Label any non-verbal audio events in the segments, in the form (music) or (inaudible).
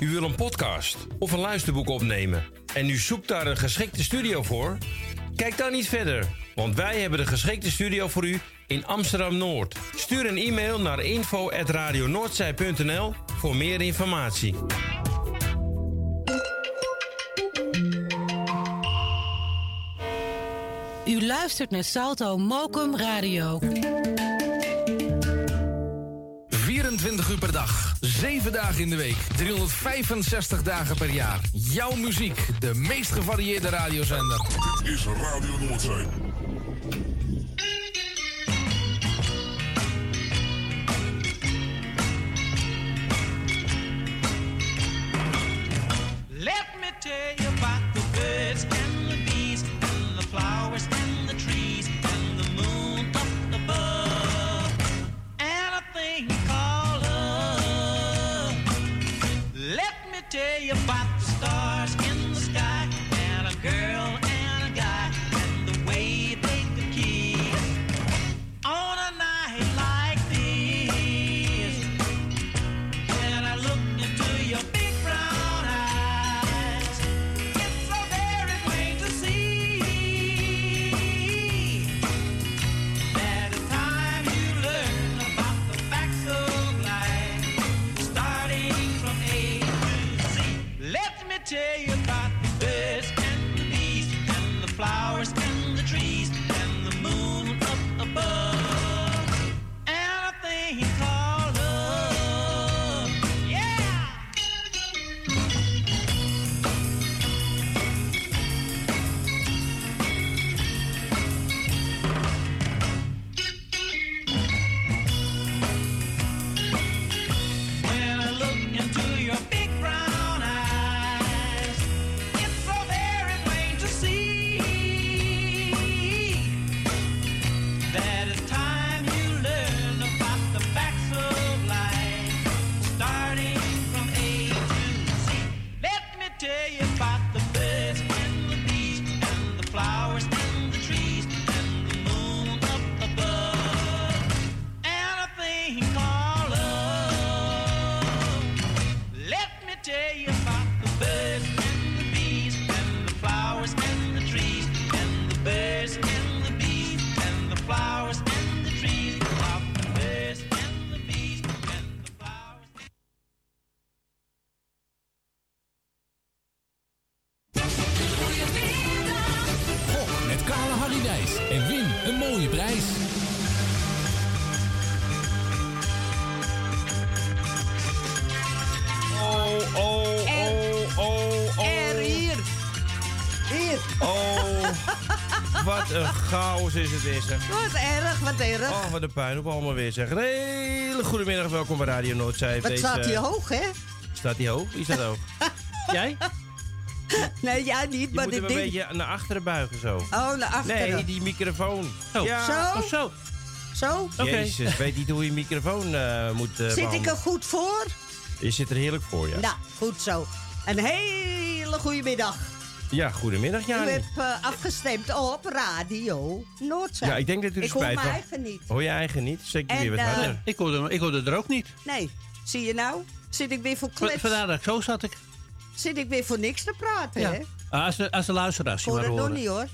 U wil een podcast of een luisterboek opnemen en u zoekt daar een geschikte studio voor? Kijk dan niet verder, want wij hebben de geschikte studio voor u in Amsterdam Noord. Stuur een e-mail naar info@radionoordzij.nl voor meer informatie. U luistert naar Salto Mokum Radio. 24 uur per dag, 7 dagen in de week, 365 dagen per jaar. Jouw muziek, de meest gevarieerde radiozender. Dit is Radio Noordzee. Let me tell you about the birds about een puin op allemaal weer, zeg. Een hele goedemiddag, welkom bij Radio Noordzee. wat Deze- staat hier hoog, hè? Staat hij hoog? Wie staat hoog? (laughs) Jij? Nee, jij niet, Je maar moet hem een ding. beetje naar achteren buigen, zo. Oh, naar achteren. Nee, die microfoon. Oh, Ja. Zo? oh, zo. Zo? Oké. Jezus, weet niet hoe je microfoon eh, moet eh, Zit ik er goed voor? Je zit er heerlijk voor, ja. Nou, goed zo. Een hele goede middag. Ja, goedemiddag, U Jani. hebt eh, afgestemd op Radio Noordzee. Ja, ik denk dat u er Ik hoor spijt mijn van... eigen niet. Hoor je eigen niet? Zeker En, weer wat eh, harder. Ik hoorde, ik hoorde er ook niet. Nee, zie je nou? Zit ik weer voor klets? Vandaar dat ik zo zat ik. Zit ik weer voor niks te praten, Ja. hè? Ah, als, de, als de luisteraars Ik je hoor maar het nog horen. niet, hoor.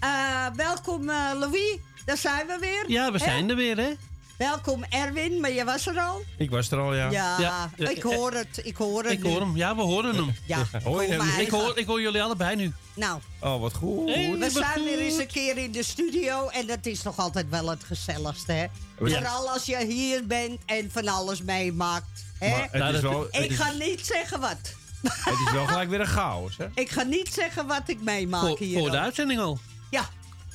Eh, welkom, eh, Louis. Daar zijn we weer. Ja, we Hè? zijn er weer, hè? Welkom, Erwin. Maar je was er al? Ik was er al, ja. Ja, Ja. ik hoor het. Ik hoor het Ik nu. hoor hem. Ja, we horen hem. Ja, Hoor je kom hem? maar Ik hoor, ik hoor jullie allebei nu. Nou, Oh, wat goed. Hey. we wat zijn weer eens een keer in de studio. En dat is nog altijd wel het gezelligste, hè? Vooral als je hier bent en van alles meemaakt. Hè? Maar het, Nou, wel, het, ik is, ga niet zeggen wat. het is wel gelijk weer een chaos, hè? Ik ga niet zeggen wat ik meemaak Voor, hier. voor de uitzending al.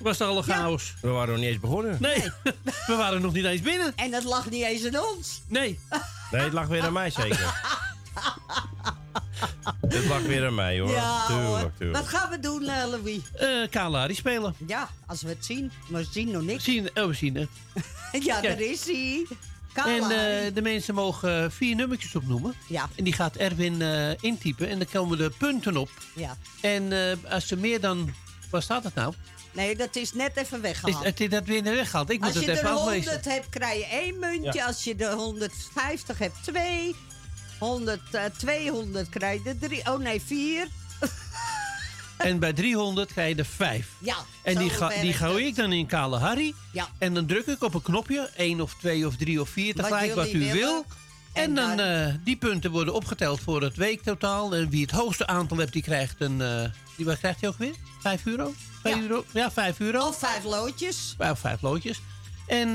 Was er al een Ja. chaos? We waren nog niet eens begonnen. Nee, (laughs) we waren nog niet eens binnen. en dat lag niet eens aan ons. Nee. Nee, het lag weer aan mij zeker. het lag weer aan mij, hoor. ja, hoor. tuurlijk, tuurlijk. Wat gaan we doen, eh, Louis? Eh Kalari spelen. Ja, als we het zien. Maar we zien nog niks. zien, oh, we zien het. (laughs) Ja, daar is hij. En Kalahari. eh, de mensen mogen vier nummertjes opnoemen. Ja, En die gaat Erwin eh, intypen. En dan komen de punten op. ja. En eh, als ze meer dan... Waar staat het nou? Nee, dat is net even Is, weggehaald. het is dat weer naar weggehaald. Ik moet Als het je even er aflezen. 100 hebt, krijg je één muntje. Als je er 150 hebt, twee. 100, eh, 200 krijg je er drie. Oh nee, vier. (laughs) En bij 300 krijg je er vijf. Ja, En die, ga, die gooi ik dan in kale Harry. Ja. En dan druk ik op een knopje. één of twee of drie of vier. Wat Tegelijk wat, jullie u willen. wil. En, dan, eh, die punten worden opgeteld voor het weektotaal. En wie het hoogste aantal hebt, die krijgt een... eh, die, wat krijgt hij ook weer? Vijf euro? Vijf Ja. euro? Ja, vijf euro. Of vijf loodjes. Vijf, vijf loodjes. En eh,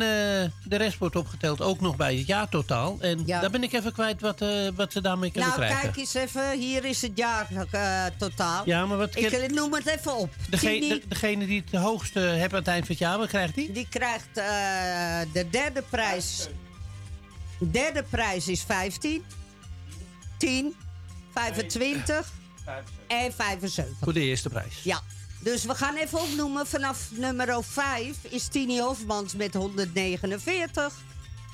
de rest wordt opgeteld ook nog bij het jaartotaal. En Ja. daar ben ik even kwijt wat, wat ze daarmee kunnen Nou, krijgen. kijk eens even. Hier is het jaar eh, totaal. Ja, maar wat... Ik eh, noem het even op. degene, de- degene die het hoogste heeft aan het eind van het jaar, wat krijgt die? die krijgt de derde prijs. De derde prijs is 15. 10. 25. En 75. Voor de eerste prijs. Ja. Dus we gaan even opnoemen. Vanaf nummer 5 is Tini Hofmans met 149.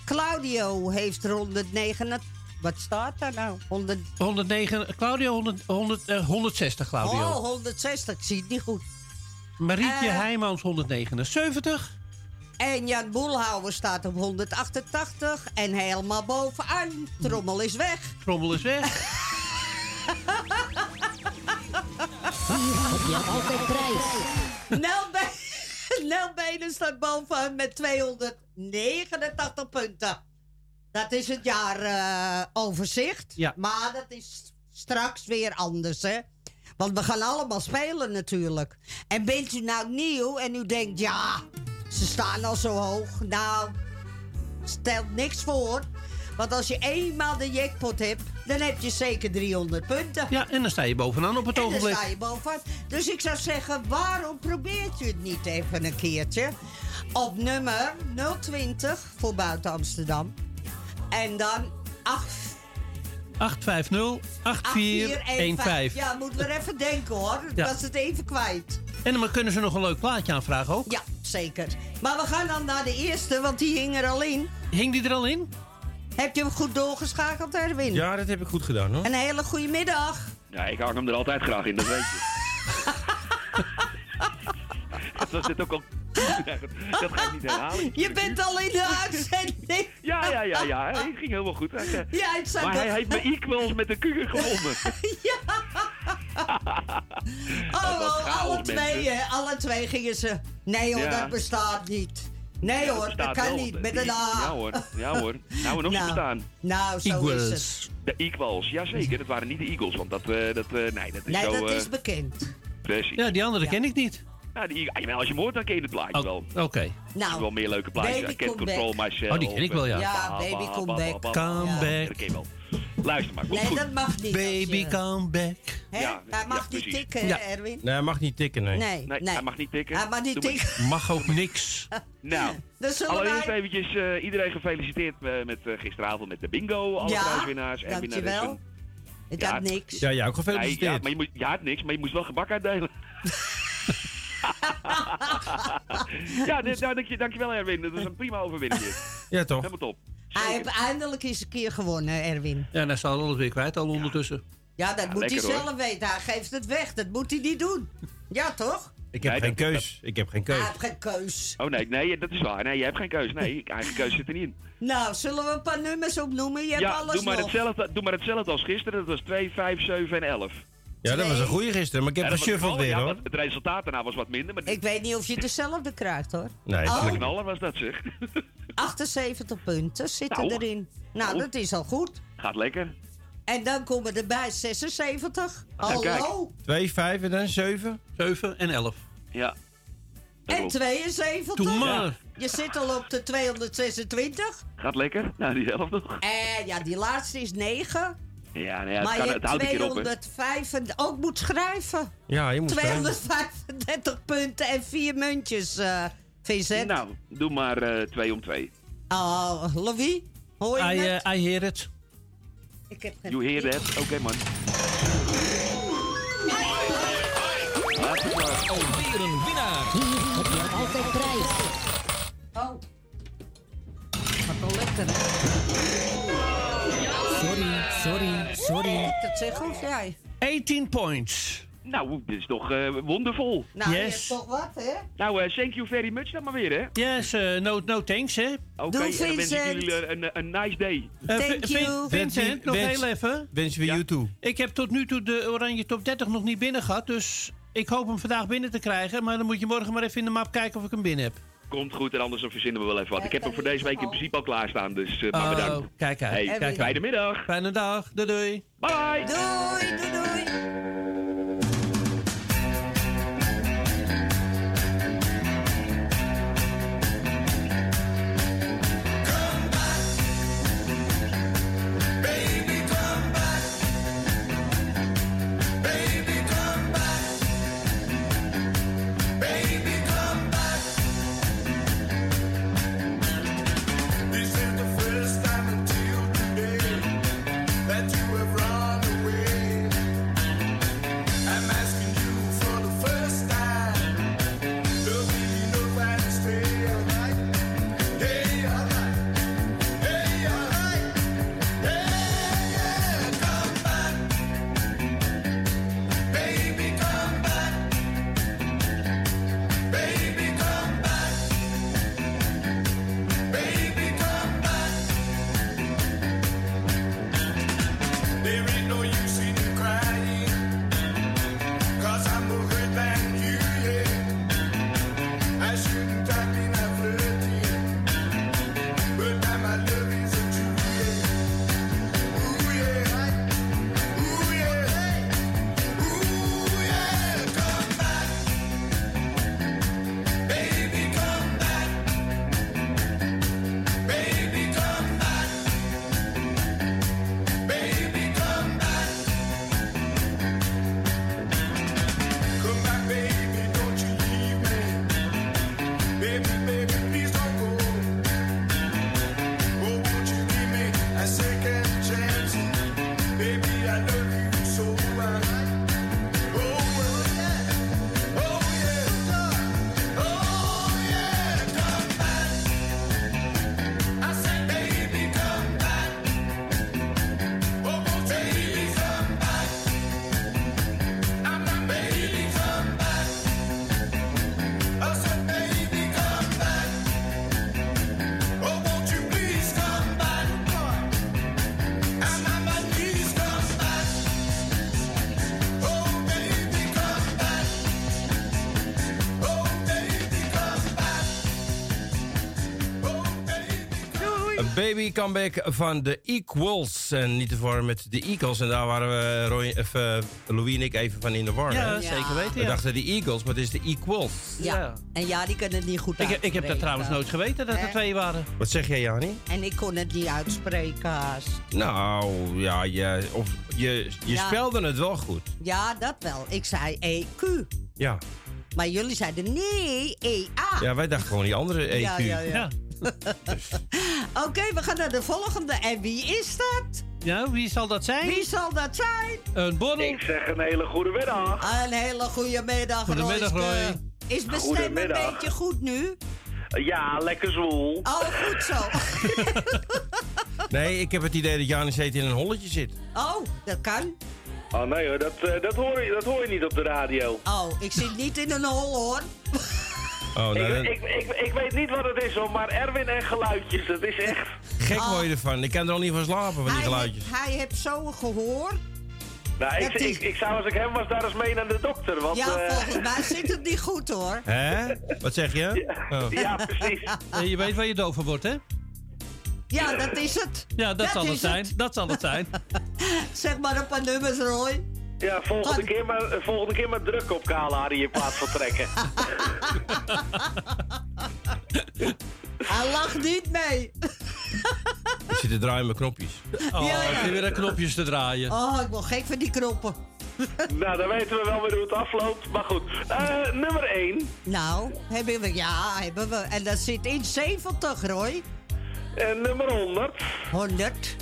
Claudio heeft 109. Wat staat daar nou? 100, 109, Claudio 100, 100, eh, 160, Claudio. oh, 160. Ik zie het niet goed. Marietje eh. Heijmans 179. En Jan Boelhouwer staat op 188. En helemaal bovenaan. Trommel is weg. Trommel is weg. Je altijd prijs? Nel, Be (laughs) Nel Benen staat bovenaan met 289 punten. Dat is het jaaroverzicht. Ja. Maar dat is straks weer anders, hè. Want we gaan allemaal spelen natuurlijk. En bent u nou nieuw en u denkt, ja, ze staan al zo hoog. Nou, stelt niks voor. Want als je eenmaal de jackpot hebt, dan heb je zeker 300 punten. Ja, en dan sta je bovenaan op het En dan ogenblik. sta je bovenaan. Dus ik zou zeggen, waarom probeert u het niet even een keertje? Op nummer 020 voor buiten Amsterdam. En dan 8 850 8415. Ja, moeten we er even denken hoor. Ik Ja. was het even kwijt. En dan kunnen ze nog een leuk plaatje aanvragen ook. Ja, zeker. Maar we gaan dan naar de eerste, want die hing er al in. Hing die er al in? Heb je hem goed doorgeschakeld, Erwin? Ja, dat heb ik goed gedaan, hoor. Een hele goede middag. Ja, ik hang hem er altijd graag in, dat weet je. (laughs) (laughs) dat zit ook al... (laughs) dat ga ik niet herhalen. Je bent al in de uitzending. (laughs) Ja, ja, ja, ja. Het ging helemaal goed. Hij, eh, Ja, het zijn maar hij heeft me equals met de kuur gewonnen. Oh, was oh, chaos, alle mensen. twee, hè? Alle twee gingen ze. Nee hoor, Ja. dat bestaat niet. Nee Ja, hoor, dat kan wel. niet. Met een A. Ja hoor, ja hoor. Nou, nog Nou, niet bestaan. Nou, zo is het. De Equals, jazeker. Dat waren niet de Eagles, want dat, eh, dat, eh, nee, dat is Nee, zo... dat is bekend. Precies. Ja, die andere ken ik niet. Ja, die, ja, als je hem hoort, dan ken je het plaatje wel. Oké. Er zijn Nou, wel meer leuke plaatjes. Baby I can't Come control Back. myself. Oh, die ken ik wel, ja. Ja, Ba, Baby ba, Come ba, Back. ba, ba. Come Ja, back. Dat ken je wel. Luister maar, komt Nee, goed. dat mag niet. Baby, come back. Hè? Ja, hij mag ja, niet tikken, hè, Ja. Erwin? Nee, hij mag niet tikken, nee. Nee, Nee, nee. hij mag niet tikken. Hij mag niet tikken. (laughs) Mag ook niks. (laughs) Nou, allereerst wij... eventjes eh, iedereen gefeliciteerd eh, met eh, gisteravond met de bingo. Alle Ja, prijswinnaars. En winnaressen. dankjewel. Ik Ja. had niks. Ja, jij ook gefeliciteerd. ja, maar je, moet, je had niks, maar je moest wel gebak uitdelen. (laughs) (laughs) ja, dit, nou, dank je, dankjewel Erwin. Dat is een prima overwinning. dit. Ja, toch? Helemaal top. Hij heeft eindelijk eens een keer gewonnen, Erwin. Ja, dan staat alles weer kwijt al ondertussen. Ja, dat moet hij hoor. zelf weten. Hij geeft het weg. Dat moet hij niet doen. Ja, toch? Ik heb Nee, geen dat- keus. Ik heb geen Hij keus. heeft geen keus. Oh nee, nee, dat is waar. Nee, je hebt geen keus. Nee, eigen keus zit er niet in. Nou, zullen we een paar nummers opnoemen? Je hebt Ja, alles doe maar, nog. hetzelfde, doe maar hetzelfde als gisteren. Dat was 2, 5, 7 en 11. Ja, dat was een goeie gisteren, maar ik heb knallen, weer, hoor. Het resultaat daarna was wat minder, maar Ik weet niet of je dezelfde krijgt, hoor. Nee, Oh. de knaller was dat zeg. (laughs) 78 punten zitten Nou. erin. Nou, Nou. dat is al goed. Gaat lekker. En dan komen erbij 76. Nou, kijk. Hallo. 2, 5 en dan 7. 7 en 11. Ja. En klopt. 72. Doe maar. Je zit al op de 226. Gaat lekker. Nou, die helft nog. En ja, die laatste is 9. Ja, nou ja, het, maar kan, je het houdt een keer op, hè. 205 en ook moet schrijven. Ja, je moet schrijven. 235 punten en 4 muntjes, eh Vincent. Nou, doe maar eh 2 om 2. Oh, Louis, hoor je I, het? eh, I hear it. Ik heb geen... You hear that? Oké, man. Alweer een winnaar. Heb je altijd prijs. Oh. Gaat wel lekker, hè? Dat zeggen of jij? 18 points. Nou, dit is toch eh, wondervol. Nou, je Yes. hebt toch wat, hè? Nou, eh, thank you very much dan maar weer, hè. Yes, eh, no, no thanks, hè. Oké, Doe, en dan wens ik Vincent. jullie eh, een, een nice day. Eh, Thank Vin- you. Vincent, nog Wens- heel even. Wensen we Ja. you toe. Ik heb tot nu toe de Oranje Top 30 nog niet binnen gehad, dus ik hoop hem vandaag binnen te krijgen. Maar dan moet je morgen maar even in de map kijken of ik hem binnen heb. Komt goed en anders dan verzinnen we wel even wat. Ik heb hem voor deze week in principe al klaarstaan, dus eh, maar Oh, bedankt. kijk uit. Hey, kijk uit. fijne middag. Fijne dag. Doei doei. Bye. Doei, doei, doei. Comeback van de Equals. En niet te verwarren met de Eagles. En daar waren we, Roy, of, eh, Louis en ik, even van in de war. Ja, hè? zeker weten, We ja. dachten de Eagles, maar het is de Equals. Ja. En ja, die kunnen het niet goed Ik, ik heb dat uitspreken. trouwens nooit geweten dat er twee waren. Wat zeg jij, Jani? En ik kon het niet uitspreken haast. Nou, ja, je, of, je, je Ja. spelde het wel goed. Ja, dat wel. Ik zei EQ. Ja. Maar jullie zeiden nee, EA. ja, wij dachten gewoon die andere EQ. Ja, ja, (laughs) Oké, we gaan naar de volgende. En wie is dat? Ja, wie zal dat zijn? Wie zal dat zijn? Een borrel. Ik zeg een hele goede middag. Een hele goede middag, Goedemiddag, Royske. Roy. Is mijn stem een beetje goed nu? Ja, lekker zwoel. Oh, goed zo. (laughs) Nee, ik heb het idee dat Jani steeds in een holletje zit. Oh, dat kan. Oh nee hoor, dat, eh, dat, hoor je, dat hoor je niet op de radio. Oh, ik zit niet in een hol, hoor. (laughs) Oh, nou, ik, dan- ik, ik, ik weet niet wat het is hoor, maar Erwin en geluidjes, dat is echt... gek Oh. word je ervan. Ik kan er al niet van slapen, van die Hij, geluidjes. hij heeft zo gehoor. Nou, ik, ik, ik zou als ik hem was daar eens mee naar de dokter, want... Ja, eh, volgens mij (laughs) zit het niet goed, hoor. Hè? Wat zeg je? Oh. Ja, precies. (laughs) Eh, Je weet waar je doof van wordt, hè? Ja, dat is het. Ja, dat, zal het zijn. Dat zal het zijn. (laughs) Zeg maar een paar nummers, Roy. Ja, volgende keer, maar, volgende keer maar druk op Kala die je plaats van trekken. (laughs) Hij lacht niet mee. (laughs) Ik zit te draaien met knopjes. Oh, Ja, ja. ik zit weer aan knopjes te draaien. Oh, ik word gek van die knoppen. (laughs) nou, dan weten we wel weer hoe het afloopt. Maar goed, Eh, nummer 1. Nou, hebben we, ja, hebben we. En dat zit in 70, Roy. En nummer 100. 100.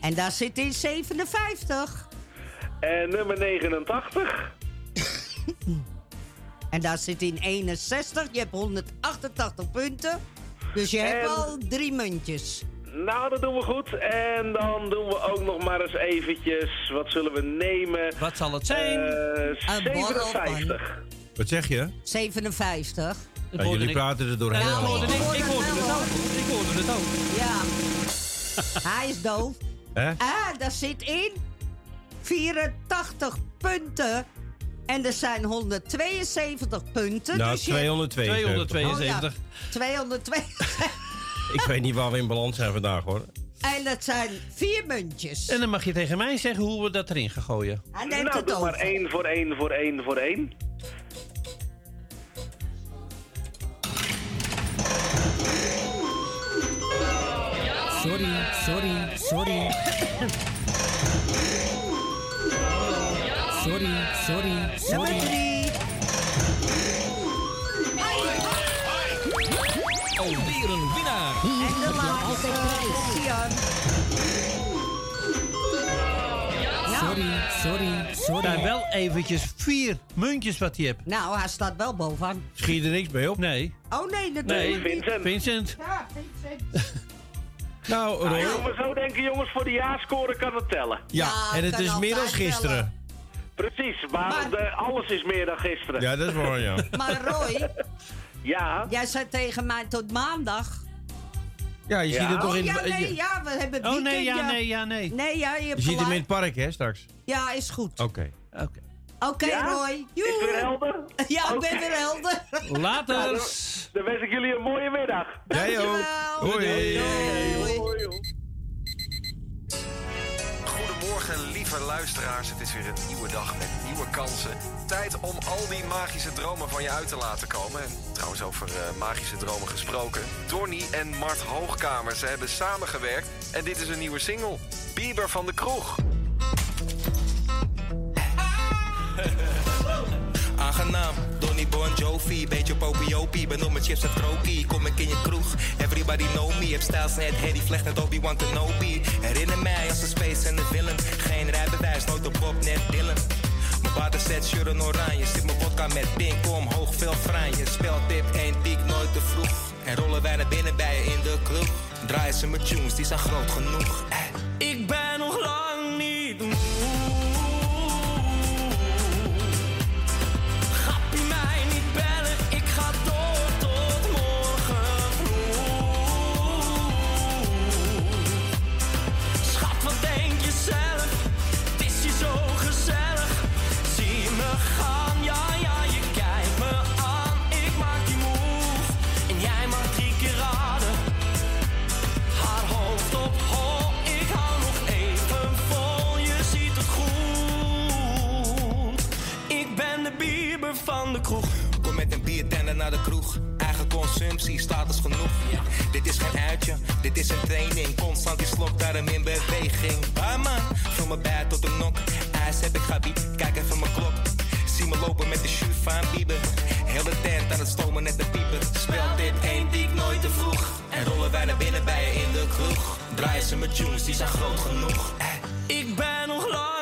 En daar zit in 57. En nummer 89. (laughs) En daar zit in 61. Je hebt 188 punten. Dus je hebt En- al drie muntjes. Nou, dat doen we goed. En dan doen we ook nog maar eens eventjes... Wat zullen we nemen? Wat zal het zijn? Eh, Een borrel 57. Wat zeg je? 57. Dat Ja, hoorde jullie ik. praten er doorheen. Ja, hoorde ik. Ik hoorde het ook. Ik hoorde het ook. Ja. Hij is doof. Hè? Ah, daar zit in 84 punten. En er zijn 172 punten. Nou, dus je- 272. 272. Oh, ja, 202. Ik weet niet waar we in balans zijn vandaag hoor. en dat zijn vier muntjes. En dan mag je tegen mij zeggen hoe we dat erin gaan gooien. Hij neemt Nou, het doe maar over. één voor één voor één voor één. Sorry, sorry, sorry. (laughs) Sorry, sorry, Nummer sorry. drie. Alweer een winnaar. En de laatste. prijs. Sian. Sorry, sorry, sorry. wel eventjes vier muntjes wat je hebt. Nou, hij staat wel bovenaan. Schiet er niks mee op? Nee. Oh nee, Nee. natuurlijk niet. Vincent. Vincent. Ja, Vincent. Nou, Roy. als we zo denken, jongens, voor de jaarscore kan het tellen. Ja, Ja, en het is meer dan gisteren. Precies, maar, Maar- de- alles is meer dan gisteren. Ja, dat is waar, ja. (laughs) Maar Roy, Ja, jij zei tegen mij tot maandag. Ja, je Ja. ziet het toch Oh in ja, het... nee, ja, we hebben het Oh weekend, nee, ja, nee, ja, nee. Nee, ja, je Je ziet hem in het park, hè, straks. Ja, is goed. Oké. Oké. Oké, Ja? Roy. Joe. het weer helder? (laughs) Ja, ik ben weer helder. Later. Dan wens ik jullie een mooie middag. Jij ook. Dankjewel. Hoi. Doei. Goedemorgen, lieve luisteraars. Het is weer een nieuwe dag met nieuwe kansen. Tijd om al die magische dromen van je uit te laten komen. En trouwens, over eh, magische dromen gesproken. Donny en Mart Hoogkamer, ze hebben samengewerkt. En dit is een nieuwe single. Bieber van de Kroeg. Aangenaam, Donny Bon Jovi, beetje popiopie, ben op mijn chips en krokie. Kom ik in je kroeg, everybody know me. Heb stijls net Harry Vlecht, net Obi-Wan Kenobi. Herinner mij als een space en de villain. Geen rijbewijs, nooit op Bob, net Dylan. Mijn vader zet shirt in oranje, zit mijn vodka met pink omhoog, veel franje. Speltip, één piek, nooit te vroeg. En rollen wij naar binnen bij je in de club. Draaien ze mijn tunes, die zijn groot genoeg. Ik ben van de kroeg. Kom met een biertender naar de kroeg. Eigen consumptie, status genoeg. Ja. Dit is geen uitje, dit is een training. Constant die slok, daarom in beweging. Ah man, van mijn bij tot de nok. IJs heb ik gabi, kijk even mijn klok. Zie me lopen met de shoe van Bieber. Hele tent aan het stomen net de pieper. Speelt dit één die ik nooit te vroeg. En rollen wij naar binnen bij je in de kroeg. Draaien ze met tunes, die zijn groot genoeg. Eh. Ik ben nog lang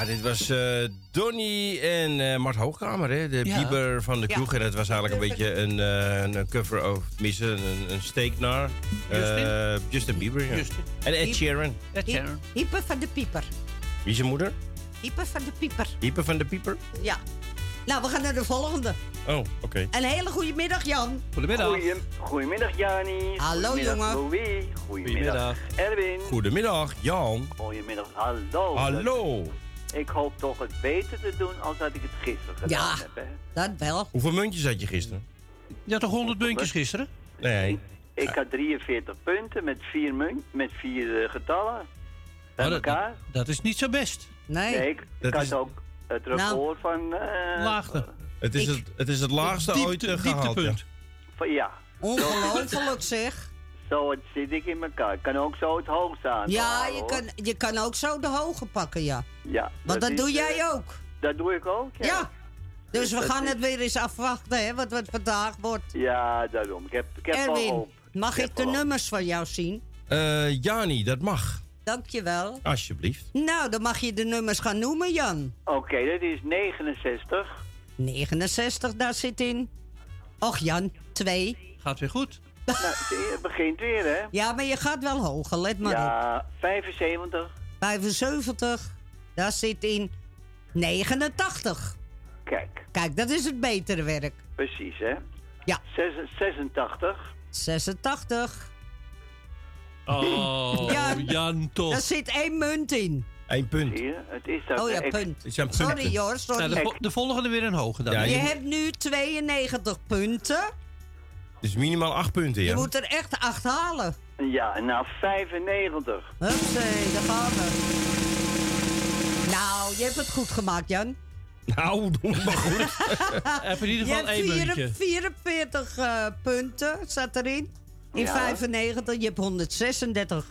Ja, dit was eh Donny en eh, Mart Hoogkamer, hè? de Ja. Bieber van de Ja. kroeg. En het was eigenlijk een beetje een, eh, een cover of tenminste een, een steek naar Justin? Justin Bieber. Ja. Justin. En Ed Hiep- Sheeran. Hiep- Hyper van de pieper. Wie is zijn moeder? Hyper van de pieper. Ieper van de Pieper? Ja. Nou, we gaan naar de volgende. Oh, oké. Een hele goede middag, Jan. Goeie- goedemiddag, Jani. Hallo, Goedemiddag, jongen. Louis. Goedemiddag, Erwin. Goedemiddag, Jan. Goedemiddag, hallo. Hallo. Ik hoop toch het beter te doen als dat ik het gisteren gedaan Ja. heb. Hè? Dat wel. Hoeveel muntjes had je gisteren? Je had toch 100 muntjes gisteren? Nee. Ik had 43 punten met vier, munt, met vier eh, getallen. Bij Oh, dat, elkaar. dat is niet zo best. Nee. Nee, ik, Dat had is- ook het record Nou. van... eh, Laagte. Het is, Ik- het, het is het laagste Diepte- ooit eh, gehaald. Ja. dieptepunt. van ja. Ongelooflijk zeg. Zo het zit ik in elkaar. Ik kan ook zo het hoogste aan. Ja, je kan, je kan ook zo de hoge pakken, ja. Ja. Want dat doe eh, jij ook. Dat doe ik ook, ja. Ja. Dus we dat gaan is- het weer eens afwachten, hè, wat het vandaag wordt. Ja, daarom. Ik heb, ik heb Erwin, hoop. mag Ik de nummers van jou zien? Eh, Jani, dat mag. Dankjewel. Alsjeblieft. Nou, dan mag je de nummers gaan noemen, Jan. Oké, dat is 69. 69, daar zit in. Och, Jan, 2. Gaat weer goed. Nou, je, het begint weer, hè? Ja, maar je gaat wel hoger, let maar op. Ja, 75. 75, daar zit in 89. Kijk, Kijk, dat is het betere werk. precies, hè? Ja. Zes- 86. 86, Oh, Ja. Jan toch. daar zit één munt in. Eén punt. Zie je? Het is dat. Oh ja, punt. Het. Sorry hoor, sorry. Nou, de, vo- de volgende weer een hoge dan. Ja, Je je- hebt nu 92 punten. Dus minimaal acht punten, Je ja. moet er echt 8 halen. Ja, en nou 95. Hupsee, daar gaan we. Nou, je hebt het goed gemaakt, Jan. Nou, doe maar goed. (laughs) Heb in ieder Je geval hebt één muntje. 44 eh, punten, zat erin. In Ja. 95, je hebt 136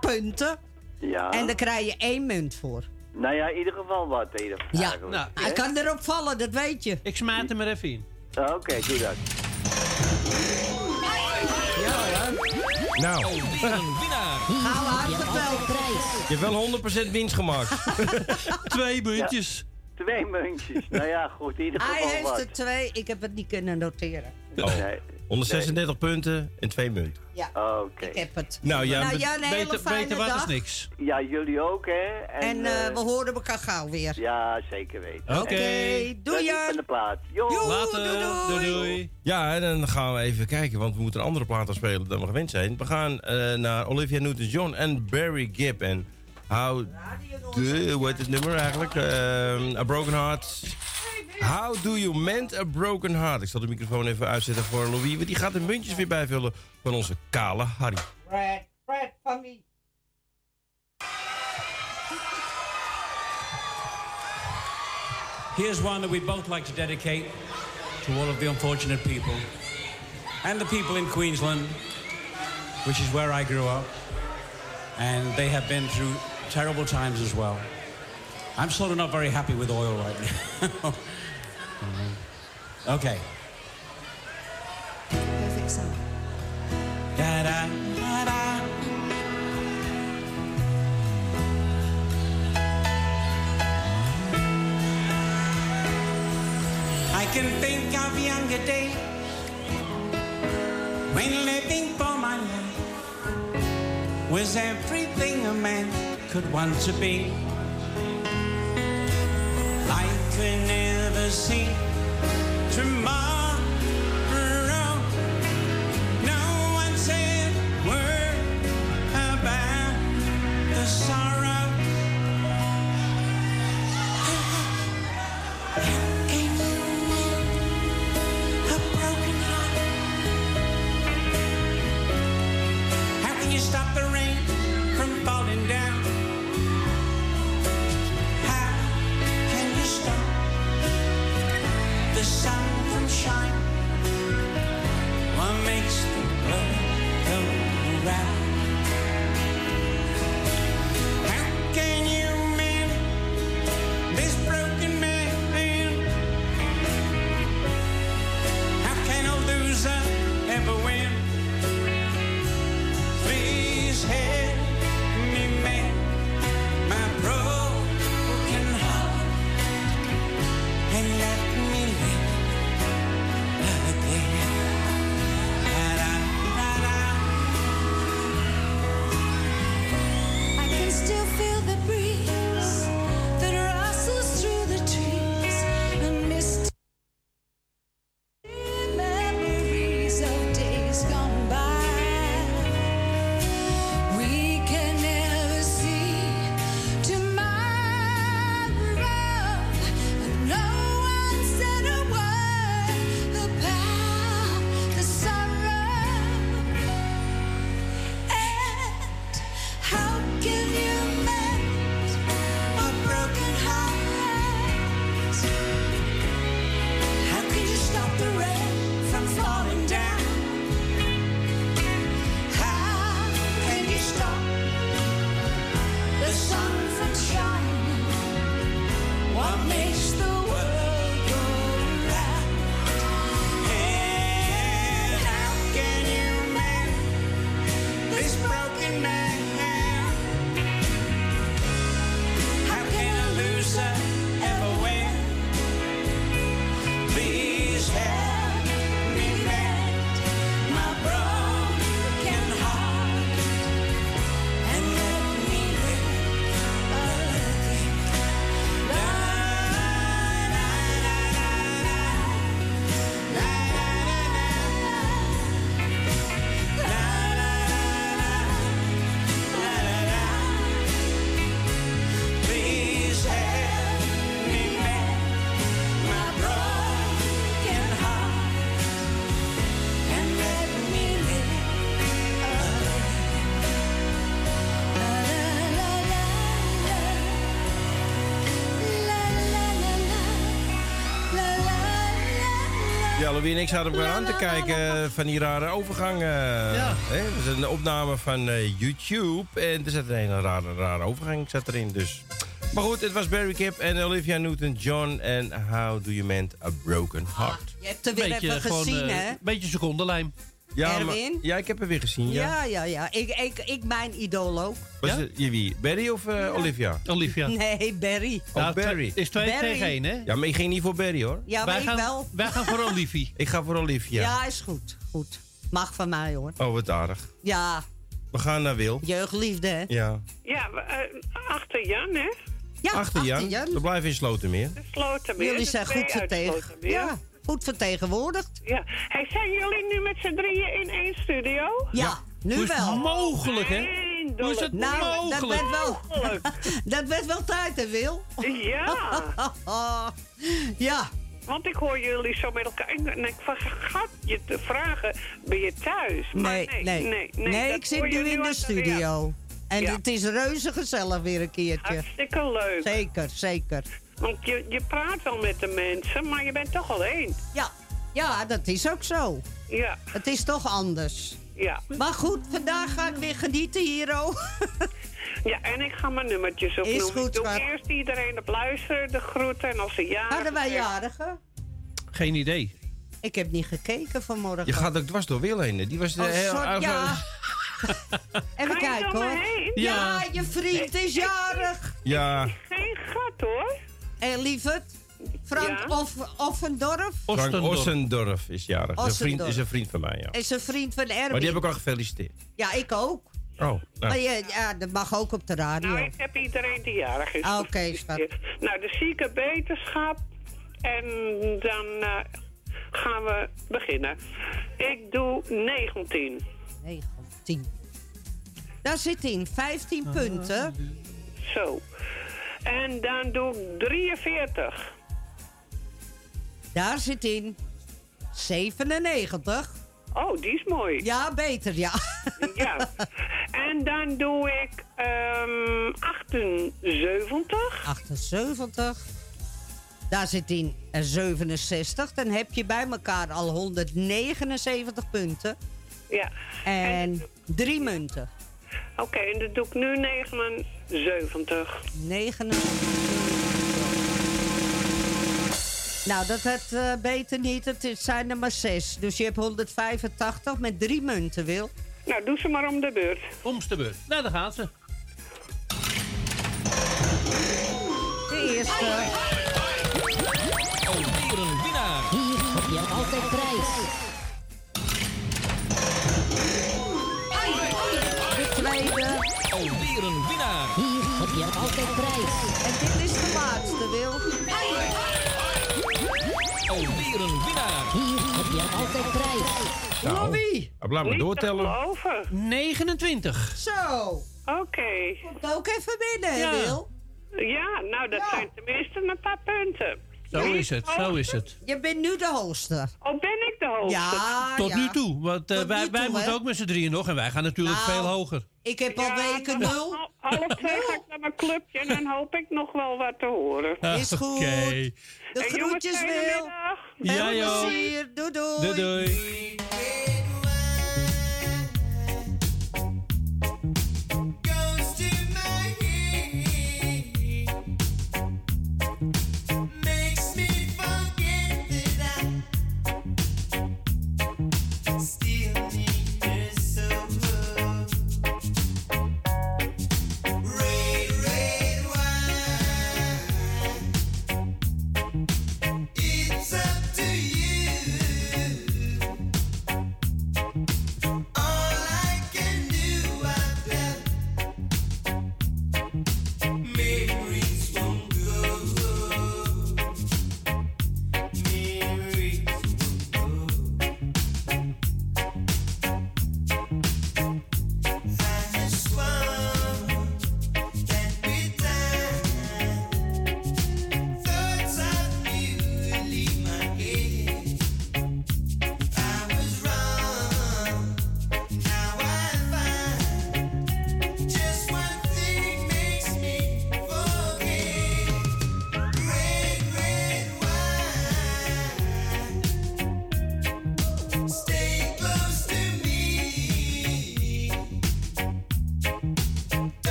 punten. Ja. En daar krijg je één munt voor. Nou ja, in ieder geval wat. in ieder geval Ja, nou, hij kan erop vallen, dat weet je. Ik smijt hem er even in. Oké, doe dat. Nou, Winnaar. Gauw Je hebt altijd uitgeteld. prijs. je hebt wel 100% winst gemaakt. (laughs) Twee muntjes. Twee muntjes. nou ja, goed. In ieder Hij heeft wat. er twee, ik heb het niet kunnen noteren. Oh, Nee. 136 punten en twee munten. Ja, Oké. ik heb het. Nou ja, nou, Jan, een hele Beter, beter wat dag. is niks. Ja, jullie ook, hè? En eh, eh, we horen elkaar gauw weer. Ja, zeker weten. Oké. Doei is Jan. van de plaat. Jo. Joe, Later. doei, doei. Doei doei. Ja, en dan gaan we even kijken, want we moeten een andere plaat afspelen dan we gewend zijn. We gaan eh, naar Olivia Newton-John en Barry Gibb. En How... De, hoe heet het nummer eigenlijk? Ehm, a Broken Heart. How do you mend a broken heart? Ik zal de microfoon even uitzetten voor Louis. Want die gaat de muntjes weer bijvullen van onze kale Harry. Fred, Fred, van me. Here's one that we'd both like to dedicate to all of the unfortunate people and the people in Queensland, which is where I grew up. And they have been through terrible times as well. I'm sort of not very happy with oil right now. (laughs) okay. Perfect sound. Da, da, da, da. I can think of younger days when living for my life was everything a man could want to be. Could never see tomorrow. No one said word about the. Ja, ik zaten elkaar aan te kijken van die rare overgang. eh, hè? Dat is een opname van eh, YouTube. En er zat een hele rare, rare overgang zat erin. Dus. Maar goed, het was Barry Kip en Olivia Newton-John. En How Do You Mend a Broken Heart. Je hebt er weer even gezien, hè? beetje secondenlijm. Ja, maar, ja, ik heb er weer gezien, ja. Ja, ja, ja. Ik, ik, ik mijn idool ook. Was het, je wie? Barry of eh, Olivia? Olivia. (laughs) Nee, Barry. Oh, Barry. Is twee Barry. tegen één, hè? Ja, maar ik ging niet voor Barry, hoor. Ja, maar wij ik gaan, wel. Wij gaan voor (laughs) Olivia. Ik ga voor Olivia. Ja, is goed. Goed. Mag van mij, hoor. Oh, wat aardig. Ja, We gaan naar Wil. jeugdliefde, hè? Ja. Ja, eh, achter Jan, hè? Ja, Achter Jan. We blijven in Slotermeer. Slotermeer. Jullie zijn goed, Slotermeer. ja, goed vertegenwoordigd. Ja. Hey, zijn jullie nu met z'n drieën in één studio? Ja, nu Hoe is het wel. mogelijk, hè? Hoe is het nou, dat werd, wel, (laughs) dat werd wel tijd, hè, Wil? Ja. (laughs) ja. Want ik hoor jullie zo met elkaar. En ik vergat je te vragen: ben je thuis? Maar Nee, nee, nee. nee. ik zit nu in de studio. En Ja. het is reuze gezellig weer een keertje. Hartstikke leuk. Zeker, zeker. Want je, je praat wel met de mensen, maar je bent toch alleen. Ja, ja, dat is ook zo. Ja. Het is toch anders. Ja. Maar goed, vandaag ga ik weer genieten hier, oh. Ja, en ik ga mijn nummertjes opnoemen. Is goed, ik doe schat. eerst iedereen op luisteren, de groeten en als ze ja. Hadden wij jarigen? Geen idee. Ik heb niet gekeken vanmorgen. Je gaat ook dwars door Wil heen. Die was de Oh, heel sorry, uit- ja. (laughs) Even Ga je kijken hoor. Ja, Ja. je vriend is jarig. Ja, Geen gat hoor. En lieverd, Frank Off Offendorf Frank Ossendorf is jarig. Is een, vriend, is een vriend van mij, ja. is een vriend van Erwin. Maar die heb ik al gefeliciteerd. Ja, ik ook. Oh, nou. Maar je, ja, dat mag ook op de radio. Nou, ik heb iedereen die jarig is. Ah, Oké, schat. Nou, de zieke beterschap. En dan eh, gaan we beginnen. Ik doe 19. 19. Daar zit in 15 punten. Zo. En dan doe ik 43. Daar zit in 97. Oh, die is mooi. Ja, beter, ja. Ja. En dan doe ik ehm 78. 78. Daar zit in eh, 67. Dan heb je bij elkaar al 179 punten. Ja. En drie munten. Oké, en dan doe ik nu 79. 79. Nou, dat het eh, beter niet. Het is- zijn er maar zes. Dus je hebt 185 met drie munten, Wil. Nou, doe ze maar om de beurt. Om de beurt. Nou, daar gaat ze. De eerste. Alweer een winnaar. Hier heb je altijd prijs. Tweede. Alweer een winnaar. Hier heb je altijd prijs. En dit is de laatste, Wil. Alweer een winnaar. Hier heb je altijd prijs. Nou. Blijf maar doortellen. Over. 29. Zo. Oké. Komt ook even binnen, Ja. Wil. Ja, nou, dat zijn tenminste een paar punten. Zo is het, zo is het. Je bent nu de hoster. Oh, ben ik de hoogste? Ja, Tot ja. nu toe. Want eh, wij, nu wij toe, moeten ook met z'n drieën nog. En wij gaan natuurlijk Nou, veel hoger. Ik heb al weken nul. hal- Half twee ga ik naar mijn clubje en dan hoop ik nog wel wat te horen. (laughs) Is goed. Oké. De groetjes, Wil. Ja, joh. doei. Doei, doei.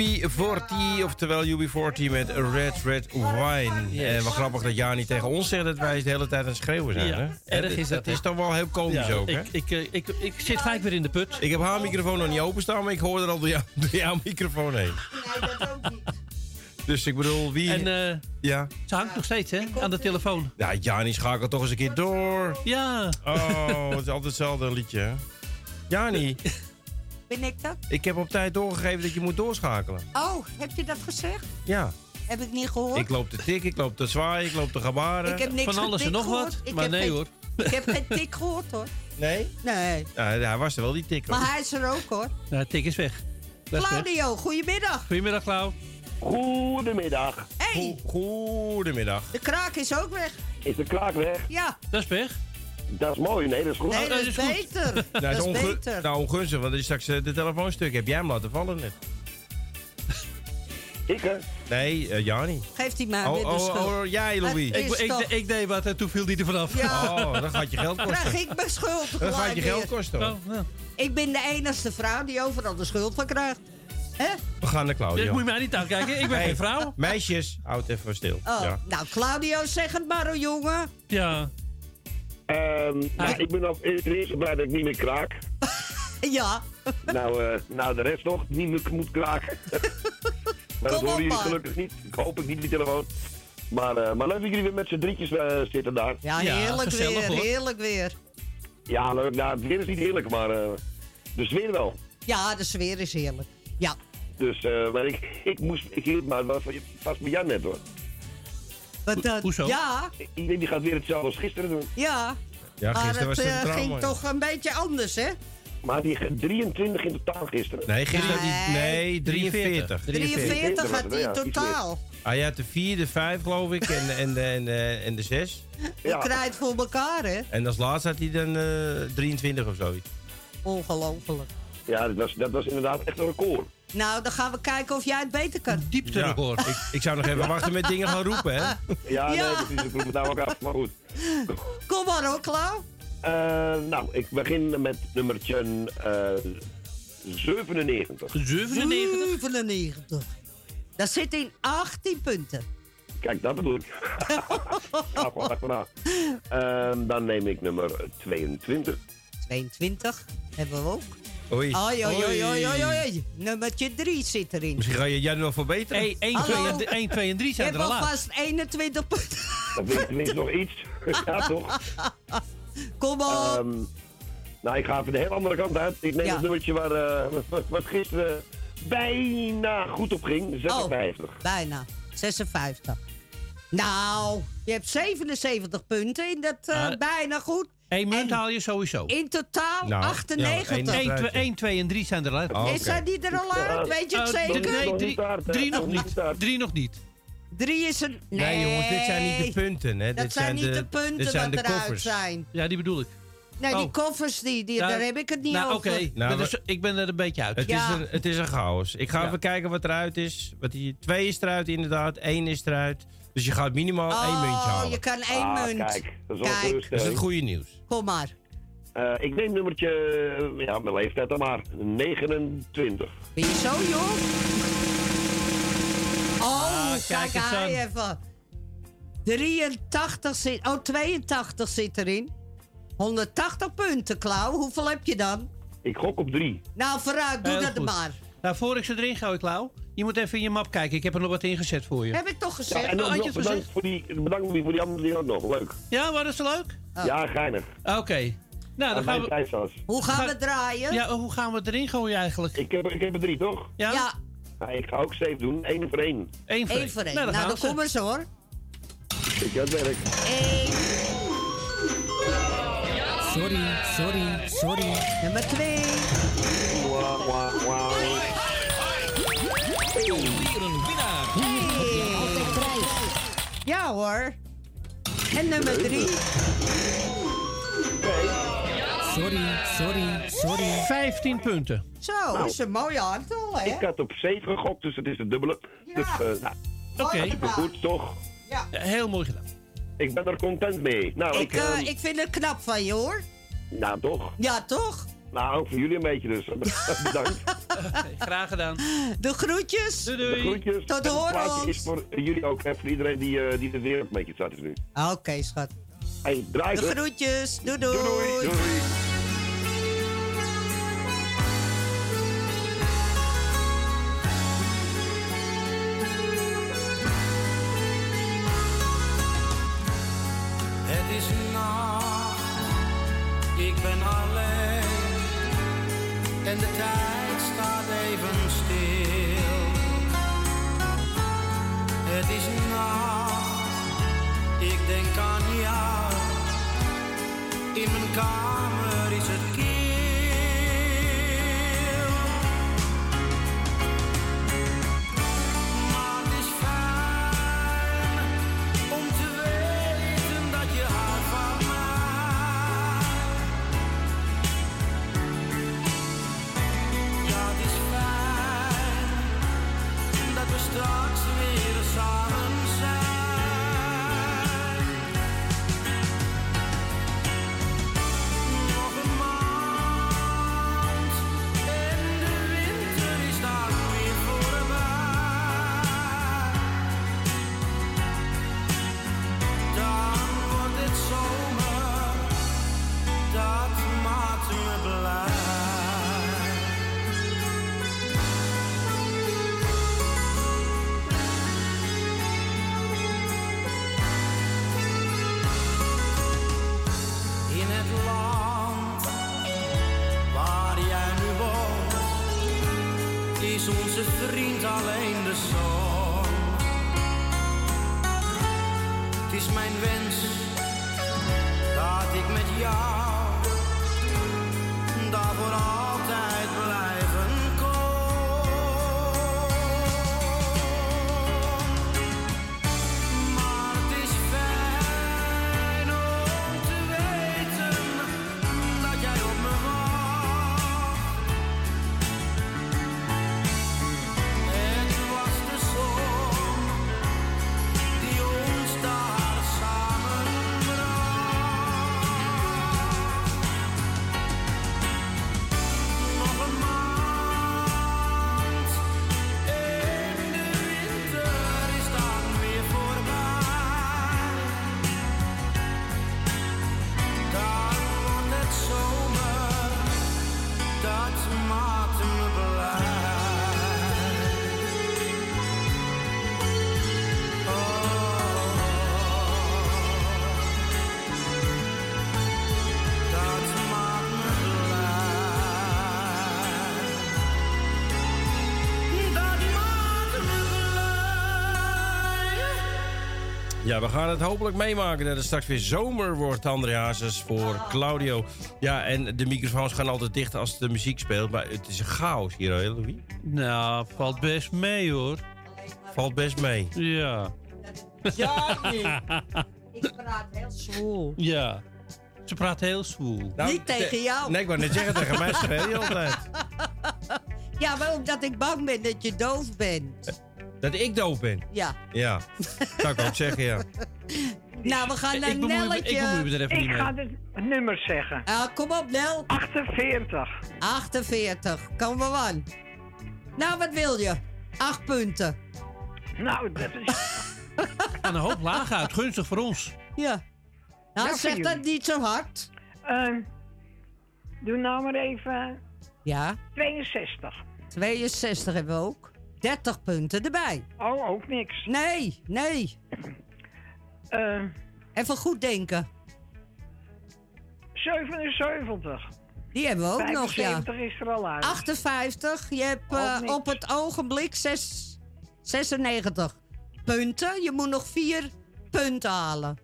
UB40, oftewel UB40 met Red Red Wine. En wat grappig dat Jani tegen ons zegt dat wij de hele tijd aan het schreeuwen zijn. Ja, hè? erg is dat. dat, is toch wel heel komisch Ja, ook, hè? ik, ik, eh, ik, ik zit gelijk weer in de put. Ik heb haar microfoon nog niet openstaan, maar ik hoor er al door, jou, (laughs) door jouw microfoon heen. Nee, dat ook niet. Dus ik bedoel, wie... En eh, ja. ze hangt nog steeds, hè, aan de telefoon. Ja, Jani schakelt toch eens een keer door. Ja. Oh, het is altijd hetzelfde liedje, hè? Jani, (laughs) Ben ik dat? ik heb op tijd doorgegeven dat je moet doorschakelen. Oh, heb je dat gezegd? Ja. Heb ik niet gehoord? Ik loop te tik, ik loop te zwaaien, ik loop te gebaren. Ik heb niks Van alles en nog gehoord. wat, Ik maar nee, geen- hoor. Ik heb geen tik gehoord hoor. Nee? Nee. Ja, hij was er wel, die tik. hoor. Maar hij is er ook hoor. Nou, tik is weg. Dat is weg. Claudio, goedemiddag. Goedemiddag, Klauw. Goedemiddag. Hey, Goedemiddag. de kraak is ook weg. Is de kraak weg? Ja. Dat is weg. Dat is mooi. Nee, dat is goed. Nee, dat dat is beter. (laughs) Nou, Dat is is ongu- beter. nou, ongunstig, want er is straks eh, de telefoonstuk. Heb jij hem laten vallen net? (laughs) Ik, hè? Nee, eh, Jani. Geeft hij mij Oh, weer de oh, schuld. oh, jij, Louis. Ik, ik, toch- ik deed wat en toen viel die er vanaf. Ja. Oh, dan gaat je geld kosten. Krijg ik mijn schuld Dan gaat je geld kosten. hoor. Oh, nou. Ik ben de enige vrouw die overal de schuld van krijgt. Hè? We gaan naar Dit Claudio. moet je mij niet aankijken. Ik ben Hey, geen vrouw. Meisjes, houd even stil. Oh, Ja. nou Claudio, zeg het maar, jongen. Ja. Ehm, nou, ik ben al ten eerste blij dat ik niet meer kraak. (laughs) Ja. nou, eh, nou, de rest nog niet meer moet kraken. (laughs) maar dat Kom op, horen jullie man. gelukkig niet. Ik hoop ik niet die telefoon. Maar, eh, maar leuk dat jullie weer met z'n drietjes eh, zitten daar. Ja, Ja, heerlijk weer, hoor. heerlijk weer. Ja, leuk. Nou, het weer is niet heerlijk, maar eh, de sfeer wel. Ja, de sfeer is heerlijk. Ja. Dus, eh, maar ik, ik moest, ik hield maar vast bij Jan net hoor. Hoezo? Ja, Ik denk die gaat weer hetzelfde als gisteren doen. ja. Ja, maar gisteren het was het eh, een trauma. ging toch een beetje anders, hè? Maar die 23 in totaal gisteren. Nee, gisteren had hij... Nee. Nee, 43. 43 had hij in Ja, totaal. Ah, je had de 4, de 5 geloof ik en, en, de, en, de, en (laughs) de 6. Je krijgt voor elkaar, hè? En als laatste had hij dan eh 23 of zoiets. Ongelooflijk. Ja, dat was, dat was inderdaad echt een record. Nou, dan gaan we kijken of jij het beter kan. Diepterecord. Ik, ik zou nog even wachten met dingen gaan roepen, hè? (laughs) Ja, Ja. nee, precies. Ik vroeg het nou ook af, maar goed. Kom maar hoor, Klauw. Eh, nou, ik begin met nummertje eh 97. 97? 97. Dat zit in 18 punten. Kijk, dat bedoel ik. (laughs) Ehm, dan neem ik nummer 22. 22 hebben we ook. Oei. Oei, oei, oei, oei, oei, oei. Nummertje 3 zit erin. Misschien ga je jij nog verbeteren. 1, 2, Hallo? 1, 2 en 3 Je zijn er al uit. alvast 21 punten. Dan vind ik tenminste nog iets. (laughs) ja, toch? Kom op. Ehm, nou, ik ga even de hele andere kant uit. Ik neem Ja. het nummertje waar, eh, wat, gisteren bijna goed op ging. 56. Bijna. 56. Nou, je hebt 77 punten in dat eh, Ah. bijna goed. Eén munt haal je sowieso. In totaal Nou, 98. ja, één- 1, 2, 1, 2 en 3 zijn er al uit. Oh. Is zijn die er al uit? Weet je het Eh, zeker? Nee, Nog drie, nog niet. Drie nog niet. Drie is een... Nee, Nee, jongens, dit zijn niet de punten, hè? dat dit zijn niet de punten dit zijn wat de eruit zijn. Ja, die bedoel ik. Nee, die Oh. koffers, die, die, Ja, daar heb ik het niet nou, over. oké. Ik Nou, er Ik ben er een beetje uit. Het, Ja. is een, het is een chaos. Ik ga Ja. even kijken wat eruit is. Wat die, twee is eruit inderdaad, één is eruit. Dus je gaat minimaal één muntje Oh, halen. je kan één Ah, munt. kijk, dat is Kijk. Dat is het goede nieuws. Kom maar. Eh, ik neem nummertje, eh, ja, mijn leeftijd dan maar, 29. Ben je zo jong? Oh, Ah, kijk kijk eens aan. even. 83 zit... Oh, 82 zit erin. 180 punten, Klauw. Hoeveel heb je dan? Ik gok op 3. Nou, vooruit. Doe Heel dat goed. maar. Nou, voor ik ze erin gooi, Klauw. Je moet even in je map kijken. Ik heb er nog wat ingezet voor je. Heb ik toch Ja, gezegd? en Oh, dan had je nog het bedankt voor, die, bedankt voor die andere dingen ook nog. Leuk. Ja, dat zo leuk? Ja, geinig. Oké. Nou, dan Aan gaan we... Hoe gaan Ga- we draaien? Ja, hoe gaan we het erin gooien eigenlijk? Ik heb, ik heb er drie, toch? Ja? Ja, Nou, ik ga ook safe doen. Eén voor één. Eén voor één voor één. Nou, dan Nou, dan we kom eens hoor. Ik heb het werk. Eén. Sorry, sorry, sorry. Nummer twee. Wauw, wauw, wauw. Ja hoor. En nummer drie. Sorry, sorry, sorry. 15 punten. Zo, Nou. is een mooi aantal hè? Ik had op 7 gegokt, dus het is het dubbele. Dus, eh, nou, Oké. Gedaan. goed, toch? Ja. Heel mooi gedaan. Ik ben er content mee. Nou, ik, Ik, eh, ehm, ik vind het knap van je hoor. nou toch? Ja, toch? Nou, ook voor jullie een beetje dus. (laughs) Bedankt. Graag gedaan. De groetjes. Doei, De groetjes. Tot En het horen is voor jullie ook, hè, voor iedereen die, eh, die de wereld een beetje zat is nu. Oké, schat. Hey, draai De groetjes. Doei doei. Doei, doei. De tijd staat even stil. Het is nacht, ik denk aan jou. In mijn kamer is het is onze vriend alleen de zon. Het is mijn wens dat ik met jou we gaan het hopelijk meemaken dat het straks weer zomer wordt, André Hazes, voor Claudio. Ja, en de microfoons gaan altijd dicht als de muziek speelt, maar het is een chaos hier, hè, Louis? Nou, valt best mee hoor. Valt best mee. Ja. Ja, (laughs) nee. Ik praat heel zwoel. Ja. Ze praat heel zwoel. Nou, Niet tegen jou. Nee, ik wou net zeggen, tegen mij speel je altijd. (laughs) Ja, maar omdat ik bang ben dat je doof bent. Dat ik doof ben. Ja. Ja, zou ik ook zeggen, ja. (laughs) Nou, we gaan naar Ik bemoei me- Nelletje. ik bemoei me er even Ik niet mee. ga de nummers zeggen. Ah, kom op, Nel. 48. 48. Kom maar aan. Nou, wat wil je? Acht punten. Nou, dat is... (laughs) Aan een hoop laag uit. Gunstig voor ons. Ja. Nou, zeg dat niet zo hard. Ehm, doe nou maar even Ja. 62. 62 hebben we ook. 30 punten erbij. Oh, ook niks. Nee, nee. (clears throat) Ehm, Even goed denken. 77. Die hebben we ook nog, ja. 75 is er al uit. 58. Je hebt eh, op het ogenblik zes, 96 punten. Je moet nog vier punten halen.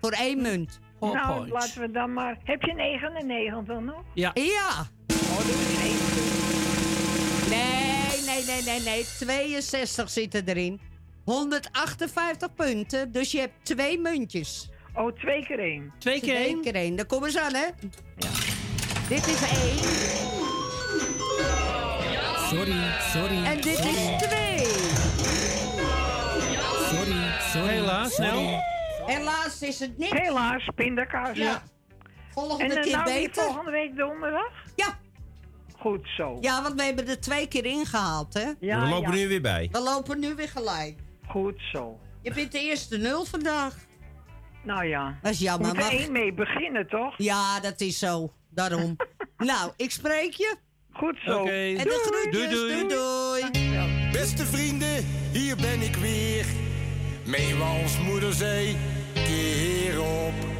Voor één munt. nou, laten we dan maar... Heb je 99 nog? Ja. Ja. Oh, dat is één punt. Nee, nee, nee, nee, nee. 62 zitten erin. 158 punten. Dus je hebt twee muntjes. Oh, twee keer één. Twee keer Twee één? keer één. Dan kom eens aan, hè? Dit is één. Sorry, sorry. En dit is twee. Sorry, sorry. Helaas, snel. Helaas is het niet. Helaas, pindakaas. Ja. Volgende En eh, keer nou weer beter. volgende week donderdag? Ja. Goed zo. Ja, want we hebben er twee keer ingehaald, hè? we lopen nu weer bij. We lopen nu weer gelijk. Goed zo. Je bent de eerste nul vandaag. Nou ja. Dat is jammer. Moet er één mee beginnen, toch? Ja, dat is zo. Daarom. (laughs) nou, ik spreek je. Goed zo. En de groetjes. Doei, doei. Beste vrienden, hier ben ik weer. Mee als moeder zei, keer op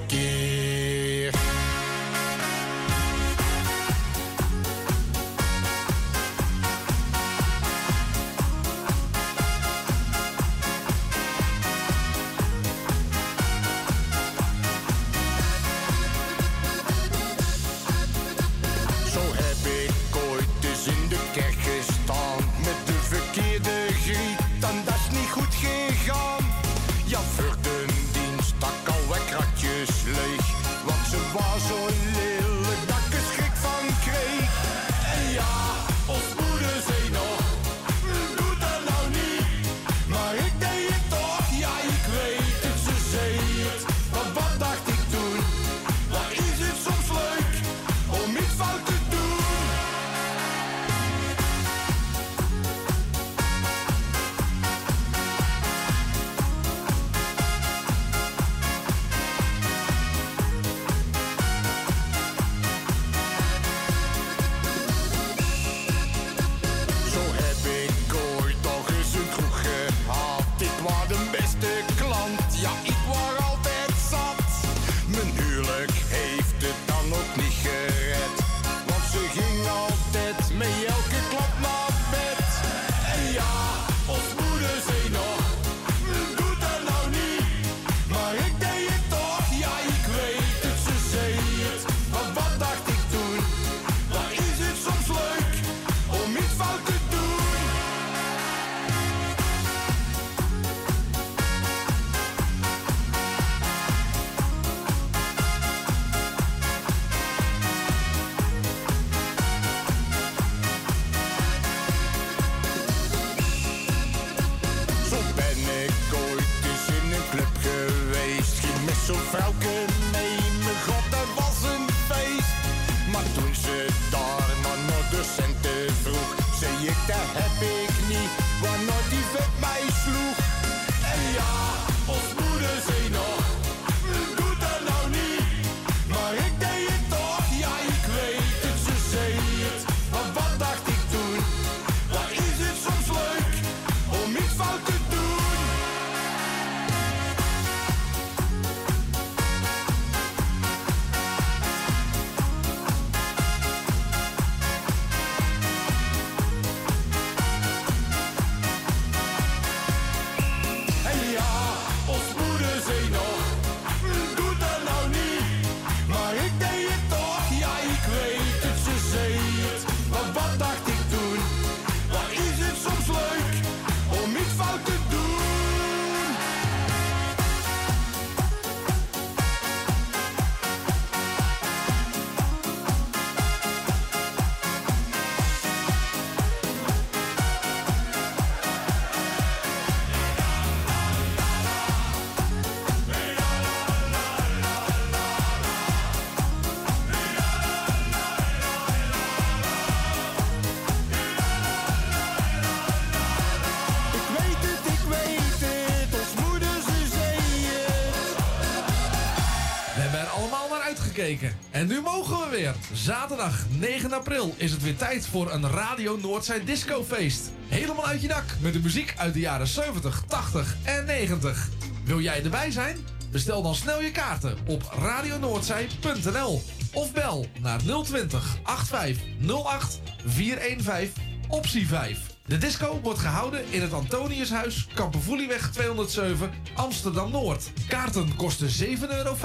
En nu mogen we weer. Zaterdag 9 april is het weer tijd voor een Radio Noordzij discofeest. Helemaal uit je dak met de muziek uit de jaren 70, 80 en 90. Wil jij erbij zijn? Bestel dan snel je kaarten op radionoordzij.nl of bel naar 020 8508 415 optie 5. De disco wordt gehouden in het Antoniushuis, Kampervoelieweg 207, Amsterdam-Noord. Kaarten kosten 7,50 euro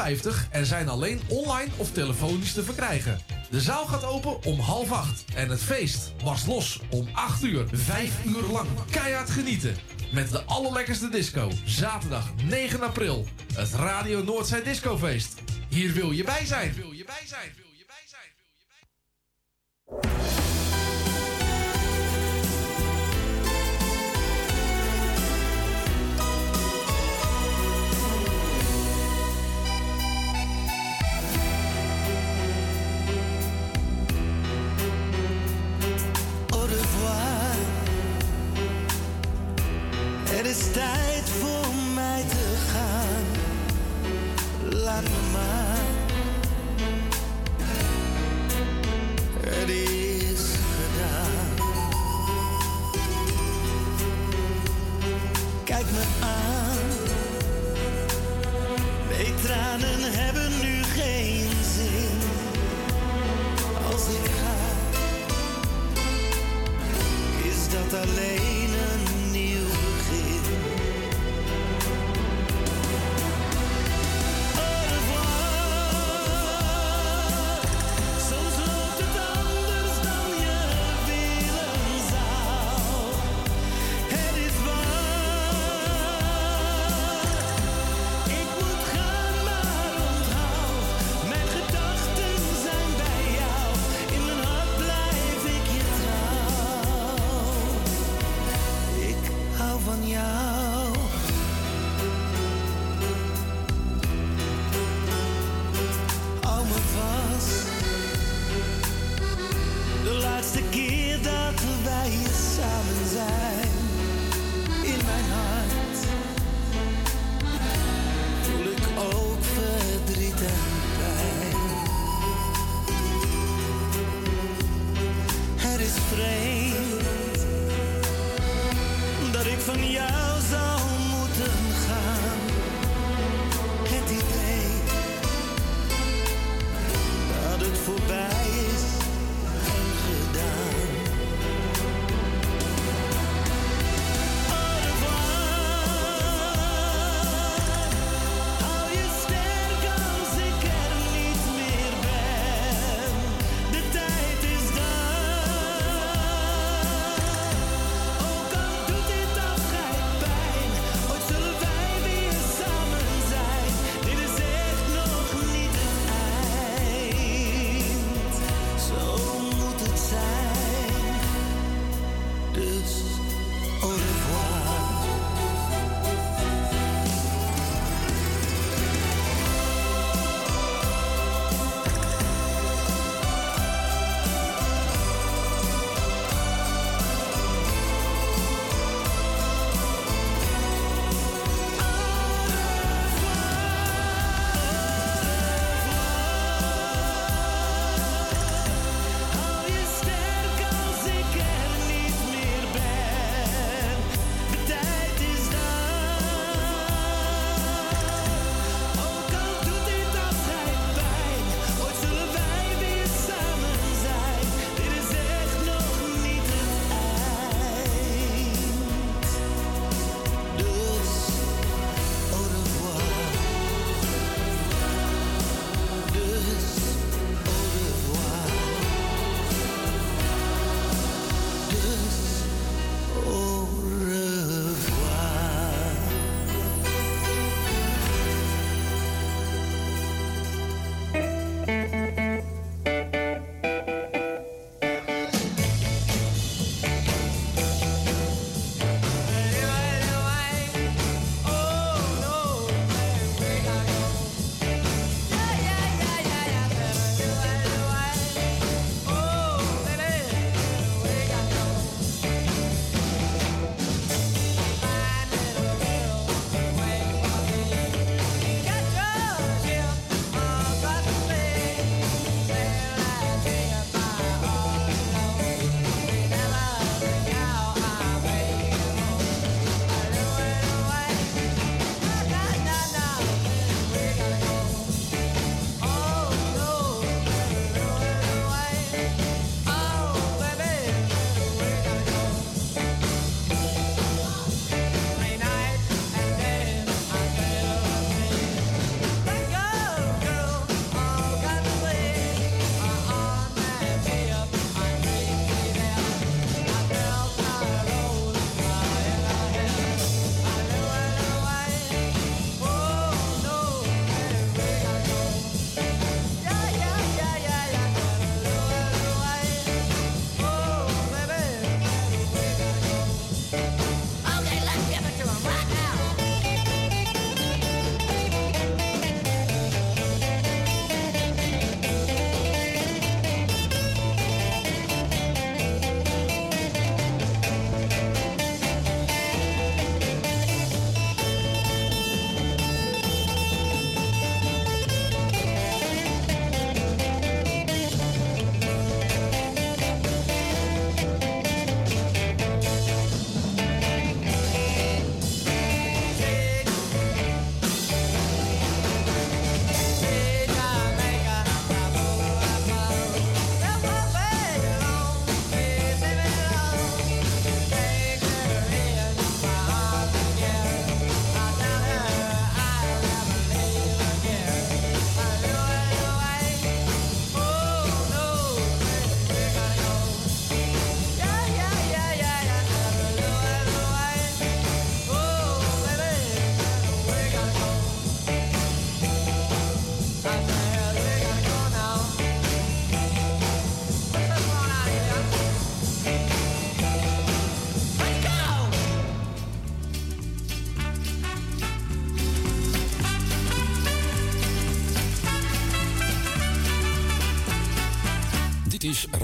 en zijn alleen online of telefonisch te verkrijgen. De zaal gaat open om half acht en het feest was los om 8 uur, 5 uur lang. Keihard genieten met de allerlekkerste disco. Zaterdag 9 april, het Radio Noordzij Discofeest. Hier wil je bij zijn. Wil je bij zijn. is tijd voor mij te gaan. Laat me maar. Het is gedaan. Kijk me aan. Nee, tranen hebben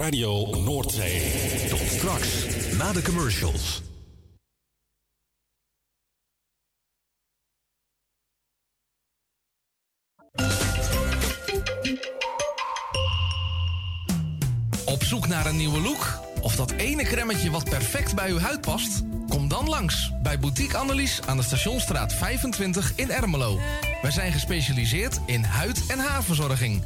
Radio Noordzee. Tot straks, na de commercials. Op zoek naar een nieuwe look? Of dat ene kremmetje wat perfect bij uw huid past? Kom dan langs bij Boutique Annelies aan de Stationstraat 25 in Ermelo. Wij zijn gespecialiseerd in huid- en haarverzorging.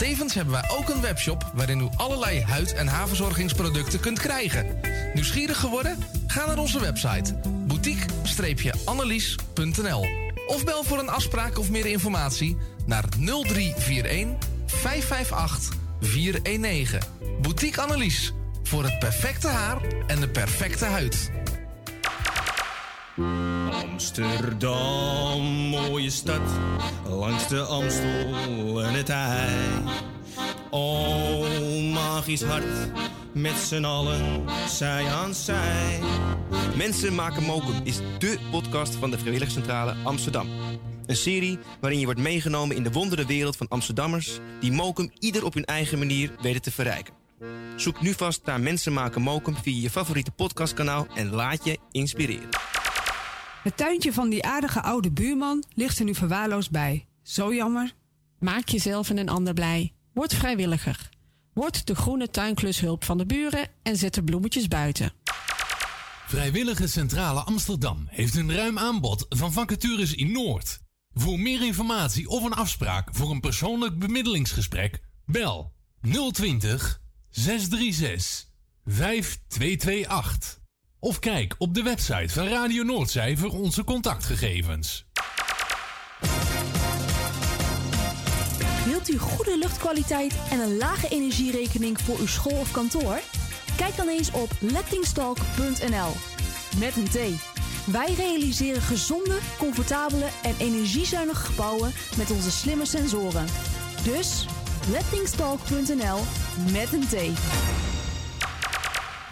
Tevens hebben wij ook een webshop waarin u allerlei huid- en haarverzorgingsproducten kunt krijgen. Nieuwsgierig geworden? Ga naar onze website boutique-annelies.nl of bel voor een afspraak of meer informatie naar 0341 558 419. Boutique Annelies. Voor het perfecte haar en de perfecte huid. Amsterdam, mooie stad, langs de Amstel en het IJ. Oh, magisch hart, met z'n allen, zij aan zij. Mensen maken mokum is dé podcast van de Vrijwilligcentrale Amsterdam. Een serie waarin je wordt meegenomen in de wondere wereld van Amsterdammers... die mokum ieder op hun eigen manier weten te verrijken. Zoek nu vast naar Mensen maken mokum via je favoriete podcastkanaal... en laat je inspireren. Het tuintje van die aardige oude buurman ligt er nu verwaarloosd bij. Zo jammer. Maak jezelf en een ander blij. Word vrijwilliger. Word de groene tuinklushulp van de buren en zet de bloemetjes buiten. Vrijwillige Centrale Amsterdam heeft een ruim aanbod van vacatures in Noord. Voor meer informatie of een afspraak voor een persoonlijk bemiddelingsgesprek, bel 020 636 5228. Of kijk op de website van Radio Noordzij voor onze contactgegevens. Wilt u goede luchtkwaliteit en een lage energierekening voor uw school of kantoor? Kijk dan eens op lettingstalk.nl. Met een T. Wij realiseren gezonde, comfortabele en energiezuinige gebouwen met onze slimme sensoren. Dus lettingstalk.nl met een T.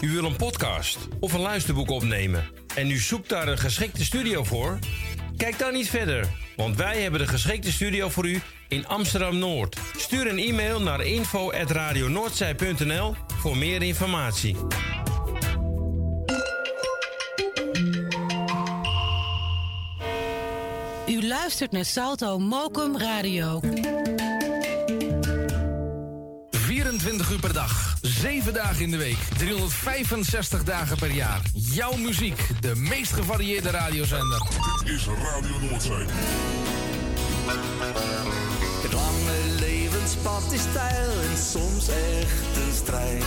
U wil een podcast of een luisterboek opnemen en u zoekt daar een geschikte studio voor? Kijk dan niet verder, want wij hebben de geschikte studio voor u in Amsterdam Noord. Stuur een e-mail naar info@radionoordzij.nl voor meer informatie. U luistert naar Salto Mokum Radio. 24 uur per dag, 7 dagen in de week, 365 dagen per jaar. Jouw muziek, de meest gevarieerde radiozender. Dit is Radio Noordzee. Het lange levenspad is stijl en soms echt een strijd.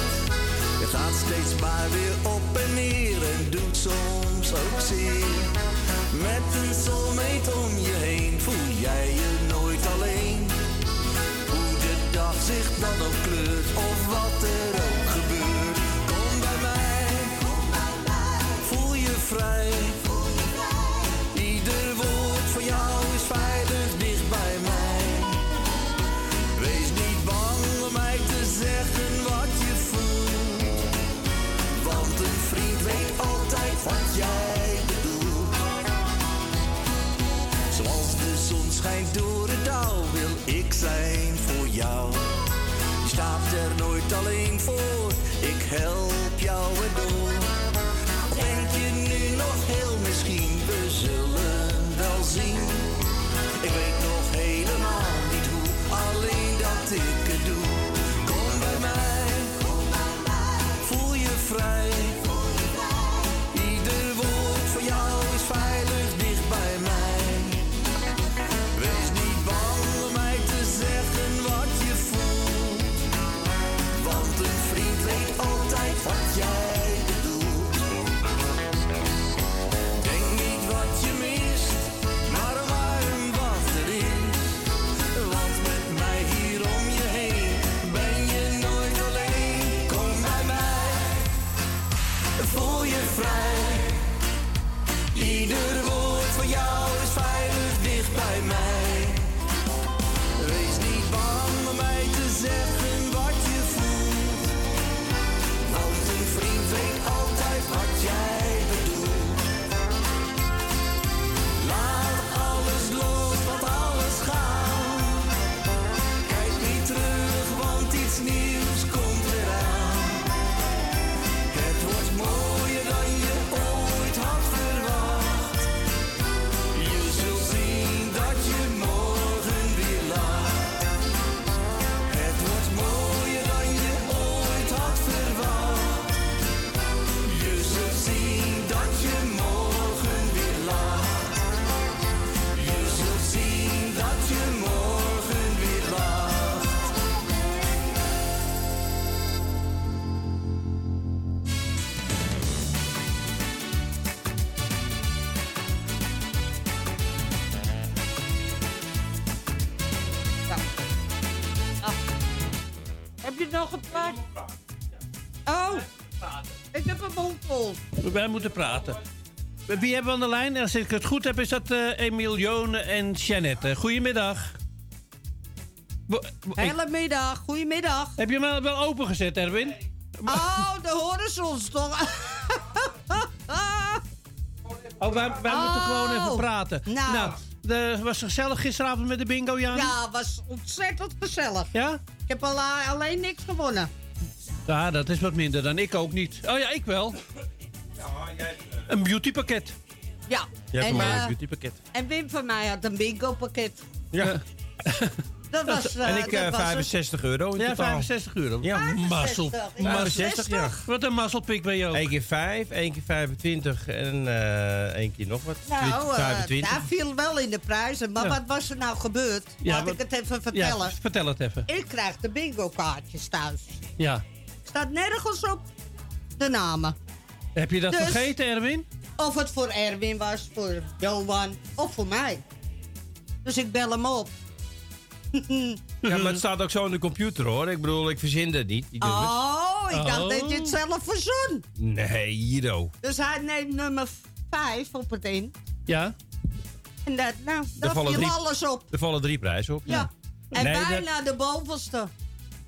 Je gaat steeds maar weer op en neer en doet soms ook zeer. Met een soulmate om je heen voel jij je zich dan ook kleurt of wat er ook gebeurt. Kom bij mij, voel je vrij. Nog een plaat? Oh, ik heb een mond vol. Wij moeten praten. Wie hebben we aan de lijn? Als ik het goed heb, is dat eh Emiel, Jone en Jeannette. Goedemiddag. Wo- wo- ik- Hele middag, goedemiddag. heb je hem wel- opengezet, Erwin? Oh, de horen ze ons toch? (laughs) Oh, wij, wij moeten gewoon even Oh. praten. Nou. De, was het gezellig gisteravond met de bingo, Jan? Ja, was ontzettend gezellig. Ja? Ik heb al, eh, alleen niks gewonnen. Ja, dat is wat minder dan ik ook niet. Oh ja, ik wel. Een beautypakket. Ja. Jij hebt en, maar een eh, beautypakket. en Wim van mij had een bingo pakket. Ja. (laughs) Dat was, eh, en ik eh, dat het. 65 euro in Ja, totaal. 65 euro. Ja, mazzel. 65, ja. Wat een mazzelpik ben je ook. Eén keer 5, één keer 25 en eh één keer nog wat. Nou, eh, 25. daar viel wel in de prijzen. Maar Ja. wat was er nou gebeurd? Ja, Laat wat- ik het even vertellen. Ja, vertel het even. Ik krijg de bingo kaartjes thuis. Ja. Staat nergens op de namen. Heb je dat Dus- vergeten, Erwin? Of het voor Erwin was, voor Johan of voor mij. Dus ik bel hem op. (laughs) Ja, maar het staat ook zo in de computer hoor. Ik bedoel, ik verzin dat niet. Oh, ik dacht Oh. dat je het zelf verzon. Nee, Hiro. Dus hij neemt nummer 5 op het in. Ja. En dat, nou, daar vallen, viel drie, alles op. er vallen drie prijzen op. Ja. En Nee, dat- bijna de bovenste.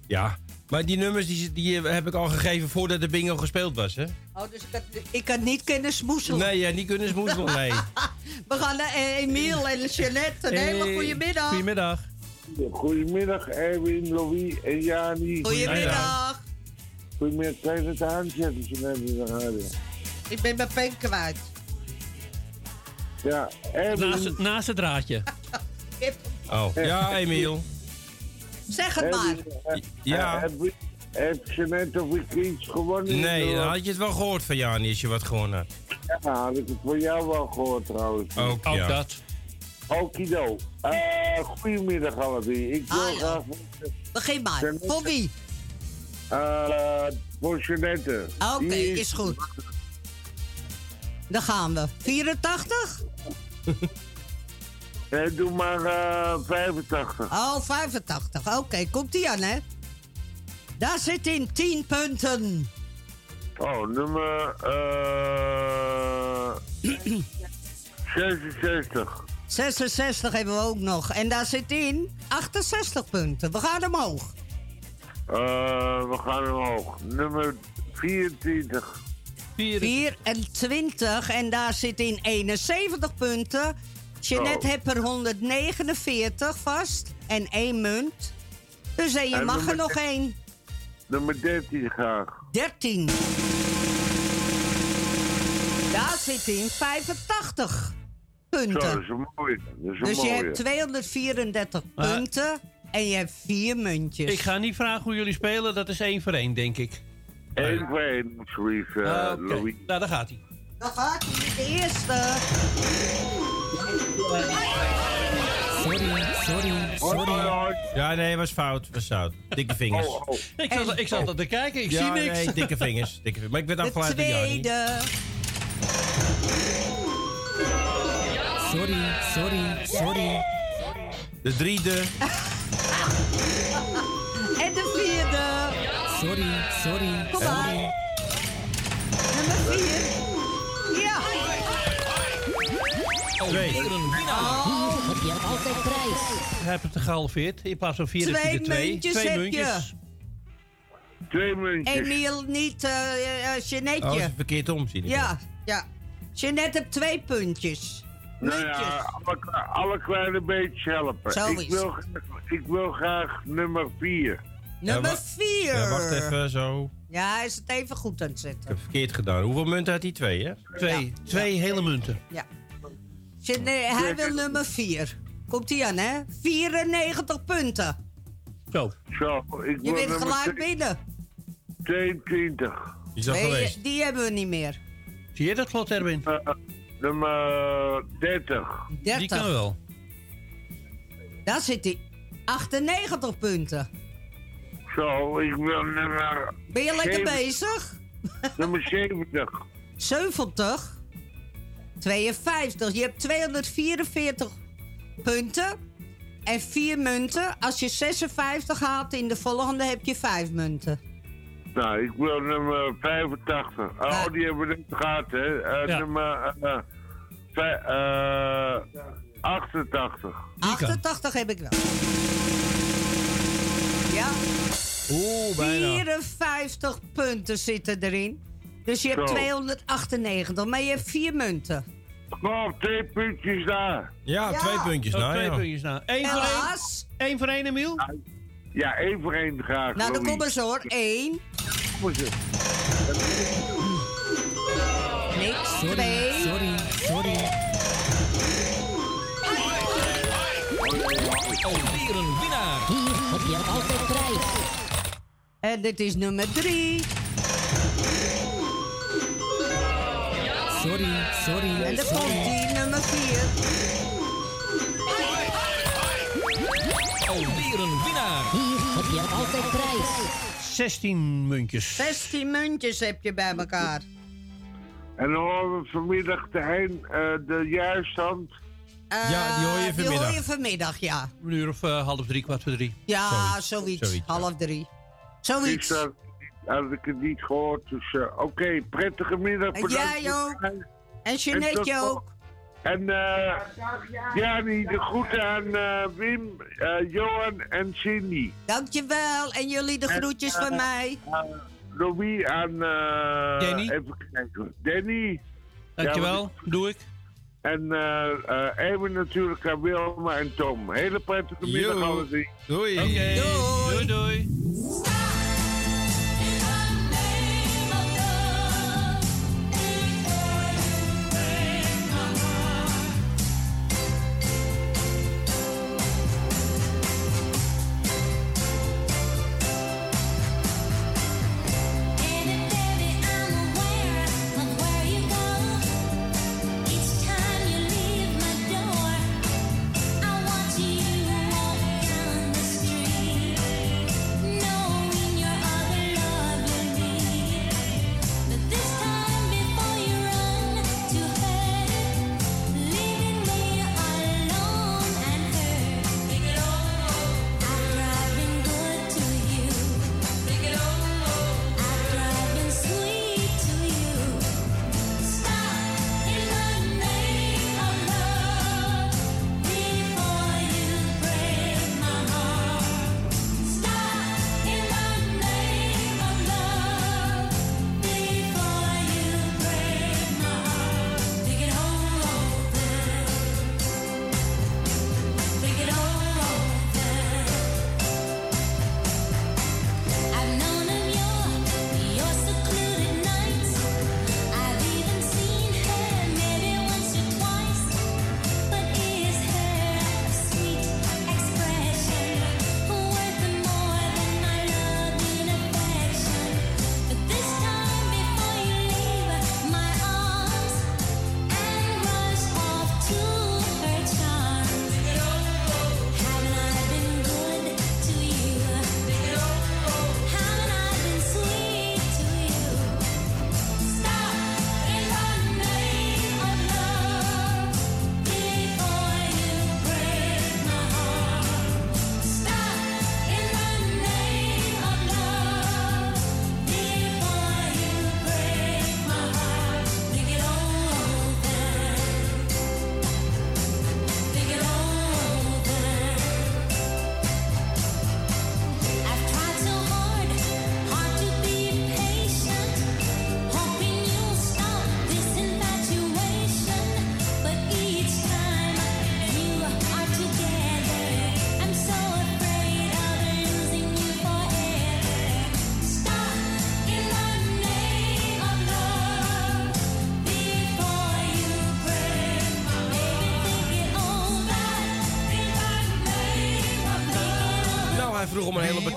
Ja, maar die nummers die, die heb ik al gegeven voordat de bingo gespeeld was, hè? Oh, dus ik had, ik had niet kunnen smoezelen. Nee, ja, niet kunnen smoezelen, nee. (laughs) We gaan naar eh, Emiel en Jeannette. Een hele Hey, goedemiddag. Goedemiddag. Goedemiddag Erwin, Louis en Jani. Goedemiddag. Goedemiddag, kan je het aanzetten zo net in de radio? Ik ben mijn pen kwijt. Ja, Erwin. Naast, het- naast het draadje. (laughs) Oh, ja, Emiel. Zeg het maar. Ja. Heb, heb je net of ik iets gewonnen? Nee, dan had je het wel gehoord van Jani als je wat gewonnen had. Ja, had ik het van jou wel gehoord trouwens. Ook, ja. dat. Okido. Eh goedemiddag allebei. Ik wil Hallo. graag... Begin maar. Jeannette. Voor wie? eh voor Jeannette. Oké, is goed. Dan gaan we. 84? (laughs) Eh, doe maar eh 85. Oh, 85. Oké, komt die aan, hè? Daar zit in 10 punten. Oh, nummer... eh (clears throat) 66. 66 hebben we ook nog. En daar zit in 68 punten. We gaan omhoog. Eh, we gaan omhoog. Nummer 24. 24. En daar zit in 71 punten. Jeannette Oh. heeft er 149 vast. En één munt. Dus en je En mag er nog één. Nummer 13 graag. 13. Daar zit in 85 punten. Zo, dat is een mooie. Dat is een Dus je hebt 234 Maar- punten en je hebt vier muntjes. Ik ga niet vragen hoe jullie spelen, dat is één voor één, denk ik. Eén voor één, eh, Ah, Oké. Louis. Nou, daar gaat hij. Dan gaat hij, de eerste. Sorry, sorry, sorry. Ja, nee, was fout. Was fout. Dikke vingers. Oh, oh. Ik zat, ik zat er te kijken, ik ja, zie niks. nee, dikke vingers. Dikke vingers. Maar ik werd De afgeleid door Jani. tweede. Sorry, sorry, sorry. De driede. En de vierde. Sorry, sorry, Kom maar. Nummer vier. Ja. Twee. Oh, Heb je altijd prijs? Heeft het gehalveerd. In plaats van vier Twee twee. muntjes twee heb muntjes. Twee muntjes. Emiel, niet eh eh, Oh, Jeannetje. is het verkeerd om, zie ik. ja, ja. Jeannette heeft twee puntjes. Nou ja, alle, alle kleine beetjes helpen. Zo ik, wil, graag- ik wil graag nummer 4. Nummer wa- vier. Ja, wacht even, zo. Ja, hij is het even goed aan het Ik zetten. heb verkeerd gedaan. Hoeveel munten had hij? Twee, hè? Twee, twee hele munten. Ja. Hij wil nummer vier. Komt hij aan, hè? 94 punten. Zo. Zo, ik Je bent gelijk binnen. 22. Die is al Nee, geweest. die hebben we niet meer. Zie je dat slot, Erwin? Eh, nummer 30. 30. Die kan wel. Daar zit hij. 98 punten. Zo, ik wil nummer... Ben je lekker bezig? Nummer 70. 70. 52. Je hebt 244 punten. en vier munten. Als je 56 haalt in de volgende heb je vijf munten. Nou, ik wil nummer 85. Oh, die hebben we net gehad, hè? Eh, Ja. Nummer eh, 88. 88 heb ik wel. Ja. Oeh, bijna. 54 punten zitten erin. Dus je hebt Zo. 298, maar je hebt vier munten. Kom, twee puntjes daar. Ja, Ja. twee puntjes Oh, nou. twee ja. puntjes nou. Eén voor één. Helaas. Eén voor één, Emiel? Ja, één voor één graag. Nou, dan Louis. kom eens hoor. 1. Niks. 2. Hier heb je altijd prijs. En dit is nummer 3. Sorry, sorry, En dan komt sorry. die nummer 4. Alweer een winnaar. Hier heb je altijd prijs. 16 muntjes. 16 muntjes heb je bij elkaar. En dan horen we vanmiddag de, hein, eh, de juiststand. Ja, die hoor je Eh, Die vanmiddag. hoor je vanmiddag, ja. Een uur of eh, half drie, kwart voor drie. Ja, zoiets. Half drie. Zoiets. Ik had ik het niet gehoord. Dus eh, oké, prettige middag. En bedankt jij voor ook. En Jeanette ook. En eh Jani, de groeten aan Wim, eh, Johan en Cindy. Dankjewel. En jullie de En, groetjes van mij. Louis aan... eh, Danny. Even kijken. Danny. Dankjewel, doe ik. En eh eh Erwin natuurlijk aan Wilma en Tom. Hele prettige middag alle drie. Doei. Doei, doei. Nou,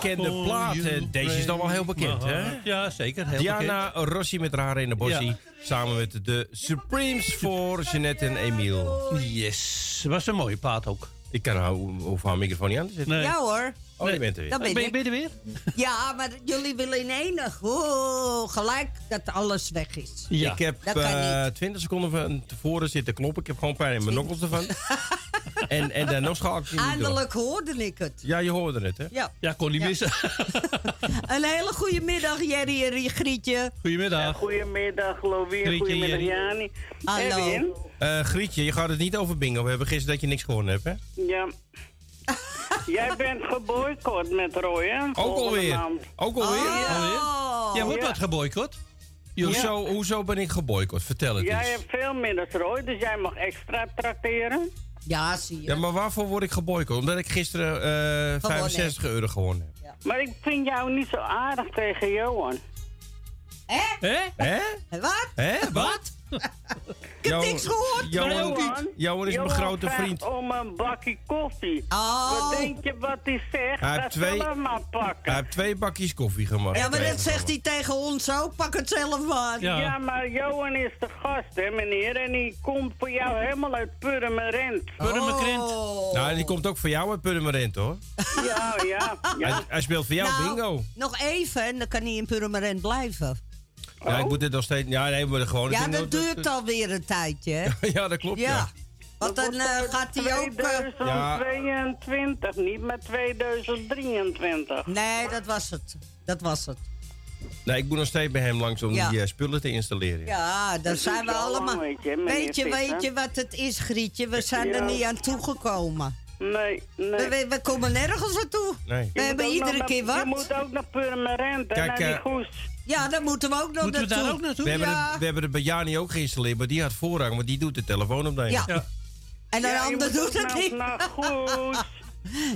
bekende plaat. Eh, Deze is dan wel heel bekend, hè? Ja, zeker. Heel Diana Rossi met haar in de bossie. Ja. Samen met de Supremes voor Jeanette en Emiel. Yes. Was een mooie plaat ook. Ik kan haar, hoef haar microfoon niet aan te zetten. Ja hoor. Oh, je bent er weer. Dat ben Ben, ik. ben je er weer? Ja, maar jullie willen in enig. Oh, gelijk dat alles weg is. Ik heb kan eh, niet. 20 seconden van tevoren zitten kloppen. Ik heb gewoon pijn in mijn nokkels ervan. (laughs) En, en dan nog schakel je niet door. Eindelijk hoorde ik het. Ja, je hoorde het, hè? Ja. Ja, kon niet Ja. missen. (laughs) Een hele goede middag, Jerry en Grietje. Goedemiddag. Goedemiddag, Louis. Grietje, Goedemiddag, Jerry. Jani. Hallo. Eh, Grietje, je gaat het niet over bingo. We hebben gisteren dat je niks gewonnen hebt, hè? Ja. (laughs) Jij bent geboycott met Roy, hè? Ook alweer. maand. Ook alweer? Ja. Jij wordt Ja. wat geboycott? Hoezo, hoezo ben ik geboycott? Vertel het Jij eens. hebt veel minder dan Roy, dus jij mag extra trakteren. Ja, zie je. Ja, maar waarvoor word ik geboycott? Omdat ik gisteren eh 65 euro gewonnen heb. Maar ik vind jou niet zo aardig tegen Johan. Hè? Hè? Hè? Wat? Hè? Wat? Ik heb niks gehoord. Johan, Johan is mijn grote vriend. om een bakje koffie. Oh. Wat denk je wat hij zegt? Hij Dat twee- zal hem maar pakken. Hij heeft twee bakjes koffie gemaakt. Ja, maar dat zegt hij tegen ons ook. Pak het zelf maar. Ja. maar Johan is de gast, hè, meneer. En die komt voor jou helemaal uit Purmerend. Purmerend. Oh. Nou, die komt ook voor jou uit Purmerend, hoor. Ja, ja. Hij, ja. hij speelt voor jou Nou, bingo. Nog even en dan kan hij in Purmerend blijven. Ja, ik moet het nog steeds... Ja, nee, maar gewoon... Ja, dat duurt alweer een tijdje. hè? (laughs) Ja, dat klopt, ja. Ja. Want dan eh, gaat hij ook... eh, 2022, niet met 2023. Nee, dat was het. Dat was het. Nee, ik moet nog steeds bij hem langs om Ja. die eh, spullen te installeren. Ja, daar Dat zijn we lang, allemaal... weet je, weet je, Visser. weet je wat het is, Grietje? We zijn er niet aan toegekomen. Nee, nee. We, we, komen nergens naartoe. Nee. We Je hebben iedere keer naar- wat. Je moet ook naar Purmerend en Kijk, naar die eh, goes. Ja, dan moeten we ook nog Moeten we naartoe. daar ook naartoe? We hebben, Ja. het, we hebben bij Jani ook geïnstalleerd, maar die had voorrang, want die doet de telefoon opnemen. Ja. Ja. En Ja, je ander doet het niet. (laughs) Goes.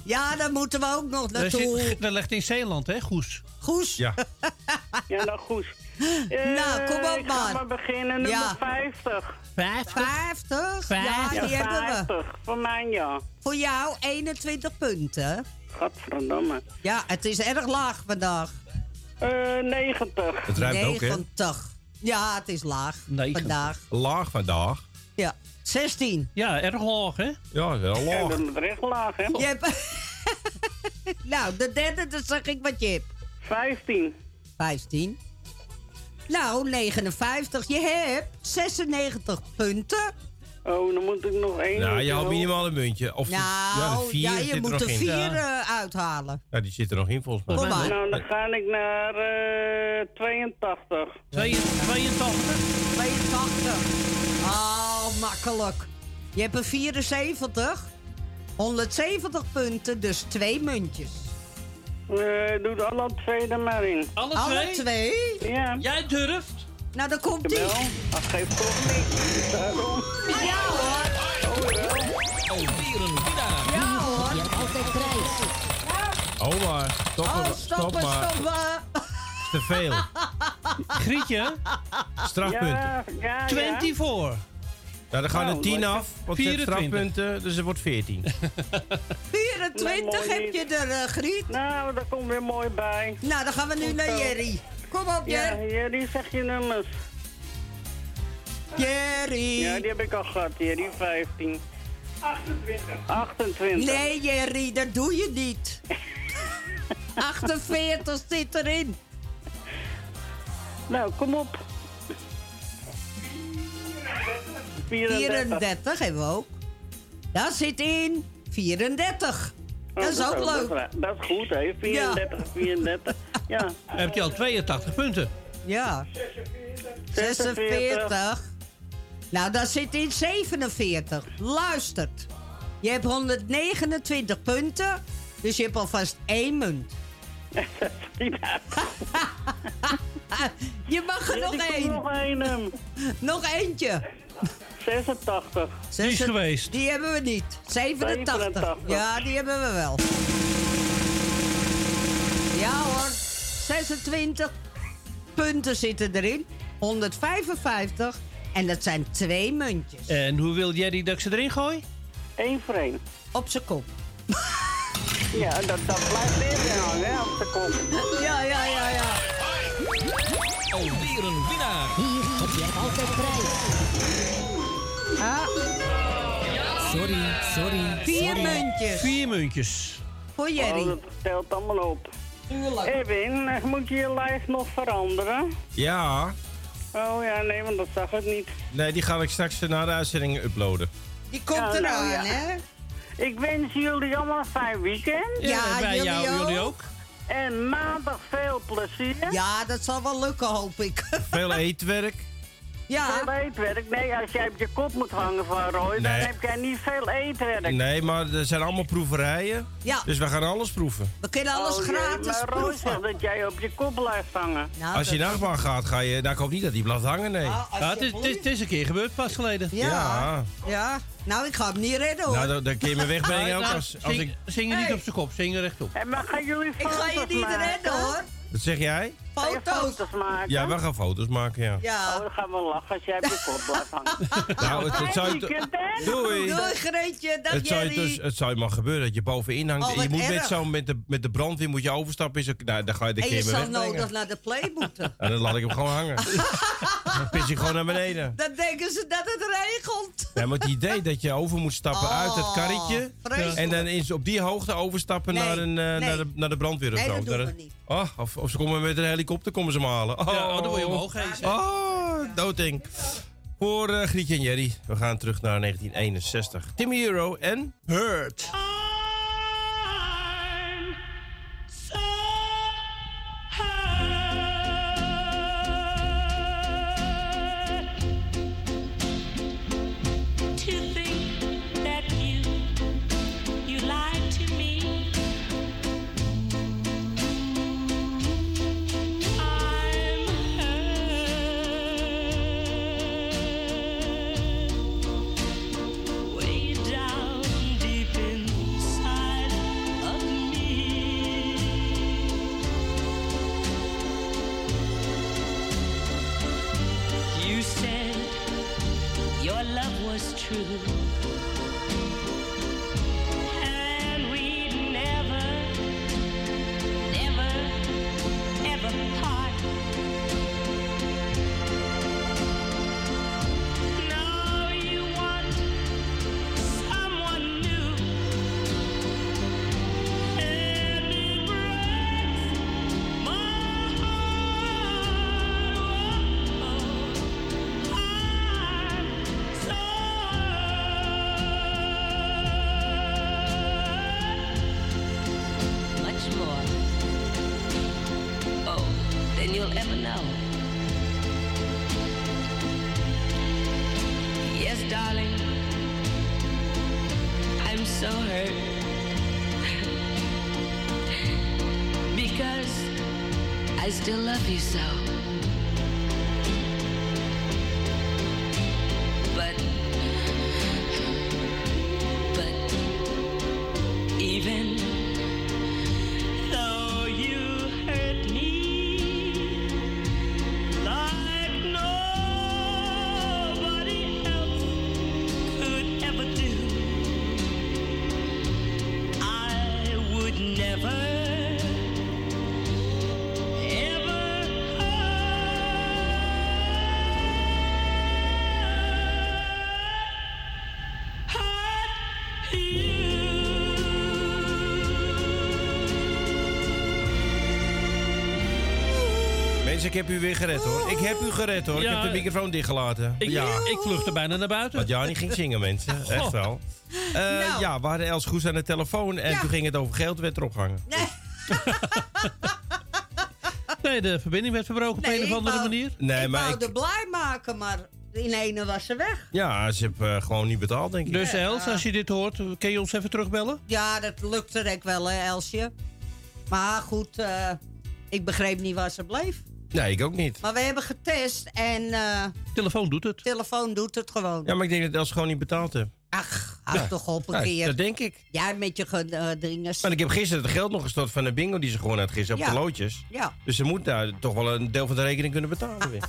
Ja, dan moeten we ook nog Dat, naartoe. (laughs) zit, dat ligt in Zeeland, hè, Goes? Goes. Ja. Ja, naar Goes. Eh, (laughs) Nou, kom op ik ga maar. maar beginnen, nummer Ja. 50. 50? Ja, Ja, die hebben we. 50. Voor mij, ja. Voor jou 21 punten. Gadverdamme. Ja, het is erg laag vandaag. Eh 90. Het ruimt ook, hè? 90. Ja, het is laag vandaag. Laag vandaag. Ja. 16. Ja, erg laag, hè? Ja, wel Ja, laag. dat is recht laag, hè? Je hebt... (laughs) nou, de derde, dan zeg ik wat je hebt. 15. 15. Nou, 59. Je hebt 96 punten. Oh, dan moet ik nog één. Nou, je had doen. minimaal een muntje. Of nou, ja, de vier ja, zit je er moet nog er vier Ja. eh, uithalen. Ja, die zit er nog in volgens mij. Kom maar. Nou, dan ga ik naar eh 82. 82. 82. Oh, makkelijk. Je hebt een 74. 170 punten, dus twee muntjes. Eh doe alle twee er maar in. Alle, Alle twee? Ja. Jij durft? Nou, dan komt ie. Dat geeft toch niks. Daarom. Ja hoor. Alweer een winnaar. Ja hoor. Je hebt altijd prijs. Oh, maar. Stop, Oh, maar, stoppen, maar. stoppen. Te veel. Grietje, Strafpunten. Ja, ja, 24. Nou, dan gaan er Nou, 10 lekker. af. Want je hebt 24. strafpunten, dus het wordt 14. 24 mooi heb je er, eh, Griet. Nou, daar komt weer mooi bij. Nou, dan gaan we nu naar. Jerry. Kom op, Ja, Jerry. Jerry, zeg je nummers. Jerry. Ja, die heb ik al gehad, Jerry, 15. 28. 28. Nee, Jerry, dat doe je niet. (laughs) 48 zit erin. Nou, kom op. 34. 34 hebben we ook. Daar zit in 34. Oh, Dat is ook leuk. Dat is, dat is goed, hè? 34, 34. (laughs) Ja. Dan heb je al 82 punten. Ja. 46. Nou, daar zit in 47. Luistert. Je hebt 129 punten. Dus je hebt alvast één munt. (laughs) (laughs) je mag er Ja, nog die één. nog één. ehm. (laughs) Nog eentje. 86. Die is geweest. Die hebben we niet. 87. 87. Ja, die hebben we wel. Ja hoor. 26 punten zitten erin. 155. En dat zijn twee muntjes. En hoe wil Jerry dat ik ze erin gooi? Eén voor één. Op zijn kop. Ja, dat, dat blijft weer hangen, hè, op de kop. Ja, ja, ja, ja. Alweer een winnaar. Hier heb je altijd prijs. Ah, Sorry, sorry. vier sorry. muntjes. Vier muntjes. Voor Oh, Jerry. dat telt allemaal op. Erwin, eh, moet je je lijst nog veranderen? Ja. Oh ja, nee, want dat zag ik niet. Nee, die ga ik straks na de uitzending uploaden. Die komt Ja, nou, ja. hè? Ik wens jullie allemaal een fijn weekend. Ja, wij jullie jou- ook. jullie ook. En maandag veel plezier. Ja, dat zal wel lukken, hoop ik. Veel (laughs) eetwerk. Ja. Veel eetwerk. Nee, als jij op je kop moet hangen van Roy, dan heb jij niet veel eetwerk. Nee, maar er zijn allemaal proeverijen. Ja. Dus we gaan alles proeven. We kunnen alles Oh, jee, gratis maar Roy proeven. zegt dat jij op je kop blijft hangen. Nou, Als je nachtbaan gaat, ga je... Nou, ik hoop niet dat die blijft hangen, nee. Ah, Ja, het, is, het, is, het is een keer gebeurd pas geleden. Ja. Ja. Ja. Nou, ik ga hem niet redden hoor. Nou, dan, dan kun je me (laughs) wegbrengen ook Nou, als, als zing, ik... zing je niet Hey. op zijn kop, zing je rechtop. En maar gaan jullie ik ga je niet maken? redden hoor. Wat zeg jij? Je Foto's. foto's maken? Ja, we gaan foto's maken, ja. Ja. Oh, dan gaan we lachen als jij op je kop blijft hangen. (laughs) Nou, het, het zou je... Doei. Doei Greetje, dag Het zou, je dus, het zou je maar gebeuren dat je bovenin hangt. Oh, en je moet net erg. zo met de, met de brandweer moet je overstappen. Is ook, nou, dan ga je de en je keer zal wegbrengen. nodig naar de play moeten. En (laughs) dan laat ik hem gewoon hangen. (laughs) dan pis ik gewoon naar beneden. Dan denken ze dat het regent. Ja, maar het idee dat je over moet stappen Oh, uit het karretje. vreselijk. En dan eens op die hoogte overstappen Nee, naar, een, eh, nee. naar, de, naar de brandweer of Nee, zo. dat doen we niet. Oh, of, of ze komen met een helikopter, komen ze me halen. Oh, Ja, oh, dan word je omhoog gehezen. Oh. Voor eh, Grietje en Jerry. We gaan terug naar 1961. Timmy Euro en Hurt. Love was true. Ik heb u weer gered hoor. Ik heb u gered hoor. Ja. ik heb de microfoon dichtgelaten. Ik, ja. ik vluchtte bijna naar buiten. Want Jani ging zingen, mensen. Goh. (laughs) Echt wel. Eh, Nou. Ja, we hadden Els Goes aan de telefoon. En Ja. toen ging het over geld, werd erop gehangen. Nee, (laughs) de verbinding werd verbroken op Nee, een of andere wou- manier. Nee, ik maar wou ik, er blij maken, maar in ene was ze weg. ja, ze heeft eh, gewoon niet betaald, denk ik. Dus Els, als je dit hoort, kun je ons even terugbellen? Ja, dat lukte ik wel, hè, Elsje. Maar goed, eh, ik begreep niet waar ze bleef. Nee, ik ook niet. Maar we hebben getest en eh Telefoon doet het. telefoon doet het gewoon. Ja, maar ik denk dat Els gewoon niet betaald heeft. Ach, houd Ja. toch op een Ja, keer. dat denk ik. Ja, met je ge- eh. Maar ik heb gisteren het geld nog gestort van de bingo die ze gewoon had gisteren op de loodjes. Ja. Dus ze moet daar toch wel een deel van de rekening kunnen betalen weer. (laughs)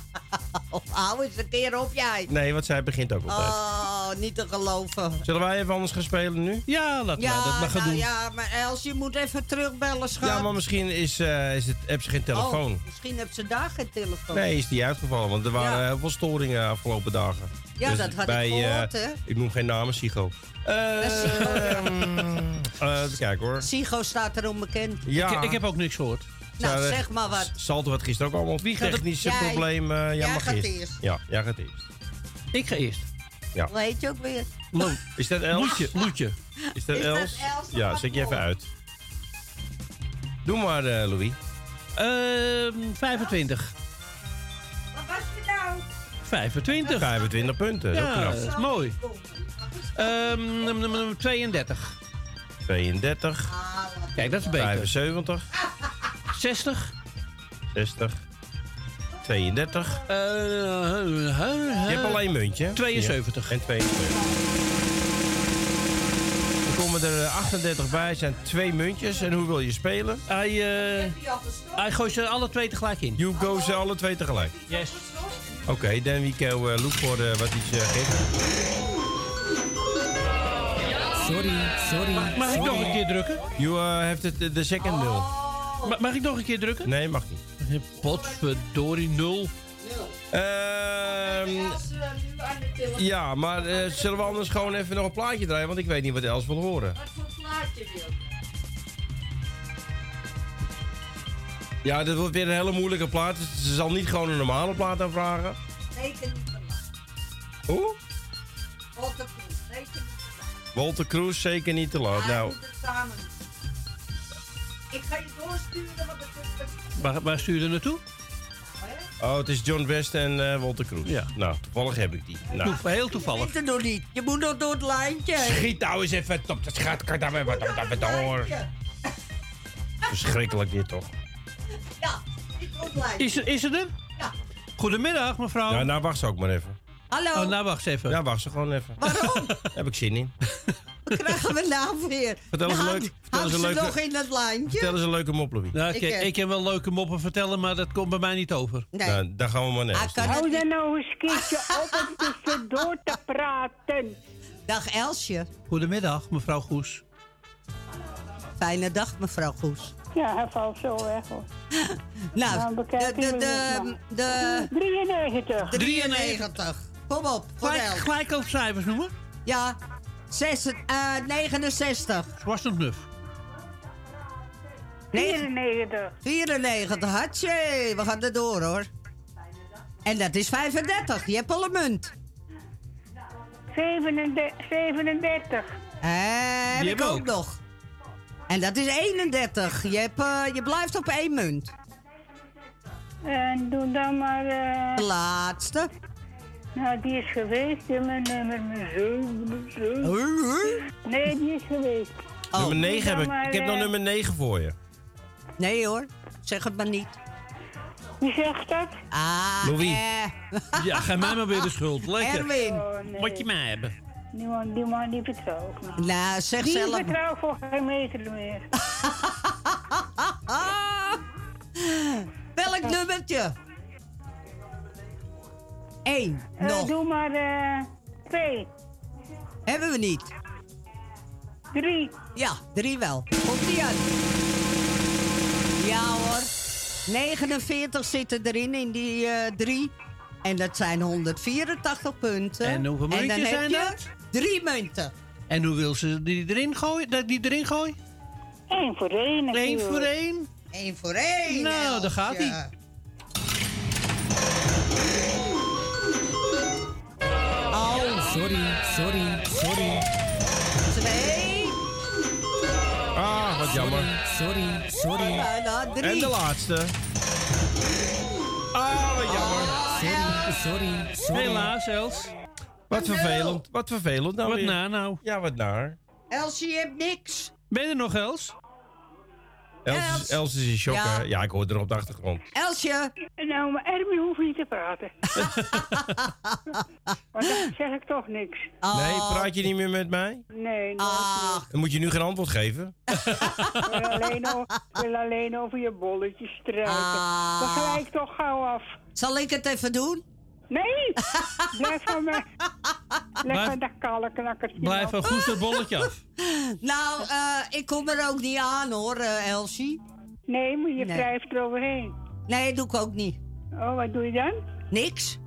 Hou eens een keer op, jij. Nee, want zij begint ook altijd. Oh, niet te geloven. Zullen wij even anders gaan spelen nu? Ja, laten dat maar gaan nou doen. ja, maar Els, je moet even terugbellen, schat. Ja, maar misschien is, eh, is het, heb ze geen telefoon. Oh, misschien heb ze daar geen telefoon. Nee, is die uitgevallen, want er waren heel veel storingen afgelopen dagen. Ja, Dus dat had bij, ik gehoord, eh, hè. Ik noem geen namen, Sigo. Eh, eh, (laughs) even kijken hoor. Sigo staat erom bekend. Ja. Ik, ik heb ook niks gehoord. Nou, Zou, zeg maar wat. Salto had gisteren ook allemaal Wie gaat het- technische Jij. problemen. Ja, Jij mag gaat eerst. eerst. Ja, jij gaat eerst. Ik ga eerst. Ja. Hoe heet je ook weer? Lo (laughs) Is dat Els? Loetje, Loetje. Is dat Is dat Els? Ja, zet je even uit. Doe maar, eh, Louis. Ehm 25. Wat was het nou? 25. 25 punten, dat is Ja, knap. dat is mooi. Num- 32. 32. Kijk, dat is beter. 75. 60. 60. 32. Eh, Je hebt alleen muntje. hè? 72. Ja, En 72. Er komen er eh, 38 bij, zijn twee muntjes. En hoe wil je spelen? Hij, eh, hij gooit ze alle twee tegelijk in. You go ze alle twee tegelijk. Yes. Oké, dan wie kan uh, look voor eh, wat hij uh, geeft. Sorry, sorry. Mag ik nog een keer drukken? You uh, have the, the second nul. Ma- mag ik nog een keer drukken? Nee, mag niet. Potverdorie, nul. Ehm ja, maar eh, zullen we anders gewoon even nog een plaatje draaien? Want ik weet niet wat Els wil horen. Wat voor plaatje wil Ja, dit wordt weer een hele moeilijke plaat. Dus ze zal niet gewoon een normale plaat aanvragen. Zeker niet te laat. Hoe? Walter Kroes, zeker niet te laat. Walter Cruz, zeker niet te laat. Hij Nou, moet het samen doen. Ik ga je doorsturen wat het is. Waar, waar stuur je er naartoe? oh, het is John West en eh, Walter Cruz. Ja. Nou, toevallig heb ik die. Nou. Heel toevallig. Ik nog niet. Je moet nog door het lijntje. Schiet nou eens even op de schat. Kan daar weer wat op dat door. Verschrikkelijk dit toch? Ja, ik door. Is, er- is het er? Ja. Goedemiddag, mevrouw. Ja, nou wacht ze ook maar even. Hallo, Oh, nou, wacht eens even. Ja, wacht ze gewoon even. waarom? (laughs) heb ik zin in. (laughs) Wat krijgen we nou weer? Vertel eens een Nou, leuk- vertel hou eens een ze leuke- nog in het lijntje? Vertel eens een leuke mop, Louis. Nou, Ik, eh, ik kan wel leuke moppen vertellen, maar dat komt bij mij niet over. Nee. Nou, daar gaan we maar naar. kan het Hou dan nou eens keertje (laughs) op om tussendoor te praten. Dag Elsje. Goedemiddag, mevrouw Goes. Fijne dag, mevrouw Goes. Ja, hij valt zo weg hoor. (laughs) Nou, Nou, de, bekijken de, de, de, 93. 93. Kom op, Gelijk, gelijk ook cijfers noemen. Ja, zes, eh, 69. Zwart en knuf. 94. 94, hartje. We gaan er door hoor. En dat is 35. Je hebt al een munt. 37. 37. Eh, heb Die ik ook. nog. En dat is 31. Je, hebt, eh, je blijft op één munt. En doe dan maar... eh, De laatste. nou, die is geweest. Nummer, nummer, nummer 7. Nee, die is geweest. Oh. Nummer 9 heb ik. maar, Ik heb nog eh, nummer 9 voor je. Nee hoor, zeg het maar niet. Wie zegt dat? Ah, Louis. eh. Ja, geef mij maar weer de schuld. Lekker. Erwin. Oh, nee. Moet je mij hebben. Die man, die man die vertrouw ik niet. Nou, zeg Die zelf. vertrouw ik voor geen meter meer. (laughs) Welk nummertje? Eén. Eh, Nog. doe maar eh, twee. Hebben we niet. Drie. Ja, drie wel. Komt die uit. Ja hoor. 49 zitten erin in die eh, drie. En dat zijn 184 punten. En hoeveel dan muntjes heb zijn je dat? Drie munten. En hoe wil ze die erin gooien? Dat die erin gooien? Eén voor één. Eén voor één? Eén voor één. Nou, daar gaat hij. Oh, Sorry, sorry, sorry, twee. Ah, wat jammer. sorry, sorry, Bijna En drie. de laatste. Ah, wat jammer. Sorry. Helaas, Els. Wat vervelend. Wat vervelend nou Wat weer. na nou? Ja, wat naar. Elsje, je hebt niks. Ben je er nog, Els? Els, is- Els. Els is in shock, Ja. hè? Ja, ik hoor er op de achtergrond. Elsje. Nou, maar Erwin hoeft niet te praten. (laughs) Want dan zeg ik toch niks. Nee, Oh. praat je niet meer met mij? Nee, nooit Ah, Dan moet je nu geen antwoord geven. Ik wil alleen, o- ik wil alleen over je bolletjes strijken. Ah. Dan ga ik toch gauw af. zal ik het even doen? Nee! (laughs) Blijf van me. Blijf- Leg van dat kale knakkertje Blijf een goed het bolletje af. (laughs) Nou, eh, ik kom er ook niet aan hoor, eh, Elsie. Nee, maar je Nee. wrijft eroverheen. Nee, doe ik ook niet. Oh, wat doe je dan? Niks.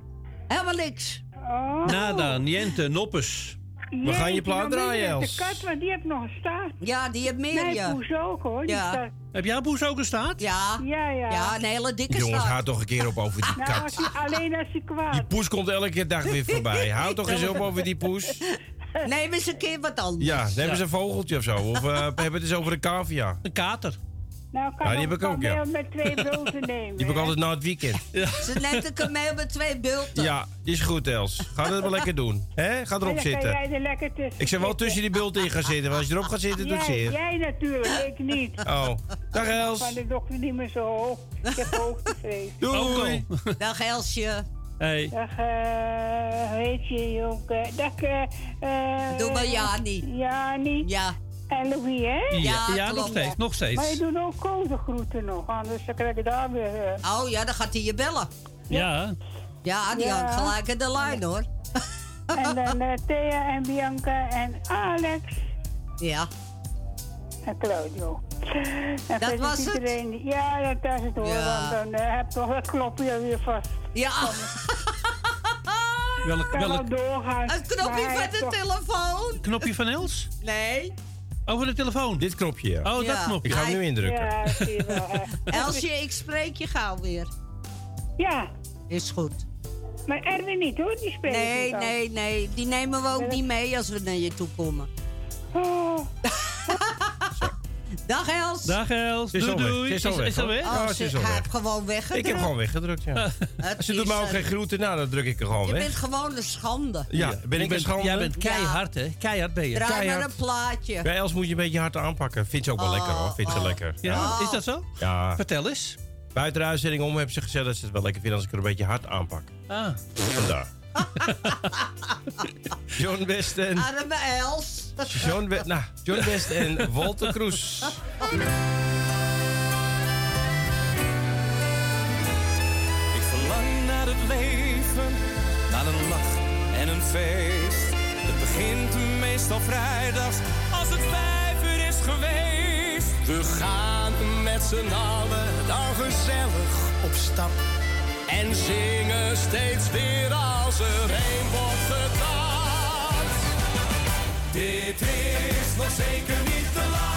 Helemaal niks. Oh. Nada, niente, noppes. We gaan je plaat draaien, Els. De kat, want die heeft nog een staart. Ja, die heeft meer, Nee, ja. poes ook hoor. Die Ja. Heb jij poes ook een staart? Ja. Ja, ja. Ja, een hele dikke Jongens, staart. houd toch een keer op over die Nou, als kat. hij, alleen als hij kwaad. Die poes komt elke dag weer voorbij. Houd toch eens op over die poes. Neem eens een keer wat anders. Ja, nemen ze een vogeltje of zo. Of eh, hebben we het eens over een cavia. Een kater. Nou, kan Ja, die heb ik ook, ja. met twee (laughs) bulten nemen. Die heb ik altijd na het weekend. (laughs) Ze neemt een kameel met twee bulten. Ja, die is goed, Els. Ga dat wel lekker doen. Hè? Ga erop dan kan zitten. jij er lekker tussen Ik zou wel tussen die bulten in gaan zitten. Want als je erop gaat zitten, doet zeer. jij natuurlijk, ik niet. (laughs) Oh, dag Els. Van de dokter niet meer zo hoog. Ik heb hoogtevrees. Doei. Dag Elsje. Hey. Dag, eh, weet je, Jonke. Dag, eh... eh, Doe maar Jani. Jani. Ja. En Louis, hè? Ja, ja, nog steeds, nog steeds. Maar je doet ook kozengroeten nog, anders krijg je daar weer... eh, Oh ja, dan gaat hij je bellen. Ja. Ja, die Ja. hangt gelijk in de lijn hoor. (laughs) En dan eh, Thea en Bianca en Alex. Ja. En Claudio. En Dat was het? iedereen die- Ja, dat is het hoor, Ja. want dan eh, heb je toch dat knopje weer vast. Ja. Welk, Kan wel welk doorgaan. Het knopje van de toch- telefoon. knopje van Els? Nee. Over de telefoon. Dit knopje, ja. Oh, dat knopje. Ik ga hem nu indrukken. Ja, zie je wel. hè. (laughs) Elsje, ik spreek je gauw weer. Ja, Is goed. maar Erwin niet hoor, die speelt Nee, nee, nee. Die nemen we ook niet mee als we naar je toe komen. Oh, (laughs) Dag Els. Dag Els. Doei doei. Ze is is? Oh, ze- ze is al hij weg. heeft gewoon weggedrukt. Ik heb gewoon weggedrukt, ja. (laughs) Het Ze doet me ook eh, geen groeten na, dan druk ik er gewoon Je weg. bent gewoon een schande. Ja, ben ik best Jij schande? bent keihard, hè? Keihard ben je. Draai maar keihard. een plaatje. Bij Els moet je een beetje hard aanpakken. Vindt ze ook wel Oh, lekker hoor. Vindt ze oh. lekker. Ja, Oh. is dat zo? Ja. Vertel eens. Buiten de uitzending om hebben ze gezegd dat ze het wel lekker vinden als ik er een beetje hard aanpak. Ah. Vandaar. (laughs) John West en... Arme Els. John, We- nou, John West en Walter Kroes. Ik verlang naar het leven, naar een lach en een feest. Het begint meestal vrijdags als het vijf uur is geweest. We gaan met z'n allen dan gezellig op stap. En zingen steeds weer als er een wordt gedanst. Dit is nog zeker niet de laatste,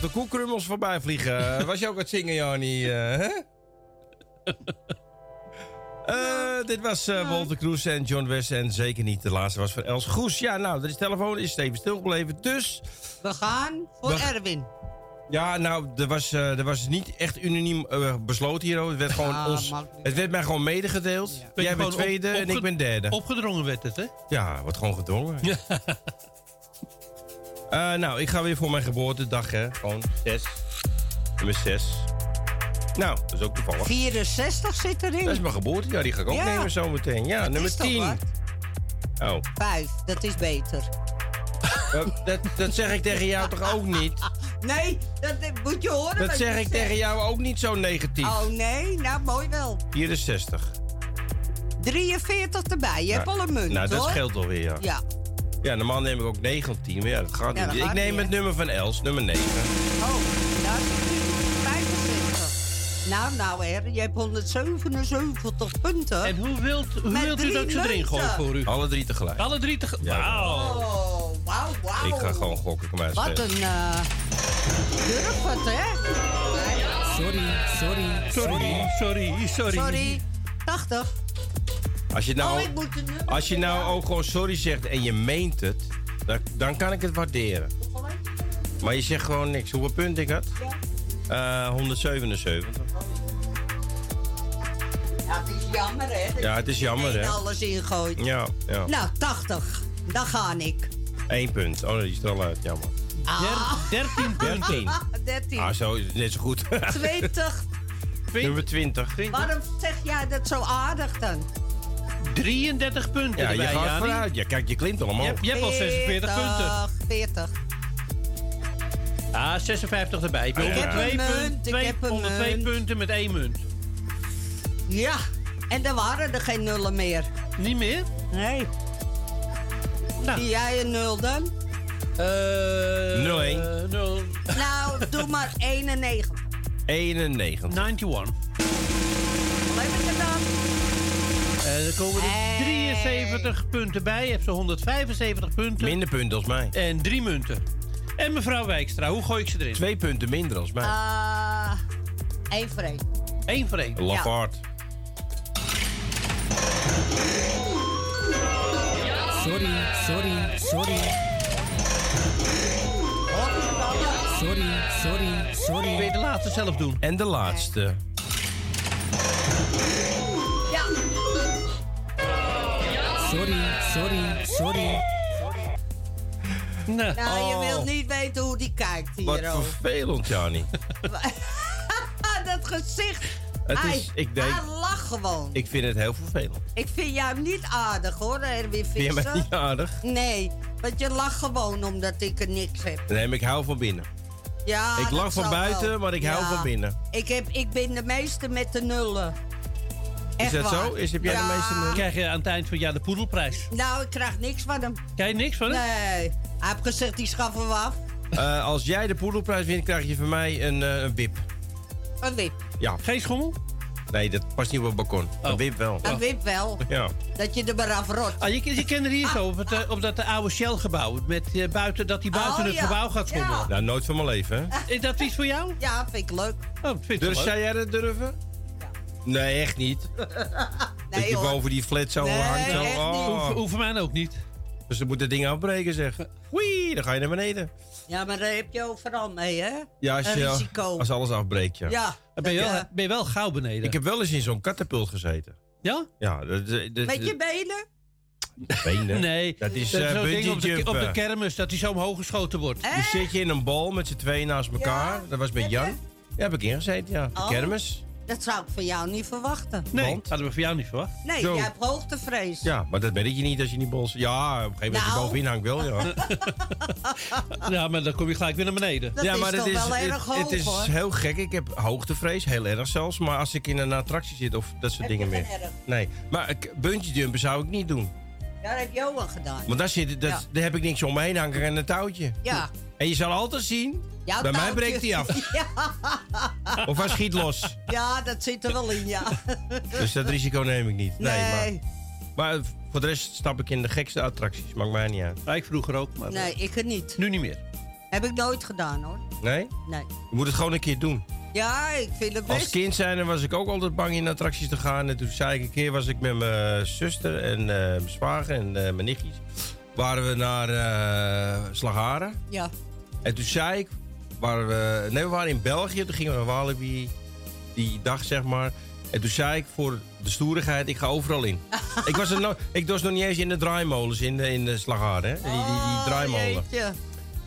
zag de koekrummels voorbij vliegen. (laughs) Was je ook aan het zingen, Jannie? eh, hè? (laughs) Eh, dit was eh Walter Kroes en John West. En zeker niet de laatste was van Els Goes. Ja, nou, de telefoon is even stilgebleven. Dus, We gaan voor We- Erwin. ja, nou, er was, eh, er was niet echt unaniem besloten hierover. Het werd, gewoon ons, het werd mij gewoon medegedeeld. Jij bent op- tweede en ik ben derde. Opgedrongen werd het, hè? Ja, wordt gewoon gedwongen. (laughs) Eh, nou, ik ga weer voor mijn geboortedag, hè. Gewoon zes. Nummer zes. Nou, dat is ook toevallig. 64 zit erin. Dat is mijn geboortejaar, die ga ik ook Ja. nemen zometeen. Ja, Dat nummer is toch 10. wat? Oh, Vijf, dat is beter. dat, dat, dat zeg ik tegen jou toch ook niet? (laughs) Nee, dat moet je horen. Dat zeg ik zegt. tegen jou ook niet zo negatief. Oh nee, nou mooi wel. 64. 43 erbij, je hebt al een munt, Nou, dat hoor. scheelt alweer, ja. Ja. Ja, normaal neem ik ook 9 of 10, maar ja, dat gaat Ja, niet. dat Ik neem niet, het nummer van Els, nummer 9. Oh, daar zit nu 65. Nou, nou, er, je hebt 177 punten. En hoe wilt, hoe Met wilt u dat ik ze erin gooi munten. voor u? Alle drie tegelijk. Alle drie tegelijk? Ja. Wauw. Oh, wauw, wauw. Ik ga gewoon gokken, kom uit. Wat een uh, durf het, hè? Sorry, sorry, Sorry, sorry, sorry. Sorry. 80. Als je nou, Oh, ik moet de nummer als je nou ook gewoon sorry zegt en je meent het, dan, dan kan ik het waarderen. Maar je zegt gewoon niks. Hoeveel punten ik had? Eh 177. Ja, het is jammer, hè? dat Ja, het is je jammer, hè? alles ingooit. Ja, ja. Nou, 80. Dan ga ik. Eén punt. Oh, die is er al uit. Jammer. Ah. 13 13. 13. Ah, zo is het net zo goed. 20. Nummer 20. Waarom zeg jij dat zo aardig dan? 33 punten Ja, je gaat vooruit. Ja, kijk, je klimt allemaal. Je hebt, je hebt al 46 punten. 40. Ah, 56 erbij. Ik Ah, ja. heb Ik heb twee munt, ik Twee, heb een 102 munt. punten met één munt. Ja. En er waren er geen nullen meer. Niet meer? Nee. Nou. Zie jij een nul dan? Eh 0-1. 0. Nou, doe maar 91. 91. 91. En dan komen er Hey. 73 punten bij. Je hebt ze 175 punten. Minder punten als mij. En drie munten. En mevrouw Wijkstra, hoe gooi ik ze erin? Twee punten minder als mij. Ah, één voor één. Eén voor één. Lafaard. sorry, sorry, sorry. Sorry, sorry, sorry. Wil je de laatste zelf doen? En de laatste. Ja. Sorry, sorry, sorry. (laughs) Nou, Nou, je Oh. wilt niet weten hoe die kijkt Wat hier, oh. vervelend, Jani. (laughs) dat gezicht. Het hij, is- ik denk- hij lacht gewoon. Ik vind het heel vervelend. Ik vind jou niet aardig hoor, Erwin Vind je Visser. mij niet aardig? Nee, want je lacht gewoon omdat ik er niks heb. Nee, maar ik hou van binnen. Ja, ik lach van buiten, wel. maar ik hou van binnen. Ik, heb, ik ben de meeste met de nullen. Is dat zo? Is, heb jij Ja. de meeste krijg je aan het eind van het jaar de poedelprijs. Nou, ik krijg niks van hem. Krijg je niks van hem? Nee, hij heeft gezegd, die schaffen we af. Eh, als jij de poedelprijs wint, krijg je van mij een, eh, een wip. Een wip. Ja. Geen schommel? Nee, dat past niet op het balkon. Een wip wel. Een wip wel. Ja. Dat je er maar af rot. Ah, je, je kent er hier zo op, het, eh, op dat oude Shell-gebouw. Met, buiten, dat hij buiten Oh, het ja. gebouw gaat schommelen. Ja. Nou, nooit van mijn leven, hè? Is dat iets voor jou? Ja, vind ik leuk. Oh, vind ik Dus wel zou leuk. jij dat durven? Nee, echt niet. (laughs) dat Nee, je hoor. boven die flat zo Nee, hangt. Zo. echt niet. Oh. Voor mij ook niet. Dus dan moet dat ding afbreken, zeg. Wee, dan ga je naar beneden. Ja, maar daar heb je overal mee, hè? Ja, als, je, risico. als alles afbreekt, ja. Ja. Ben je, dat, wel, ben je wel gauw beneden? Ik heb wel eens in zo'n katapult gezeten. Ja? Ja, dat, dat, dat- Met je benen? benen. (laughs) Nee. Dat is dat eh bungee ding op de, op de kermis, dat hij zo omhoog geschoten wordt. Dan zit je in een bal met z'n tweeën naast elkaar. Dat was met Jan. je? Ja, heb ik ingezeten, ja. De Oh. kermis. Dat zou ik van jou niet verwachten. Nee, Want? hadden we voor jou niet verwacht. Nee, Zo. jij hebt hoogtevrees. Ja, maar dat weet je niet als je niet bol Ja, op een gegeven moment als je Nou. bovenin hangt wel, ja. (laughs) Ja, maar dan kom je gelijk weer naar beneden. Dat ja, is maar toch het is, wel het, erg hoog, het is hoor. heel gek. Ik heb hoogtevrees, heel erg zelfs. Maar als ik in een attractie zit of dat soort Heb dingen meer. erg? Nee, maar ik- bungee jumpen zou ik niet doen. Ja, dat heb Johan gedaan. Want daar, zit, dat, Ja. daar heb ik niks om me heen hangen en een touwtje. Ja. En je zal altijd zien, Jouw bij mij breekt hij af. (laughs) Ja. Of hij schiet los. ja, dat zit er wel in, ja. (laughs) Dus dat risico neem ik niet. Nee, Nee. maar, maar voor de rest stap ik in de gekste attracties. Maakt mij niet uit. Ja, ik vroeger ook, maar Nee, ik het niet. nu niet meer. Heb ik nooit gedaan, hoor. Nee? Nee. Je moet het gewoon een keer doen. Ja, ik vind het Als best. kind zijn was ik ook altijd bang in attracties te gaan. En toen zei ik een keer was ik met mijn zuster en eh, mijn zwager en eh, mijn nichtjes. Waren we naar eh Slagharen. Ja. En toen zei ik, waren we, nee, we waren in België. Toen gingen we naar Walibi die dag, zeg maar. En toen zei ik voor de stoerigheid, ik ga overal in. (laughs) ik, was er no- ik was nog niet eens in de draaimolens in de, in de Slagharen. Hè? Die, die, die draaimolen. Oh, Jeetje.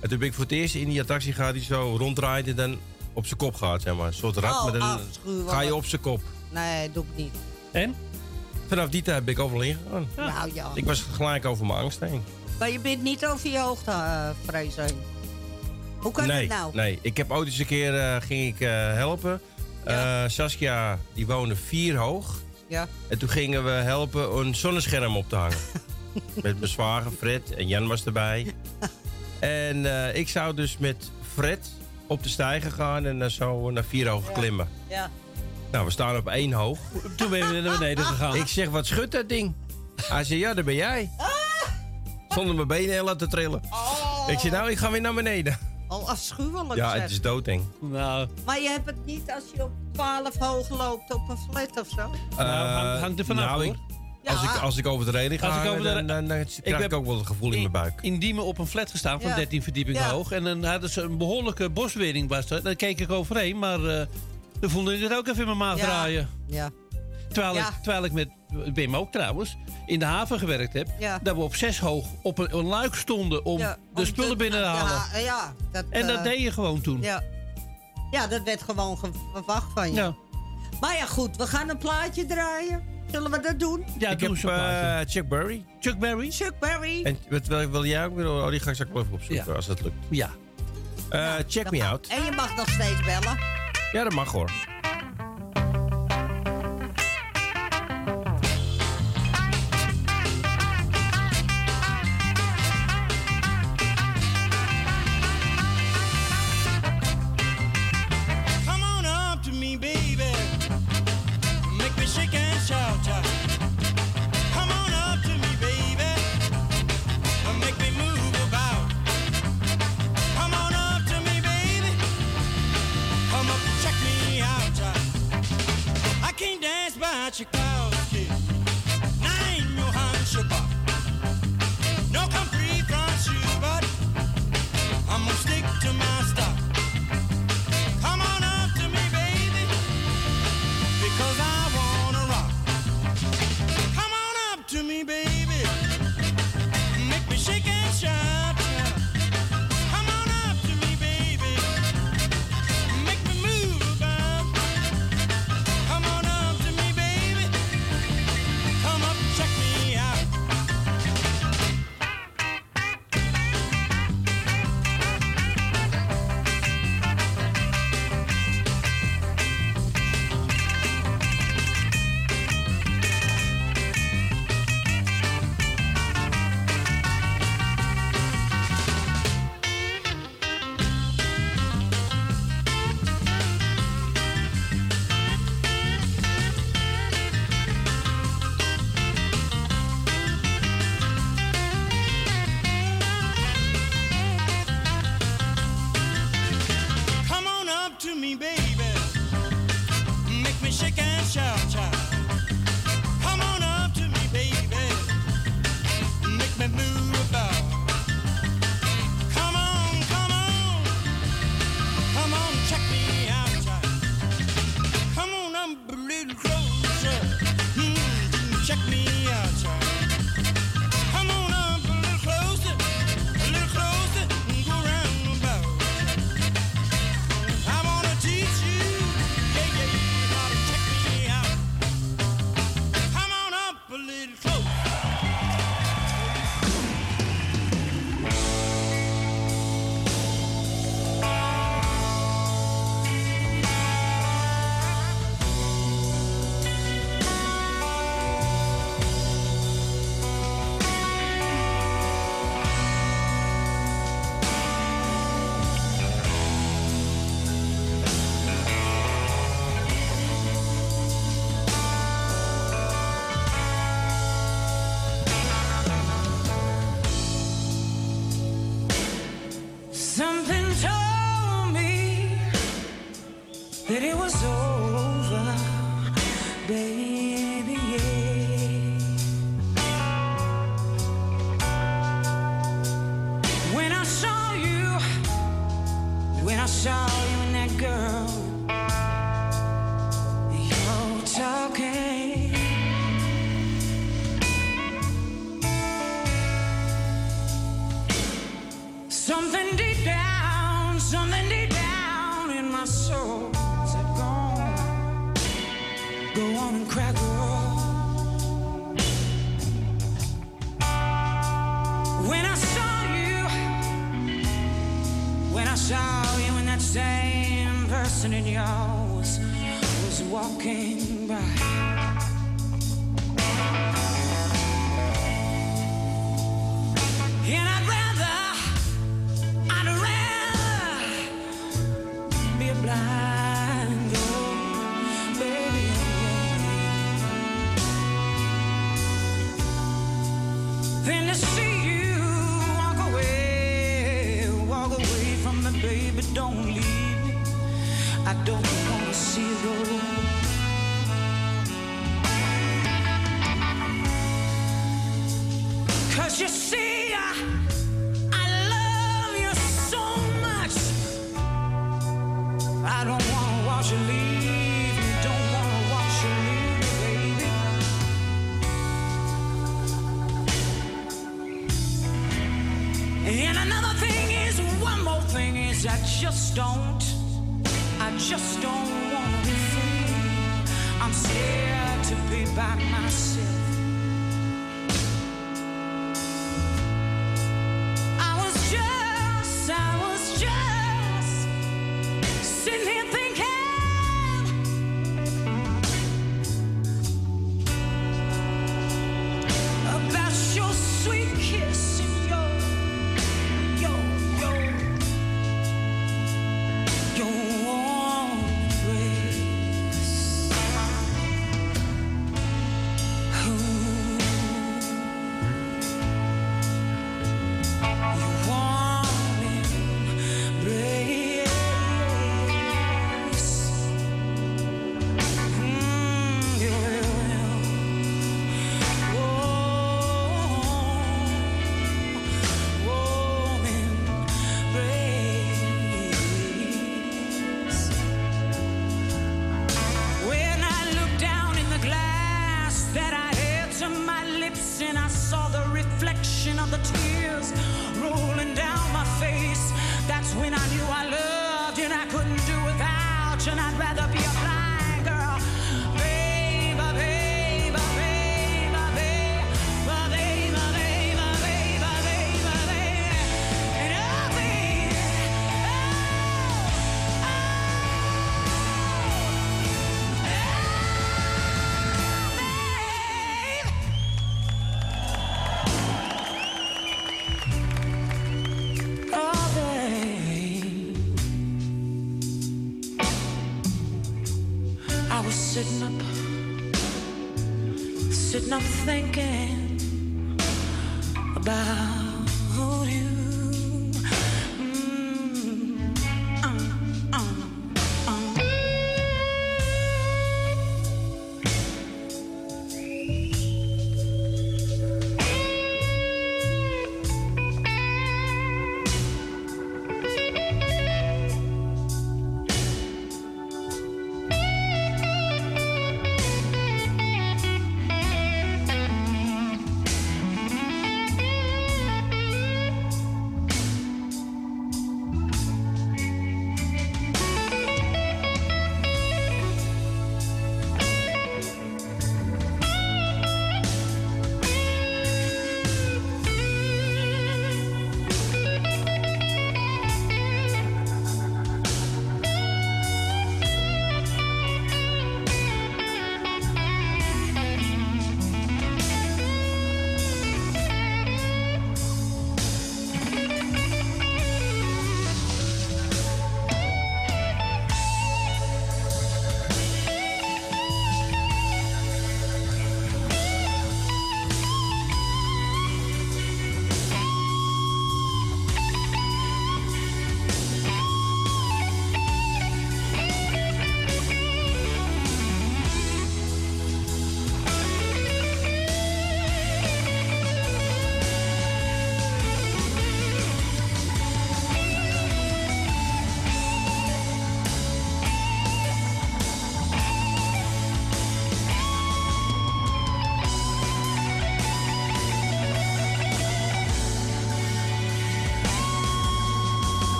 En toen ben ik voor het eerst in die attractie gaat die zo ronddraait en dan op zijn kop gaat, zeg maar. Een soort rat, Oh, maar dan afschuwelijk. ga je op zijn kop. Nee, doe ik niet. En? Vanaf die tijd ben ik overal ingegaan. Nou ja. Ik was gelijk over mijn angst heen. Maar je bent niet over je hoogte uh, vrees heen. Hoe kan nee, het nou? nee, ik heb ooit eens een keer eh, ging ik eh, helpen. Eh, Saskia, die woonde vier hoog. Ja. En toen gingen we helpen een zonnescherm op te hangen. (laughs) met mijn zwager Fred en Jan was erbij. en eh, ik zou dus met Fred op de stijger gaan en dan zo naar vier hoog klimmen. Ja. Nou, we staan op één hoog. Toen ben je naar beneden gegaan. Ik zeg, wat schudt dat ding? Hij zei, ja, daar ben jij. Zonder mijn benen heel laten trillen. Ik zei, nou, ik ga weer naar beneden. Al afschuwelijk Ja, zeg. het is doodeng. Nou, Maar je hebt het niet als je op 12 hoog loopt op een flat of zo? Nou, hangt- er vanaf, nou, ik- hoor. Als, ik, als ik over de reling ga, ik hangen, over de- dan, dan, dan krijg ik, heb ook wel het gevoel in mijn buik. in Diemen op een flat gestaan van Ja. 13 verdiepingen Ja. hoog. En dan hadden ze een behoorlijke boswering. Was er. Daar keek ik overheen, maar eh dan voelde ik het ook even in mijn maag Ja. draaien. Ja. Terwijl, Ja. ik, terwijl ik met Wim ook trouwens in de haven gewerkt heb. Ja. Dat we op zes hoog op een, een luik stonden om Ja, de spullen te- binnen te halen. Ja, dat, en dat eh, deed je gewoon toen. Ja. ja, dat werd gewoon ge- verwacht van je. Ja. Maar ja, goed, we gaan een plaatje draaien. Zullen we dat doen? Ja, ik doe heb eh, Chuck Berry. Chuck Berry? Chuck Berry. En wat wil, wil jij ook weer? Oh, die ga ik straks wel even opzoeken als dat lukt. Ja. Eh, check me mag. out. En je mag nog steeds bellen. Ja, dat mag hoor. that you got.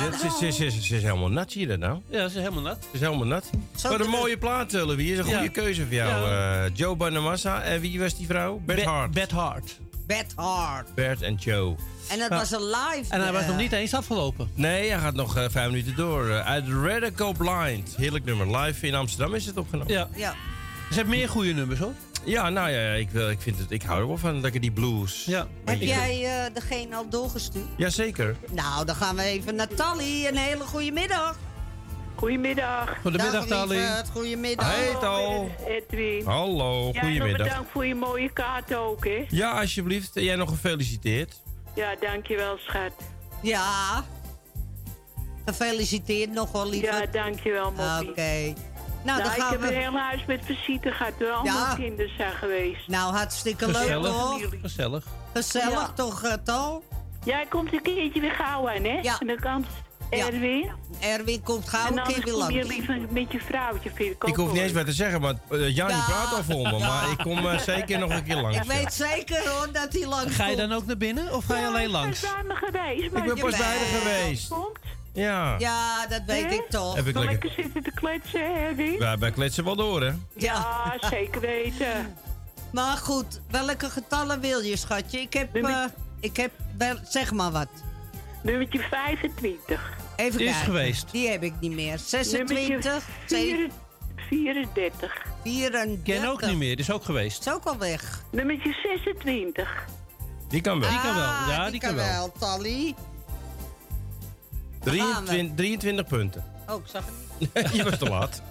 Dat? Ze, ze, ze, ze, ze is helemaal nat, zie je dat nou? Ja, ze is helemaal nat. Ze is helemaal nat. Wat een de- mooie plaat, uh, Louis. is een goede Ja. keuze voor jou. Ja. Eh, Joe Bonamassa. En wie was die vrouw? Beth Be- Hart. Beth Hart. Bad Hard. Bert en Joe. En dat was een live. En hij was eh, nog niet eens afgelopen. Nee, hij gaat nog eh, vijf minuten door. Eh, rather go blind. Heerlijk nummer. Live in Amsterdam is het opgenomen. Ja. Ja. Ze hebben meer goede nummers hoor. Ja, nou ja, ik, wil- ik, vind het, ik hou er wel van. Lekker die blues. Ja. Heb Ik- jij eh, degene al doorgestuurd? Jazeker. Nou, dan gaan we even naar Tally. Een hele goede middag. Goedemiddag. Goedemiddag, lieverd. Goedemiddag. Hey, Tal. Edwin. Hallo, Ja, nog goedemiddag. bedankt voor je mooie kaart ook, hè. Ja, alsjeblieft. Jij nog gefeliciteerd. Ja, dankjewel, schat. Ja. Gefeliciteerd nog wel, lieverd. Ja, dankjewel, moppie. Oké. Nou, Nou, dan ik gaan heb we... een heel huis met visite gehad, waar allemaal Ja. kinderen zijn geweest. Nou, hartstikke leuk, Gezellig. toch? Gezellig. Gezellig, Ja. toch, eh, Tal? Jij komt een keertje weer gauw aan, hè? Ja. En dan kan Ja. Erwin. Erwin komt gauw en een keer anders weer kom je langs. liever met je vrouwtje, vind ik hoef niet eens wat te zeggen, maar eh, Jan praat al voor me. Maar ik kom eh, zeker nog een keer langs. Ik weet zeker hoor dat hij langs Ga je dan ook naar binnen of ga je alleen langs? Ik ben bij me geweest, maar Ik ben pas je bij geweest. Komt. Ja. Ja, dat weet ik toch. Heb ik Lekker. lekker. zitten te kletsen, Erwin. Ja, wij kletsen wel door, hè? Ja, zeker weten. Maar goed, welke getallen wil je, schatje? Ik heb, eh, ik heb wel, zeg maar wat. Nummertje 25. Even Die is kijken. geweest. Die heb ik niet meer. 26, Nummertje 7, 34. 34. Ken ook niet meer, die is ook geweest. Is ook al weg. Nummertje 26. Die kan wel. Die kan wel. Ah, Ja, die kan wel. Tally. 23, 23 punten. Oh, ik zag het niet. (laughs) Je was te laat.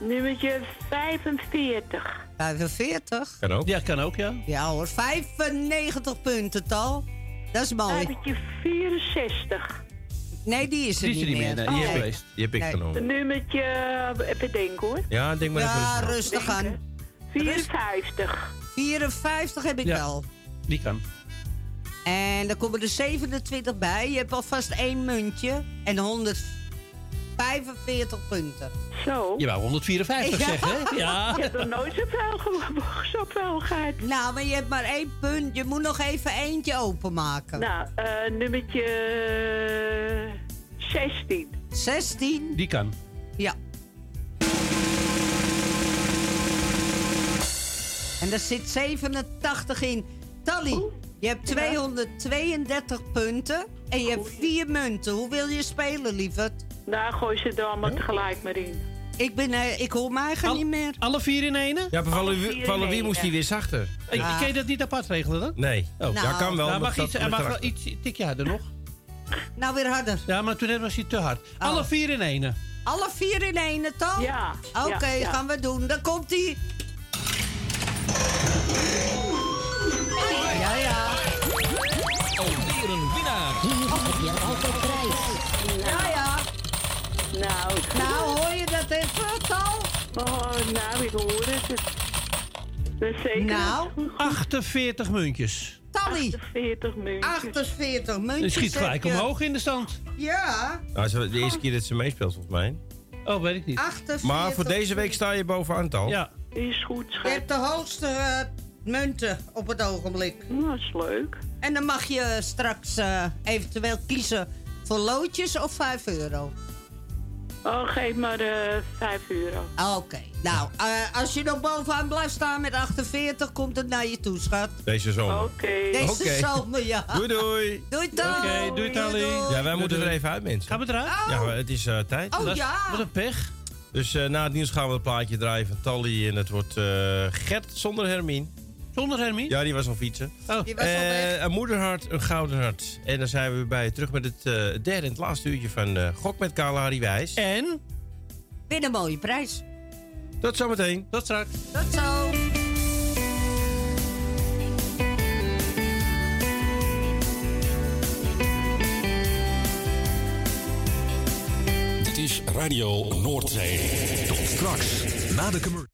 Nummertje 45. 45. Kan ook. Ja, kan ook, ja. Ja hoor, 95 punten, Tal. Dat is mooi. Nummertje 64. Nee, die is er Die is er niet niet meer. meer, nee, die Oh. is geweest. Die heb ik Nee. genomen. Nummertje, eh, even denken hoor. Ja, denk maar Ja, even. rustig aan. 54. 54 heb ik Ja. wel. Die kan. En dan komen er 27 bij. Je hebt alvast één muntje en 145 punten. Zo. Je wou 154 Ja. zeggen, hè? Ja. Je hebt nog nooit zoveel, zoveel gehad. Nou, maar je hebt maar één punt. Je moet nog even eentje openmaken. Nou, eh, nummertje eh, 16. 16. Die kan. Ja. En daar zit 87 in. Tally, je hebt 232 punten en je hebt vier munten. Hoe wil je spelen, lieverd? Nou, gooi ze er allemaal tegelijk maar in. Ik, ben, eh, ik hoor mij eigen Al- niet meer. Alle vier in ene? Ja, van Louis één, moest hij weer zachter. Hey, Ja. Kun je dat niet apart regelen dan? Nee. Oh. Ja, Nou, kan wel. hij maar mag, iets, hij mag wel iets tikje harder nog. Nou, weer harder. Ja, maar toen net was hij te hard. Oh. Alle vier in ene. Alle vier in één, toch? Ja, Oké, ja, ja. gaan we doen. Dan komt ie. Hier heb je altijd prijs. Ja, ja. Nou, Nou, hoor je dat even, Tal? oh, nou, ik hoor het. Dat is zeker. Nou, 48 muntjes. Tally. 48 muntjes. 48 Je muntjes. schiet gelijk je. omhoog in de stand. Ja, Nou, het is de eerste keer dat ze meespeelt, volgens mij. Oh, weet ik niet. 48. Maar voor deze week sta je bovenaan, Tal. Ja. Is goed, Je schat. hebt de hoogste eh, munten op het ogenblik. Nou, dat is leuk. En dan mag je straks eh, eventueel kiezen voor loodjes of 5 euro. Oh, geef maar eh 5 euro. Oké. Nou, eh, als je nog bovenaan blijft staan met 48, komt het naar je toe, schat. Deze zomer. Oké. Deze Oké. zomer, ja. Doei, doei. Doei, Tal. Oké, doei, Tally. Ja, wij moeten doei. er even uit, mensen. Gaan we eruit? Ja, maar het is eh, tijd. Oh Dat is- ja. Wat een pech. Dus eh, na het nieuws gaan we het plaatje draaien van Tally. En het wordt eh, Gert zonder Hermien. Zonder Hermie? Ja, die was al fietsen. Oh. Die was al weg. Eh, een moederhart, een gouden hart. En dan zijn we weer bij je terug met het eh, derde en het laatste uurtje van eh, Gok met Kalahari Wijs. En Win een mooie prijs. Tot zometeen. tot straks. Tot zo. Dit is Radio Noordzee. Tot straks, na de commercial.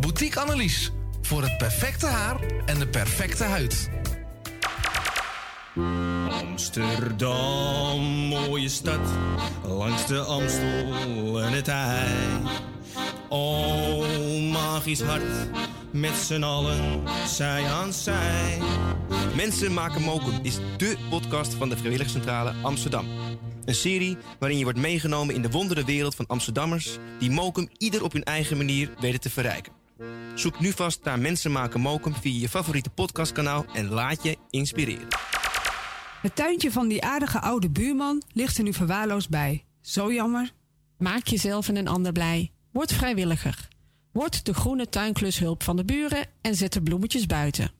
Boutique Annelies voor het perfecte haar en de perfecte huid. Amsterdam, mooie stad, langs de Amstel en het IJ. Oh, magisch hart, met z'n allen, zij aan zij. Mensen maken mokum is dé podcast van de Vrijwilligcentrale Amsterdam. Een serie waarin je wordt meegenomen in de wondere wereld van Amsterdammers... die mokum ieder op hun eigen manier weten te verrijken. Zoek nu vast naar Mensen maken mokum via je favoriete podcastkanaal... en laat je inspireren. Het tuintje van die aardige oude buurman ligt er nu verwaarloosd bij. Zo jammer. Maak jezelf en een ander blij. Word vrijwilliger. Word de groene tuinklushulp van de buren en zet de bloemetjes buiten.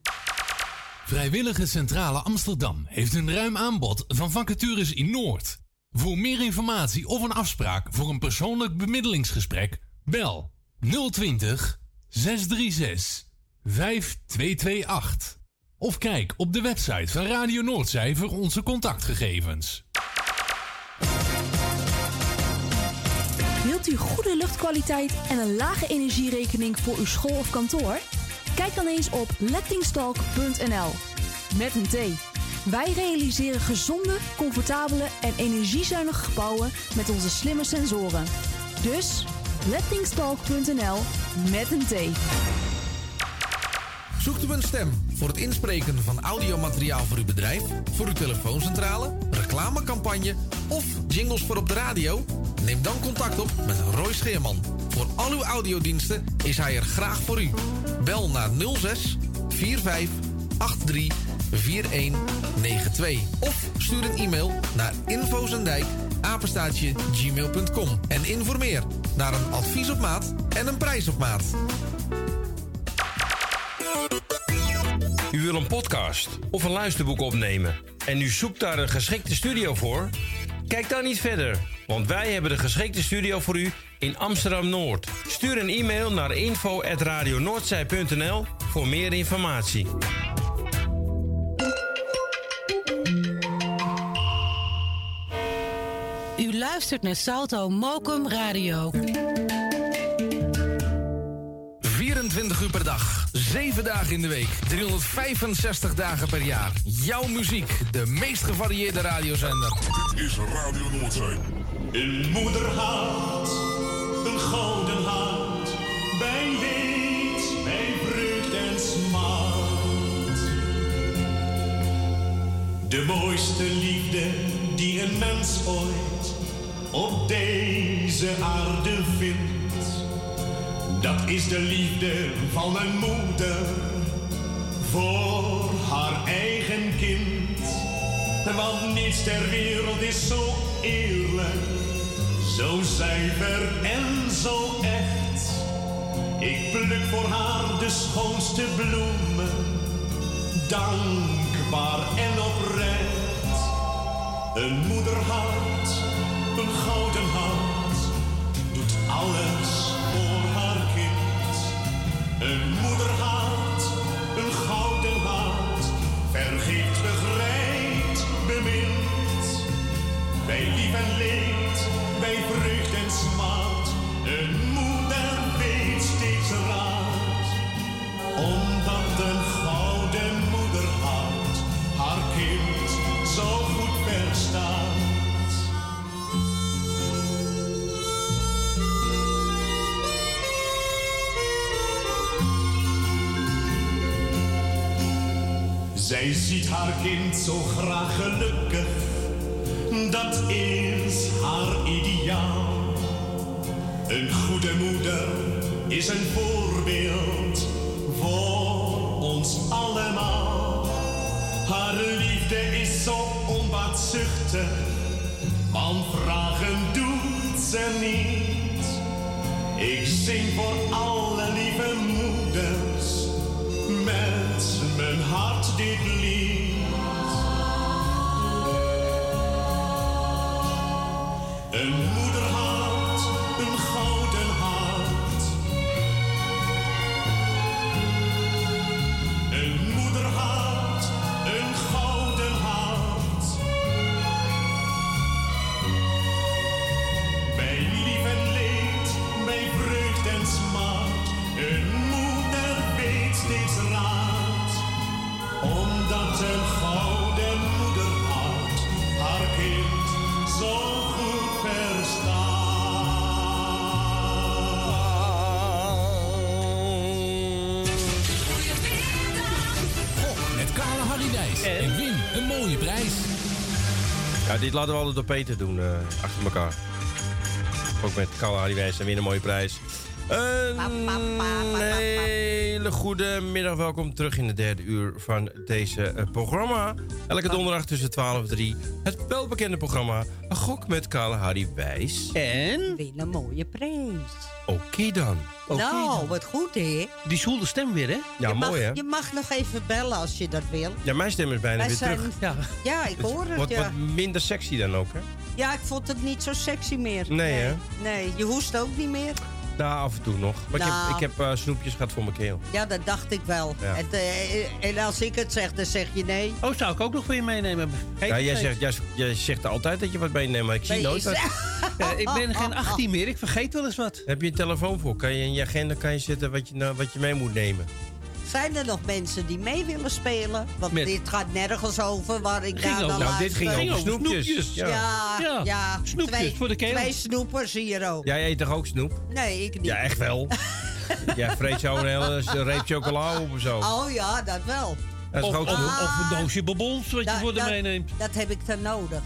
Vrijwillige Centrale Amsterdam heeft een ruim aanbod van vacatures in Noord. Voor meer informatie of een afspraak voor een persoonlijk bemiddelingsgesprek, bel 020 636 5228. Of kijk op de website van Radio Noordzij voor onze contactgegevens. Wilt u goede luchtkwaliteit en een lage energierekening voor uw school of kantoor? Kijk dan eens op lettingstalk.nl. Met een T. Wij realiseren gezonde, comfortabele en energiezuinige gebouwen met onze slimme sensoren. Dus lettingstalk.nl met een T. Zoekt u een stem voor het inspreken van audiomateriaal voor uw bedrijf, voor uw telefooncentrale, reclamecampagne of jingles voor op de radio? Neem dan contact op met Roy Scheerman. Voor al uw audiodiensten is hij er graag voor u. Bel naar 06 45 83 4192 of stuur een e-mail naar infozendijk apenstaatje gmail.com en informeer naar een advies op maat en een prijs op maat. U wil een podcast of een luisterboek opnemen en u zoekt daar een geschikte studio voor? Kijk dan niet verder, want wij hebben de geschikte studio voor u in Amsterdam Noord. Stuur een e-mail naar info@radionoordzij.nl voor meer informatie. U luistert naar Salto Mokum Radio. 24 uur per dag, 7 dagen in de week, 365 dagen per jaar. Jouw muziek, de meest gevarieerde radiozender. Dit is Radio Noordzee. Een moeder had een gouden hart bij leed, bij vreugd en smart. De mooiste liefde die een mens ooit op deze aarde vindt. Dat is de liefde van een moeder voor haar eigen kind. Want niets ter wereld is zo eerlijk, zo zuiver en zo echt. Ik pluk voor haar de schoonste bloemen, dankbaar en oprecht. Een moederhart, een gouden hart, doet alles voor haar kind. Een Zij ziet haar kind zo graag gelukkig, dat is haar ideaal. Een goede moeder is een voorbeeld voor ons allemaal. Haar liefde is zo onbaatzuchtig, want vragen doet ze niet. Ik zing voor alle lieve moeders met mijn hart dit dit laten we altijd door Peter doen, eh, achter elkaar. Ook met Kalahari Wijs en weer een mooie prijs. Een hele goede middag. Welkom terug in de derde uur van deze eh, programma. Elke donderdag tussen 12 en 3. Het welbekende programma Gok met Kalahari Wijs. En? Win een mooie prijs. Oké dan. nou, wat goed, hè? Die zwoele stem weer, hè? Ja, je mooi mag, hè? Je mag nog even bellen als je dat wil. Ja, mijn stem is bijna Wij weer zijn- terug. Ja. Ja, ik hoor het, Wat, ja. wat minder sexy dan ook, hè? Ja, ik vond het niet zo sexy meer. Nee, hè? Nee, je hoest ook niet meer. Nou, af en toe nog. Maar ik Nou. heb, ik heb eh, snoepjes gehad voor mijn keel. Ja, dat dacht ik wel. Ja. En, eh, en als ik het zeg, dan zeg je nee. Oh, zou ik ook nog voor je meenemen? Geen Ja, jij, zegt, jij, jij zegt altijd dat je wat meeneemt, maar ik zie Nee, nooit wat. Ja, (laughs) ik ben geen 18 meer, ik vergeet wel eens wat. Heb je een telefoon voor? Kan je in je agenda kan je zetten wat je, nou, wat je mee moet nemen? Zijn er nog mensen die mee willen spelen? Want Met- dit gaat nergens over waar ik Ging naar over- dan nou, dit ging over Ging snoepjes. snoepjes. Ja, Ja. ja, Ja, snoepjes twee, voor de keel. Twee snoepers hier ook. Jij eet toch ook snoep? Nee, ik niet. Ja, echt wel. (laughs) Jij vreet zo een hele reep chocola op of zo. Oh ja, dat wel. Dat is Of, toch ook of, snoep? of een doosje bonbons wat je voor de meeneemt. Dat heb ik dan nodig.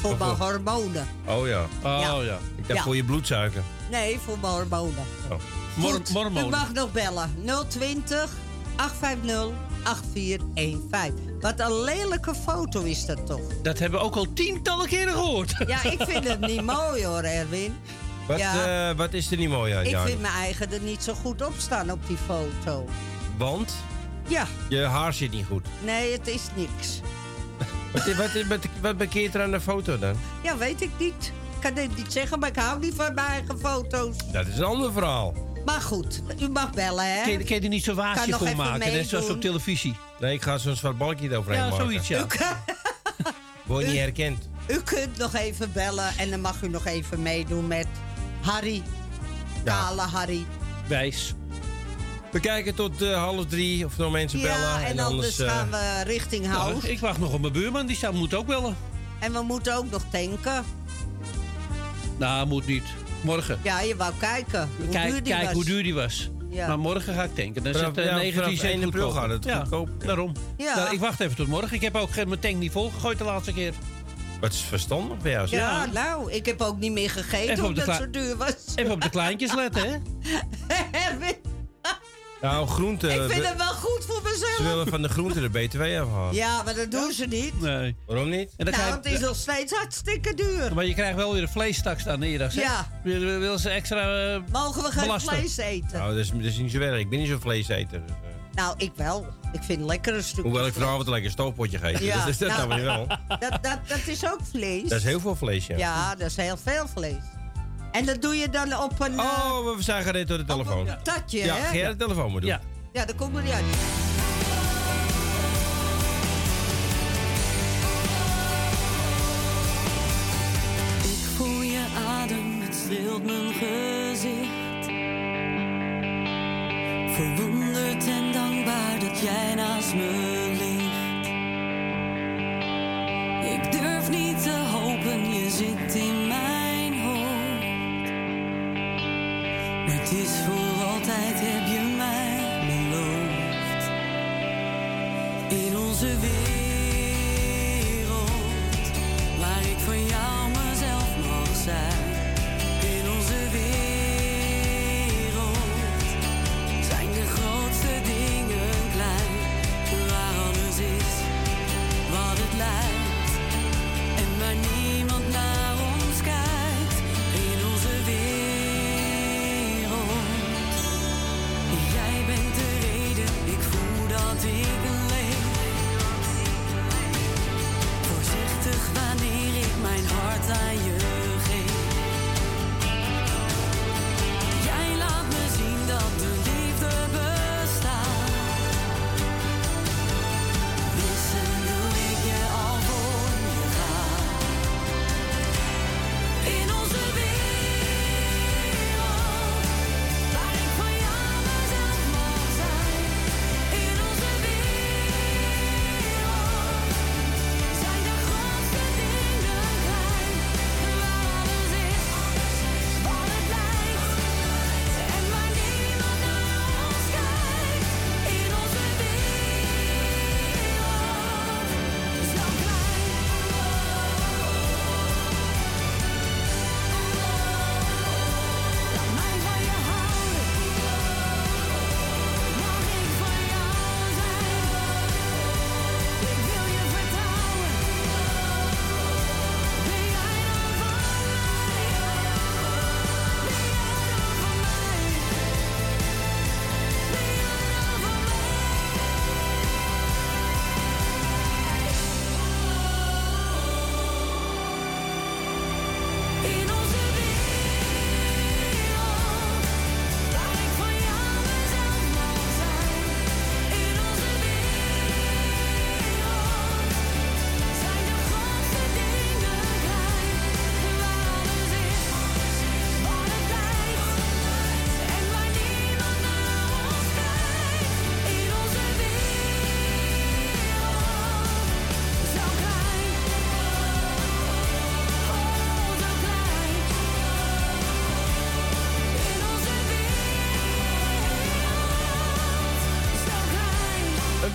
Voor mijn hormonen. Oh ja. Oh ja. Ja. Ik dacht Ja. voor je bloedsuiker. Nee, voor mijn hormonen. Oh. Mor. U mag nog bellen. 020 850 8415. Wat een lelijke foto is dat toch? Dat hebben we ook al tientallen keren gehoord. (laughs) Ja, ik vind het niet mooi hoor, Erwin. Wat, Ja. eh, wat is er niet mooi aan, Ik vind mijn eigen er niet zo goed op staan op die foto. Want Ja, je haar zit niet goed. nee, het is niks. Wat, wat, wat, wat bekeert er aan de foto dan? Ja, weet ik niet. Ik kan dit niet zeggen, maar ik hou niet van mijn eigen foto's. Dat is een ander verhaal. Maar goed, u mag bellen, hè? Kun je, kun je er niet zo Kan waasje nog voor even maken, net zoals op televisie? Nee, ik ga zo'n zwart balkje eroverheen Ja, maken. zoiets, ja. (laughs) Word je niet herkend. U kunt nog even bellen en dan mag u nog even meedoen met Harry. Kale Harry. Wijs. We kijken tot eh, half drie of er nog mensen bellen. Ja, en, anders eh, gaan we richting Nou, Hout. ik wacht nog op mijn buurman, die zou, moet ook bellen. En we moeten ook nog tanken. Nou, moet niet. Morgen. Ja, je wou kijken hoe Kijk, duur die kijk was. hoe duur die was. Ja. Maar morgen ga ik tanken. Dan zit ja, 19 vanaf cent 1 april goedkoper. gaat het ja, goedkoop. daarom. Ja. Nou, ik wacht even tot morgen. Ik heb ook geen- mijn tank niet volgegooid de laatste keer. Wat is verstandig bij jou? zeg. Ja, nou, ik heb ook niet meer gegeten Even op omdat de het zo duur was. Even op de kleintjes letten, hè? (laughs) Nou, groente. ik vind het wel goed voor Ze mezelf. willen van de groente de BTW afhalen. Ja, maar dat doen ze niet. Nee. Waarom niet? En dan Nou, krijg het is nog steeds hartstikke duur. Maar je krijgt wel weer een vleestak staan neer. Ja. Wil, wil ze extra eh, Mogen we geen belasten? vlees eten? Nou, dat is, dat is niet zo erg. Ik ben niet zo'n vleeseter. Dus, eh, Nou, ik wel. Ik vind lekkere stukjes. hoewel ik vanavond een lekker stoofpotje geef. Ja, dat is dat nou, dan weer wel. Dat, dat, dat is ook vlees. Dat is heel veel vlees, ja. Ja, dat is heel veel vlees. En dat doe je dan op een eh, Oh, we zijn gereed door de telefoon. tatje, Ja, hè? ga jij de telefoon maar doen? Ja. Ja, dat komt er niet uit. Ik voel je adem, het streelt mijn gezicht. Verwonderd en dankbaar dat jij naast me is voor altijd, heb je mij beloofd. In onze wereld, waar ik van jou mezelf mag zijn.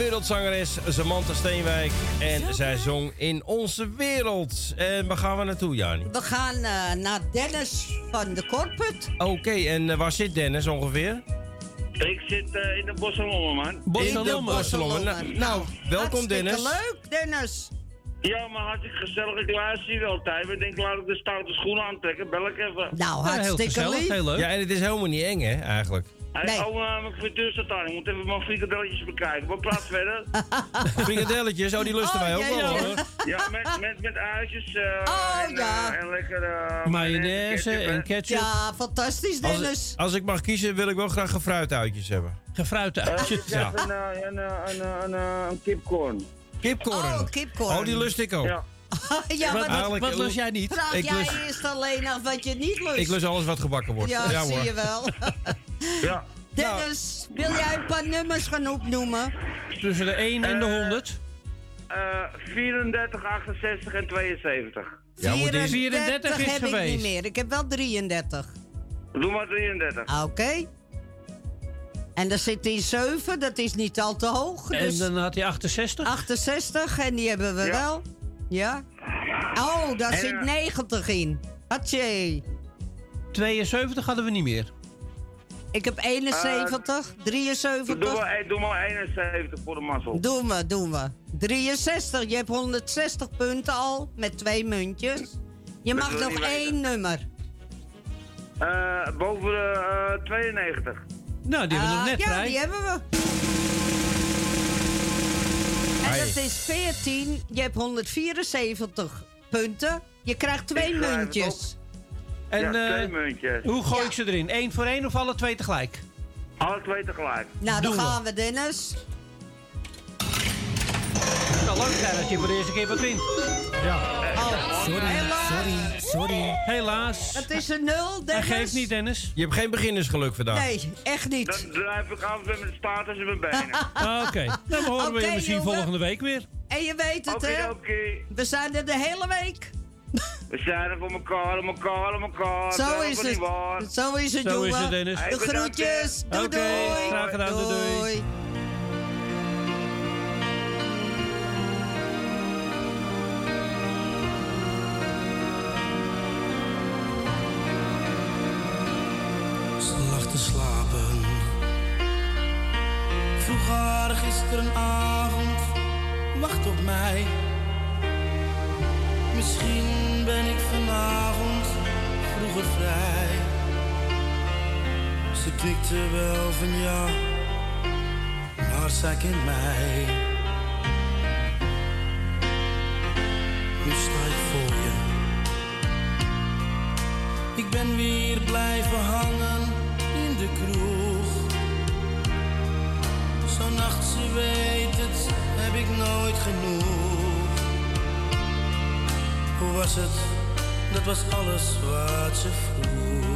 Wereldzangeres Samantha Steenwijk. En zij zong In Onze Wereld. En waar gaan we naartoe, Jani? We gaan eh, naar Dennis van de Korput. Oké, en eh, waar zit Dennis ongeveer? Ik zit eh, in de Bosselommen, man. In de Bosselommen. Nou, nou, welkom Dennis. leuk, Dennis. Ja, maar hartstikke gezellig. Ik luister je wel tijd. Ik denk, laat ik de stoute schoenen aantrekken. Bel ik even. Nou, Ja, heel gezellig, heel leuk. Ja, en het is helemaal niet eng, hè, eigenlijk. Hey, Oh, uh, mijn aan. Ik moet even mijn frikadelletjes bekijken. Wat praat verder? (laughs) Frikadelletjes, oh, die lusten wij ook jee, wel, jee. hoor. Ja, met, met, met uitjes eh Oh, en, ja. eh, en lekker... eh, Mayonaise ketchup, en ketchup. Ja, fantastisch, Dennis. als ik mag kiezen, wil ik wel graag gefruituitjes hebben. Gefruituitjes? Eh, ik heb een, eh, een, eh, een, eh, een, eh, een kipcorn. Kipcorn. Oh, kipcorn. Oh, die lust ik ook. Ja. (laughs) ja, Wat- maar eigenlijk- wat lust jij niet? Vraag Ik jij lust- eerst alleen af wat je niet lust. Ik lust alles wat gebakken wordt. Ja, zie hoor. je wel. (laughs) ja. Dennis, wil jij een paar nummers gaan opnoemen? Tussen de 1 en de 100? Eh 34, 68 en 72. Ja, moet die 34 is heb ik geweest. niet meer. Ik heb wel 33. Doe maar 33. Ah, Oké. En daar zit in 7, dat is niet al te hoog. En Dus dan had hij 68? 68, en die hebben we Ja. wel. Ja. Oh, daar En, zit eh, 90 in. Hatje. 72 hadden we niet meer. Ik heb 71, 73. Doe maar, eh, doe maar 71 voor de mazzel. Doen we, doen we. 63, je hebt 160 punten al met twee muntjes. Je Dat mag nog één nummer. Eh, boven de eh, 92. Nou, die hebben we nog Ah, net ja, vrij. die hebben we. En dat is 14. Je hebt 174 punten. Je krijgt twee muntjes. En Ja, eh, twee muntjes. hoe gooi ik ze erin? Eén voor één of alle twee tegelijk? Alle twee tegelijk. Nou, dan gaan we, Dennis. Het kan leuk zijn als je voor de eerste keer wat wint. Ja. Helaas. sorry, sorry. Helaas. Het is een nul, Dennis. geeft niet, Dennis. Je hebt geen beginnersgeluk vandaag. Nee, echt niet. Dan drijf ik af met mijn staart en mijn benen. (laughs) Ah, Oké, dan horen we je misschien jongen. volgende week weer. En je weet het, hè? Oké. We zijn er de hele week. We zijn er voor elkaar, om elkaar, om elkaar. Zo Dat is het. Zo is het, Zo jongen. is het, Dennis. De groetjes. hè. Doei, Oké, doei. graag gedaan. Doei, doei. Knikte wel van ja, maar zij kent mij. Nu sta ik voor je. Ik ben weer blijven hangen in de kroeg. Zo'n nacht, ze weet het, heb ik nooit genoeg. Hoe was het? Dat was alles wat ze vroeg.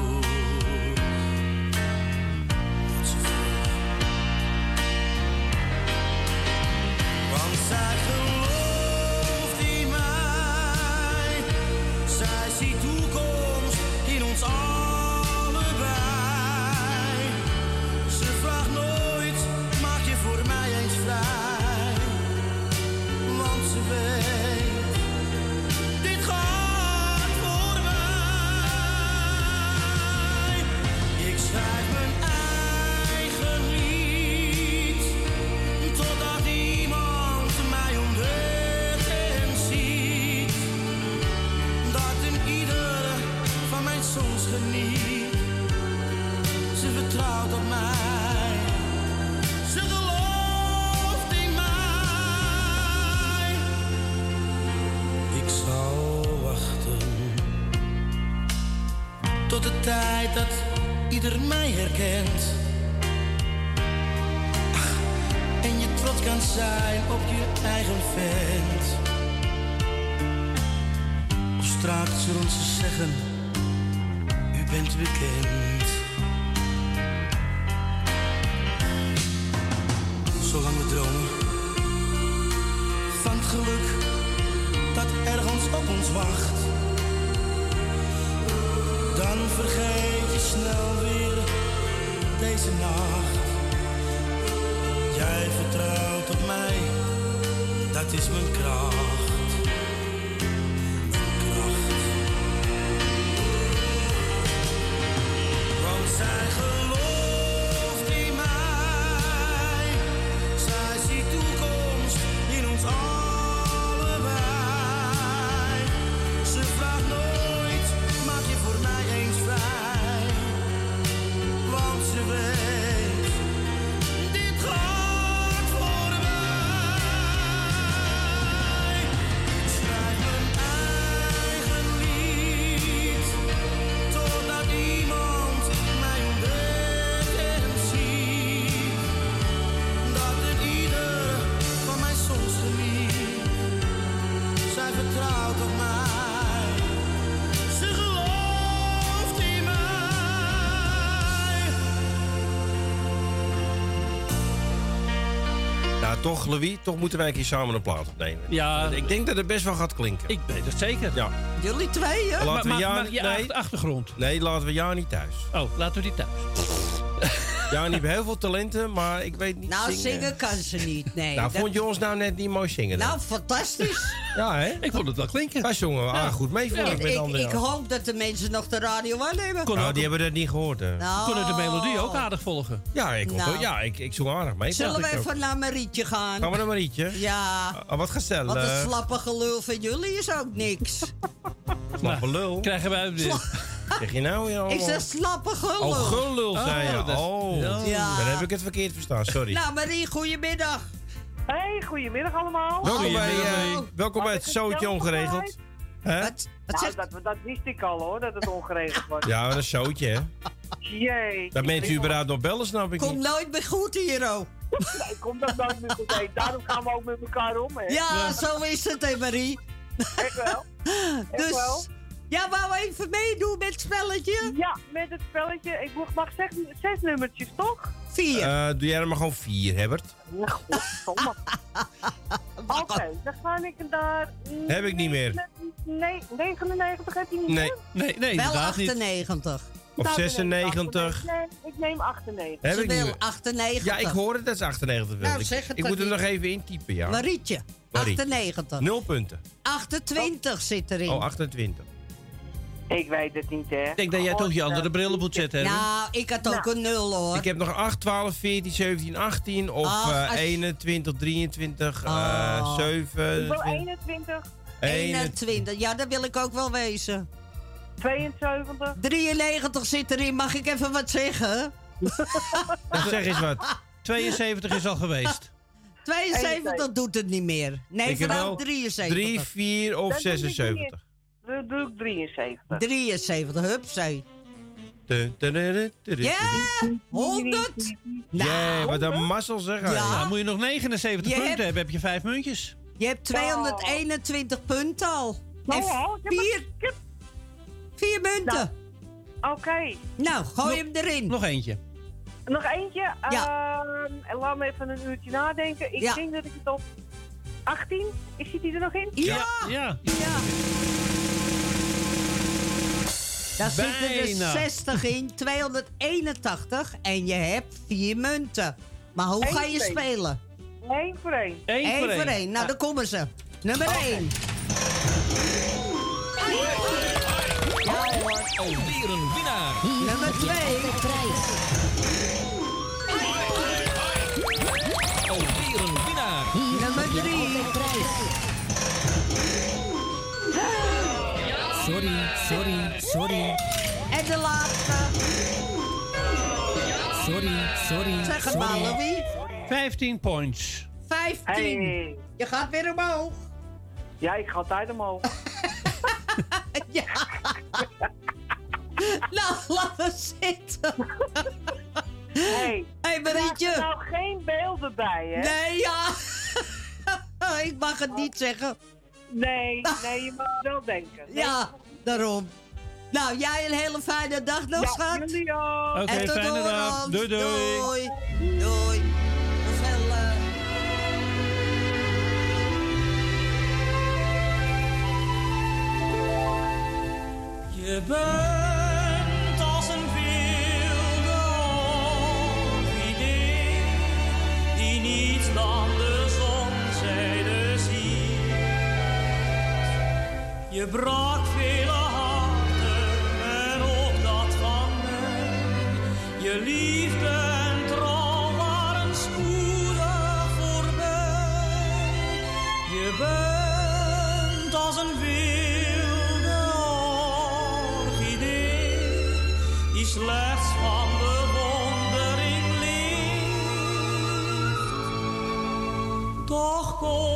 Toch, Louis, toch moeten wij een keer samen een plaat opnemen. Ja. Ik denk dat het best wel gaat klinken. Ik weet het zeker. Ja. Jullie tweeën? Laten we maar, Jani- maar je nee. achtergrond. Nee, laten we Jani thuis. Oh, laten we die thuis. (laughs) Jani heeft heel veel talenten, maar ik weet niet Nou, zingen. zingen kan ze niet, nee. Nou, Dat- vond je ons nou net niet mooi zingen? dan? Nou, fantastisch. Ja, hè? Ik vond het wel klinken. Wij zongen wel aardig goed mee vorig met ik, André. ik hoop dat de mensen nog de radio aannemen. Nou, die hebben dat niet gehoord, hè? Nou. Konden de melodie ook aardig volgen. Ja, ik, Nou. wel- ja, ik, ik zong aardig mee. Zullen we ik ook. even naar Marietje gaan? Gaan we naar Marietje? Ja. Ah, wat gezellig. Want het slappe gelul van jullie is ook niks. (laughs) Slappe lul. Krijgen wij het weer. Zeg je nou weer Ik zeg slappe gelul. Oh, gelul, zei je. Oh, is- Oh, Ja. dan heb ik het verkeerd verstaan, sorry. Nou, Marie, goedemiddag. Hey, goedemiddag allemaal. welkom bij, Goedemiddag, eh, Marie. welkom bij het ik zootje ongeregeld. Hè? Wat, wat Nou, dat, dat wist ik al hoor, dat het ongeregeld was. Ja, maar een zootje, hè? Jee. Dat mensen u überhaupt nog bellen, snap ik Komt niet. nooit meer goed hier, oh. Nee, komt dat nooit meer goed. Hey, daarom gaan we ook met elkaar om, hè. Ja, zo is het, hè, Marie. Echt wel. Echt Dus, wel. Ja, wou even meedoen met het spelletje? Ja, met het spelletje. Ik mag- mag zes, zes nummertjes, toch? Vier. Eh, doe jij er maar gewoon vier, Herbert? Ja, godverdomme. (laughs) Oké, dan ga ik daar... Heb ik niet meer. Nee, 99 heb je niet Nee. meer? Nee, nee, Wel inderdaad niet. 98. Of Nou, dan neem ik 96. Nee, ik neem 98. Heb Ze ik niet wil meer. 98. Ja, ik hoor het, dat is 98. wil Nou, ik. zeg het ik moet nog even intypen, ja. Marietje, Marie. 98. Nul punten. 28 zit erin. Oh, 28. Ik weet het niet, hè. Ik denk dat jij toch je andere bril op moet zetten. hè? nou, ik had ook Nou. een nul, hoor. Ik heb nog 8, 12, 14, 17, 18 of Ach, eh, als- 21, 23, eh Oh. 7. Hoeveel? 21, 21. Ja, dat wil ik ook wel wezen. 72. 93 zit erin. Mag ik even wat zeggen? Zeg eens wat. 72 is al geweest. 72 doet het niet meer. Nee, Ik vooral wel 73. 3, 4 of Dan doe ik 76. Dan doe ik 73. 73, hupsai. Dun, dun, dun, dun, dun, dun. Ja, 100. Ja, Nou, wat een mazzel zeg. Ja. Nou, moet je nog 79 Je punten hebt- hebben, heb je vijf muntjes. je hebt 221 punten al. Nou, En heb vier, heb- vier munten. Oké, Nou, gooi hem erin. Nog eentje. nog eentje. Ja. Ehm, laat me even een uurtje nadenken. Ik Ja. denk dat ik het op 18, is zit die er nog in? Ja, Ja. ja. Daar zitten er Bijna. 60 in, 281 en je hebt vier munten. Maar hoe Eén ga je spelen? Eén voor één. Eén Eén voor voor één. één. Nou, daar komen ze. Nummer 1. Ja hoor. Alweer een winnaar. Nummer 2. Alweer een winnaar. Nummer 3. Sorry. En de laatste. Sorry, sorry, Zeg het maar, Louis. 15 points. 15. Hey. Je gaat weer omhoog. Ja, ik ga altijd omhoog. (laughs) Ja. nou, (laughs) laat we zitten. Hey, hey, er Marietje. nou geen beelden bij, hè? Nee, ja. (laughs) ik mag het niet zeggen. Nee, nee, je mag wel denken. Nee. Ja, daarom. Nou, jij een hele fijne dag nog, ja, schat. Jullie. Okay, en tot fijne door dag. Doei, doei. Doei. Doei. Hoeveel. Eh, Je bent als een wilde idee die niets dan de zonzijde ziet. Je brak veel. Je liefde en trouw waren spoedig voorbij. Je bent als een wilde orchidee die slechts van bewondering leeft. Toch komen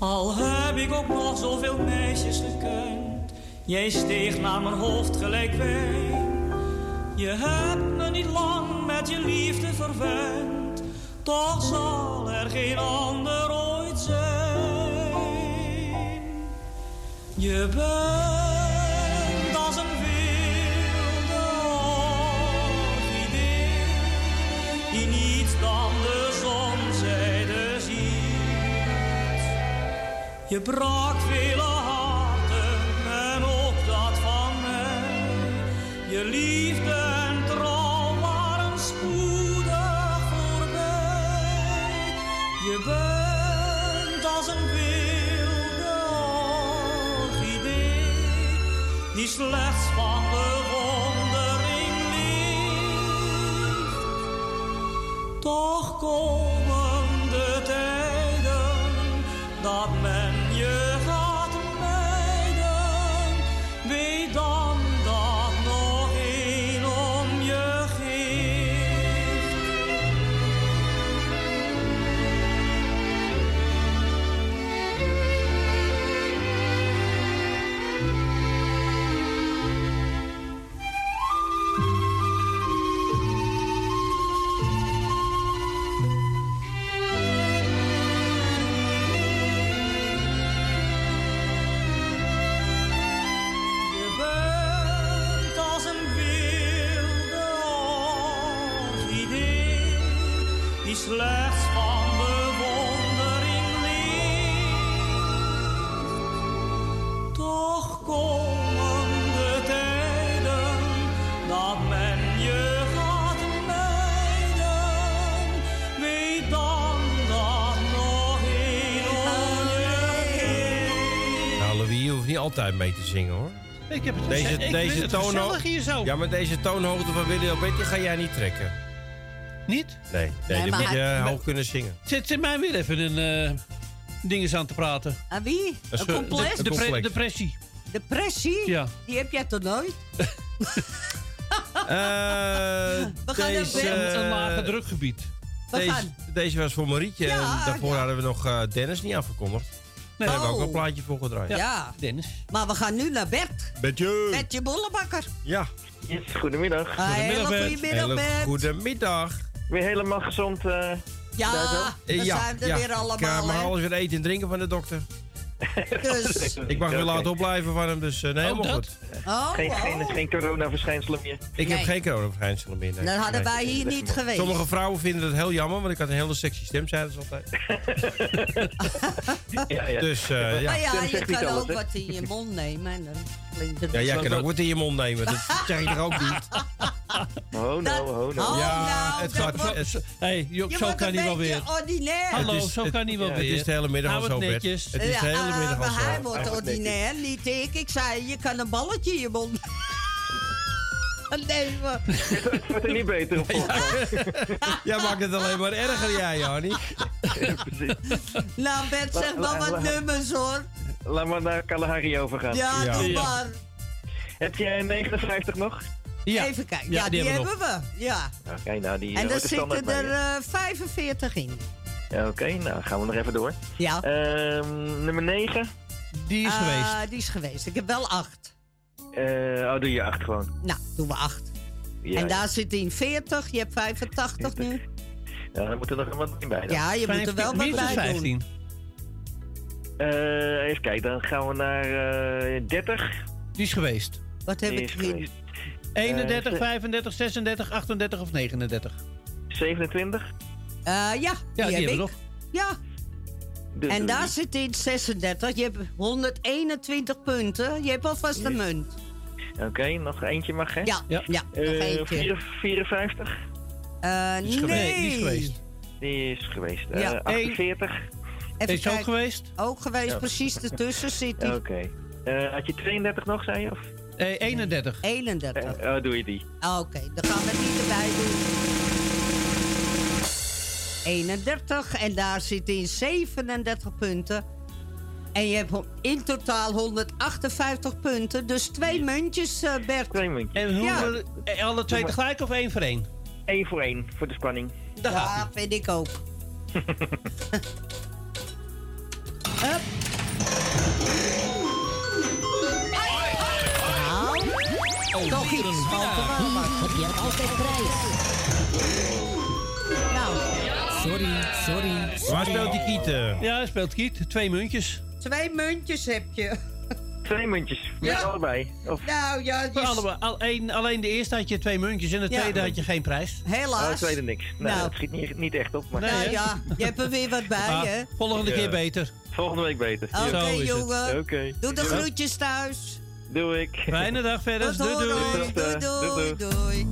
Al heb ik ook nog zoveel meisjes gekend, jij steeg naar mijn hoofd gelijk wijn. Je hebt me niet lang met je liefde verwend, toch zal er geen ander ooit zijn. Je bent Je brak vele harten en ook dat van mij. Je liefde en trouw waren spoedig voorbij. Je bent als een wilde orchidee die slechts van bewondering leeft. Toch komen altijd mee te zingen hoor. Ik heb het Deze, ik deze het hier zo. Ja, maar deze toonhoogte van Willy Alberti ga jij niet trekken. Niet? Nee, nee, Nee, die maar moet je hij- hoog kunnen zingen. Zit, zit mij weer even een uh, dinges aan te praten. Aan wie? Een Een complex? De, pre- depressie. Depressie? Ja. Die heb jij toch nooit? (laughs) Eh, We gaan naar bed. Een lage drukgebied. We Deze, gaan. deze was voor Marietje. Ja, en daarvoor ja. hadden we nog eh, Dennis niet afgekondigd. Daar hebben we ook Oh. een plaatje voor gedraaid. Ja. Dennis. Maar we gaan nu naar bed. Betje. Met je bollenbakker. Ja. Yes, goedemiddag. Ah, hele Bert. goedemiddag, Hele Bert. Goedemiddag. Weer helemaal gezond. eh Ja, we zijn er weer Ik allemaal. mag hè. alles weer eten en drinken van de dokter. (laughs) Dus. Ik mag weer laten opblijven van hem, dus eh, nee, helemaal dat? goed. Oh, Geen, oh. geen, geen coronaverschijnselen meer. Ik Nee. heb geen coronaverschijnselen meer. nee. Dan hadden Nee. wij hier niet geweest. Sommige vrouwen vinden dat heel jammer, want ik had een hele sexy stem, zeiden ze altijd. (laughs) Ja, ja. Dus eh, ja. Maar ja, je kan ook wat in je mond nemen en dan Ja, jij Zo kan ook wat in je mond nemen. Dat (laughs) zeg ik er ook niet. Oh no, oh no. Ja, nou, het dat gaat. Het, hey, Job, zo kan niet wel weer. ordinair. Hallo, is- zo kan niet wel ja, weer. Het is de hele middag al zo, Bert. netjes. Het is de hele Ja, middag al maar hij zo. wordt ordinair, niet ik. Ik zei, je kan een balletje in je mond (laughs) nemen. Het wordt er niet beter op. (laughs) Jij maakt het alleen maar erger, jij, Jannie. Precies. Nou, Bert, zeg maar wat nummers hoor. Laat maar naar Kalahari overgaan. Ja, Ja. doe maar. Heb jij 59 nog? Ja. Even kijken. Ja, Ja, die die, hebben we hebben we. Ja. Oké, nou die En uh, er standaard zitten er bij je. eh, 45 in. Ja, Oké, nou gaan we nog even door. Ja. Ehm, nummer 9. Die is Eh, geweest. Die is geweest. Ik heb wel acht. Eh, oh, doe je 8 gewoon. Nou, doen we acht. Ja, en daar zit in 40. Je hebt 85 nu. ja, dan moet er nog wat in bij. dan. Ja, je moet er wel wat bij doen. 15. Eh, even kijken, dan gaan we naar eh 30. Die is geweest. Wat heb Die ik hier? geweest. 31, Eh, 35, 36, 38 of 39. 27. Eh, ja, die, Ja, die heb hebben ik. we nog. Ja. En daar zit in 36. Je hebt 121 punten. Je hebt alvast een Yes. munt. Oké, nog eentje mag, hè? Ja, ja. nog Eh, eentje. vier- 54? Eh, Die is nee. geweest, die is geweest. Die is geweest. Eh, Ja. 48? Even Is ook kijken. geweest? Ook geweest, Ja. precies ertussen zit hij. (laughs) Oké. Eh, had je 32 nog, zei je? Of? Eh, 31. 31. Eh, oh, doe je die. Ah, Oké, dan gaan we die erbij doen. 31 en daar zit in 37 punten. En je hebt in totaal 158 punten. Dus twee muntjes, eh, Bert. Twee muntjes. En hoe, Ja. alle twee tegelijk of één voor één? Eén voor één, voor de spanning. Daar gaat Ja, vind ik ook. (laughs) Hup. Nou, toch iets. Heb je altijd prijs? Nou, Sorry, sorry, Waar speelt die Kiet? Ja, hij speelt Kiet. Twee muntjes. twee muntjes heb je. Twee muntjes. Met Ja. allebei. Of... Nou ja, je- allebei. Al, één- alleen de eerste had je twee muntjes en de Ja. tweede had je geen prijs. helaas. Oh, tweede niks. Nou, Nou. dat schiet niet, niet echt op. Maar... Nee, nou ja, je hebt er weer wat bij, Ah, hè? volgende Ja. keer beter. Volgende week beter. Oké, Zo is het. jongen. Oké. Doe de groetjes thuis. Doe ik. Fijne dag verder. Doei doei. Doei, doei, Doei, doei.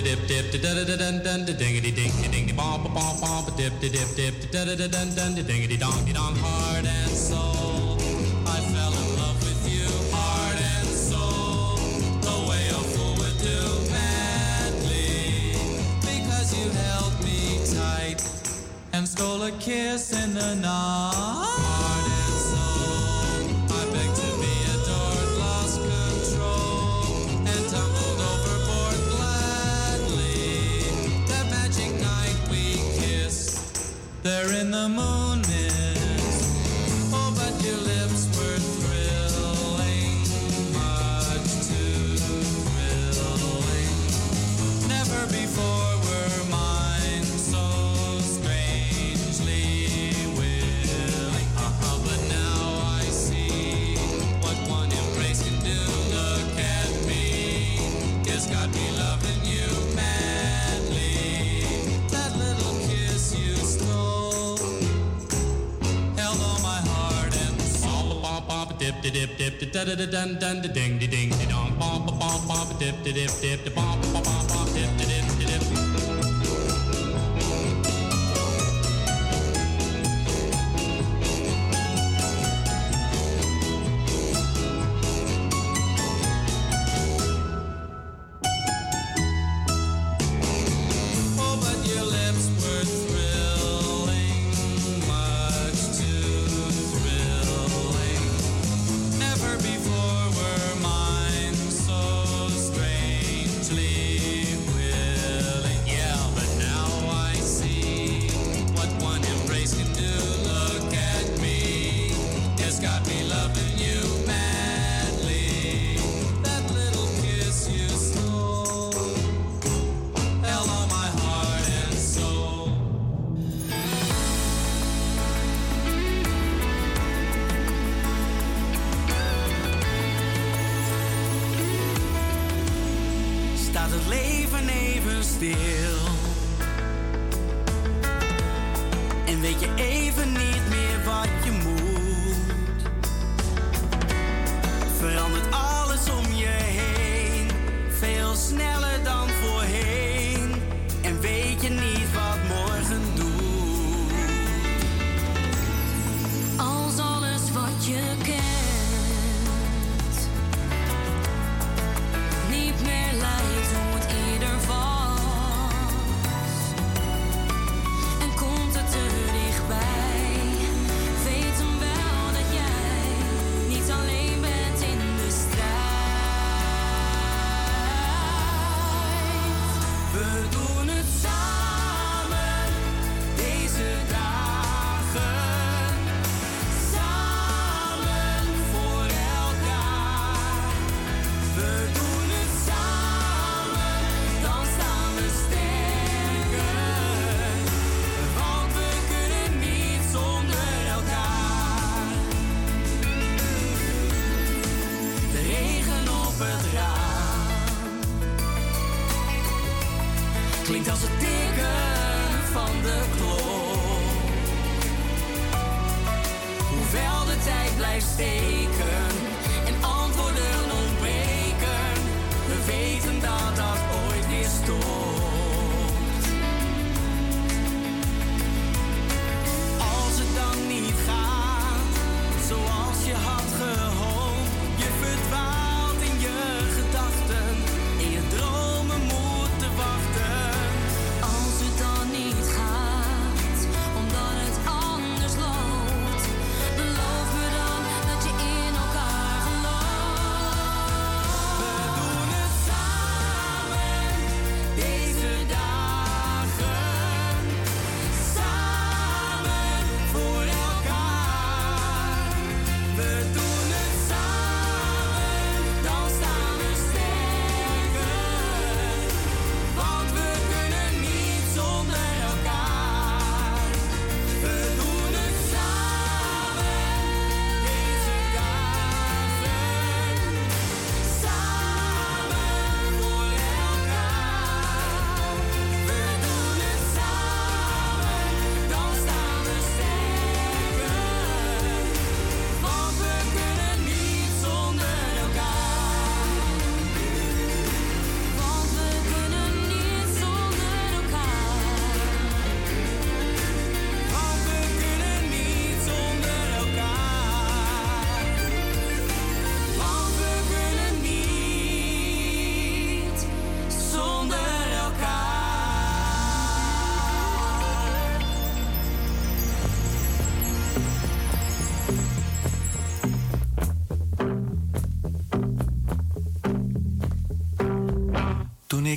dip dip da da da dun dun da ding ding ding ba ba ba ba dip dip dip da da da ding ding da dingity dong dong.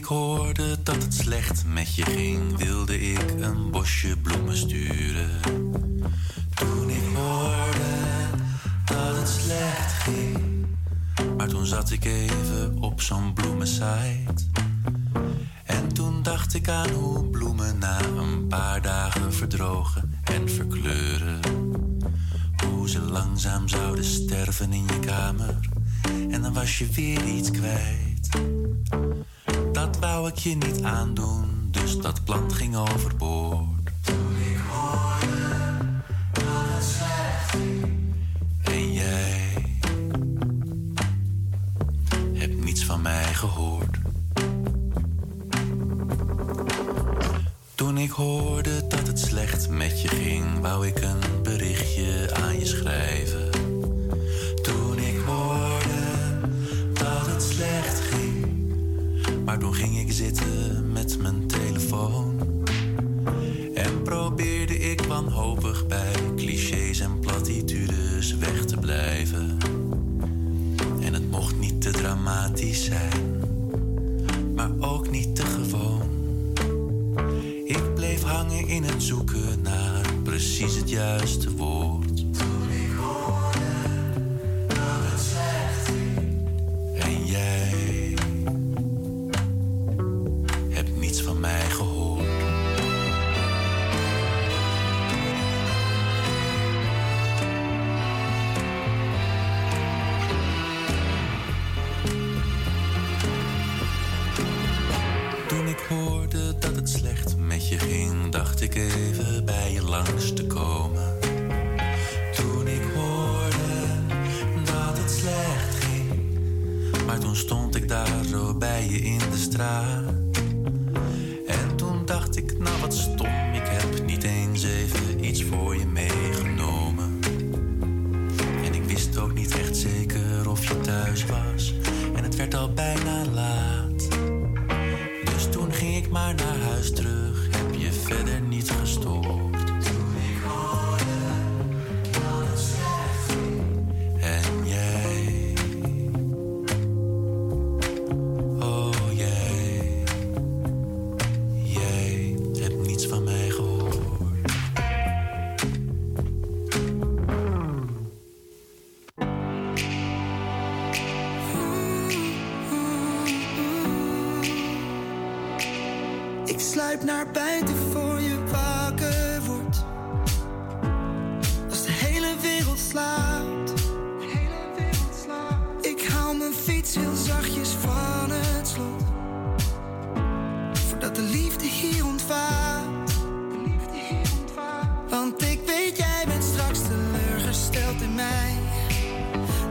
ik hoorde dat het slecht met je ging, wilde ik een bosje bloemen sturen. Toen ik hoorde dat het slecht ging, maar toen zat ik even op zo'n bloemensite. En toen dacht ik aan hoe bloemen na een paar dagen verdrogen en verkleuren. Hoe ze langzaam zouden sterven in je kamer, en dan was je weer iets kwijt je niet aandoen, dus dat plan ging overboord.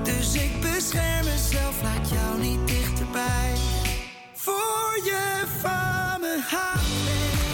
Dus ik bescherm mezelf, laat jou niet dichterbij. Voor je fame. me.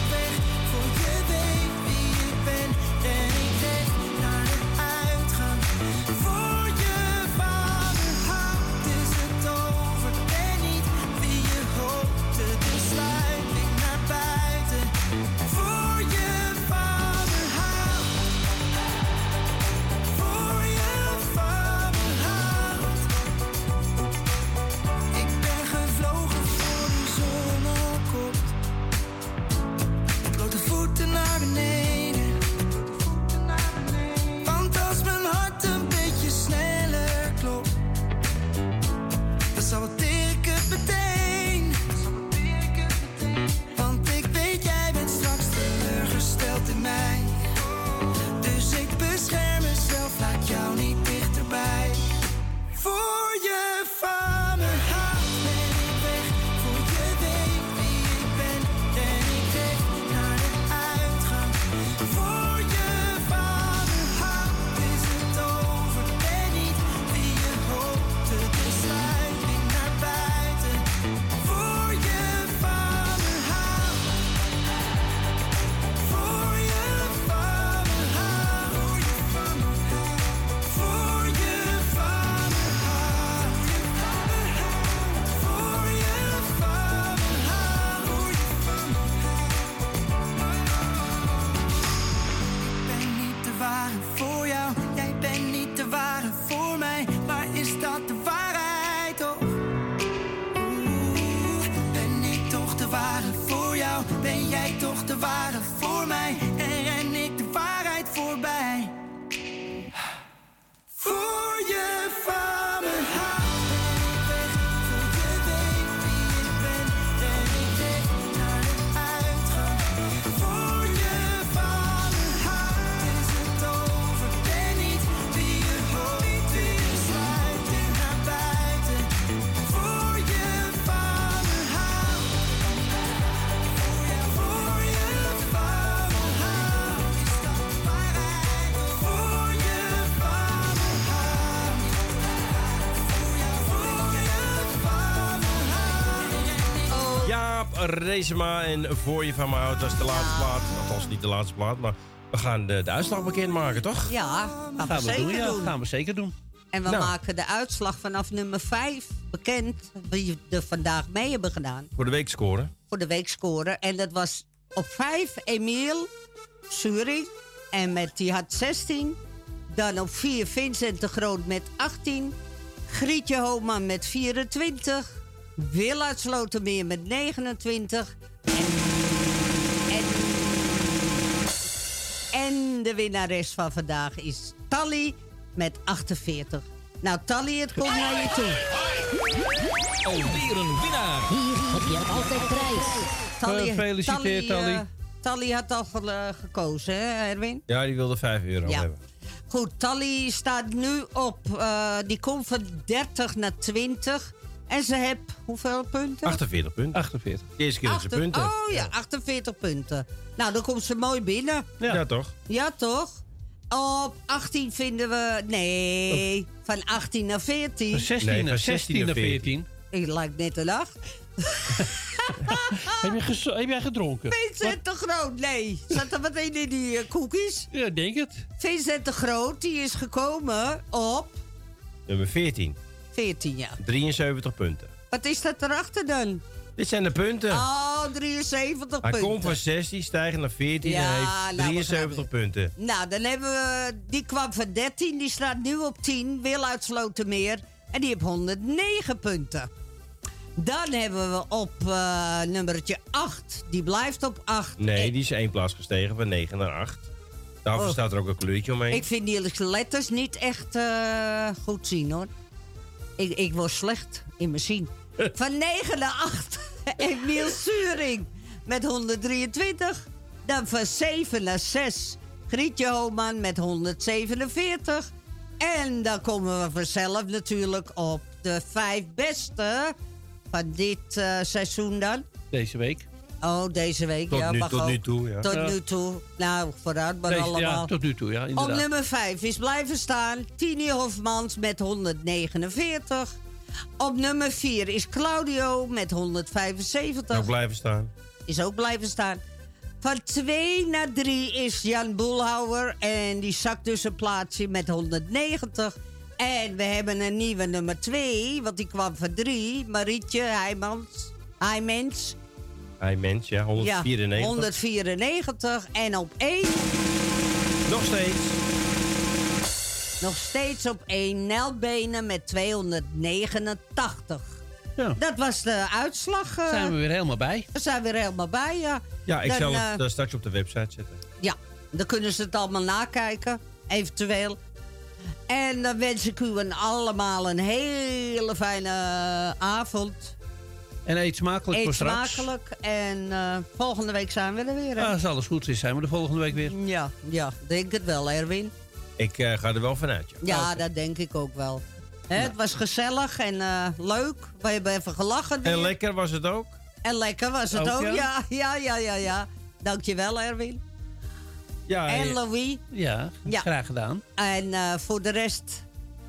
Rezema en Voor je van me houdt. Dat is de laatste plaat. Althans, niet de laatste plaat, maar we gaan de, de uitslag bekendmaken, toch? Ja, gaan we, Gaan we zeker doen, ja. doen. Gaan we zeker doen. En we Nou. maken de uitslag vanaf nummer 5 bekend. Wie er vandaag mee hebben gedaan. Voor de week scoren. Voor de week scoren. En dat was op 5 Emiel Suring. En met, die had 16. Dan op 4 Vincent de Groot met 18. Grietje Homan met 24. Wil uit Slotermeer met 29. En, en, en de winnares van vandaag is Tally met 48. Nou, Tally, het komt naar je toe. Alweer een winnaar. Hier heb je altijd prijs. Tally, Gefeliciteerd, Tally. eh, Tally had al ge- eh, gekozen, hè, Erwin? Ja, die wilde 5 euro Ja. hebben. Goed, Tally staat nu op. eh, die komt van 30 naar 20. En ze heeft hoeveel punten? 48 punten. 48. De eerste keer dat ze Achter- punten. Oh ja, 48 punten. Nou, dan komt ze mooi binnen. Ja. toch? Ja, toch? Op 18 vinden we. Nee, van 18 naar 14. Van 16 Nee, naar van 16 naar 14. Ik lijkt net een acht. heb, je heb jij gedronken? Vincent de Groot, nee. Zat er wat in in die cookies? Ja, denk het. Vincent de Groot, die is gekomen op Nummer 14. 14, ja. 73 punten. Wat is dat erachter dan? Dit zijn de punten. Oh, 73 Hij punten. komt van 16, stijgt naar 14 Ja, en heeft 73 punten. Nou, dan hebben we... Die kwam van 13, die staat nu op 10. Wil uit Slotermeer. En die heeft 109 punten. Dan hebben we op eh, nummertje 8. Die blijft op 8. Nee, die is één plaats gestegen van 9 naar 8. Daarvoor Oh. staat er ook een kleurtje omheen. Ik vind die letters niet echt eh, goed zien, hoor. Ik, ik word slecht in mijn zien. (laughs) Van 9 naar 8. (laughs) Emiel Suring met 123. Dan van 7 naar 6. Grietje Homan met 147. En dan komen we vanzelf natuurlijk op de vijf beste van dit eh, seizoen dan. Deze week. Oh, deze week. Tot ja, nu- mag tot ook. nu toe, ja. Tot Ja. nu toe. Nou, vooruit maar Deze- allemaal. Ja, tot nu toe, ja, Op inderdaad. nummer 5 is blijven staan Tini Hofmans met 149. Op nummer 4 is Claudio met 175. Ook blijven staan. Is ook blijven staan. Van 2 naar 3 is Jan Boelhouwer. En die zakt dus een plaatsje met 190. En we hebben een nieuwe nummer 2, want die kwam van 3. Marietje Heijmans. Heijmens. Hij mens, ja, 194. Ja, 194. En op 1 Nog steeds. Nog steeds op één Nelbenen met 289. Ja. Dat was de uitslag. eh. Zijn we weer helemaal bij. We zijn weer helemaal bij, ja. Ja, ik Dan, zal eh, het eh, straks op de website zetten. Ja, dan kunnen ze het allemaal nakijken, eventueel. En dan wens ik u een allemaal een hele fijne avond. En eet smakelijk voor Eet straks. smakelijk. En eh, volgende week zijn we er weer. hè? Ja, als alles goed is, zijn we de volgende week weer. Ja, ja, denk het wel, Erwin. Ik eh, ga er wel vanuit, ja. Ja, dat denk ik ook wel. Hè, Het was gezellig en eh, leuk. We hebben even gelachen. En lekker was het ook. En lekker was het Ook, ook, ja? ja. Ja, ja, ja, ja. Dankjewel, Erwin. Ja, en eh, Louis. Ja, Ja. graag gedaan. En eh, voor de rest,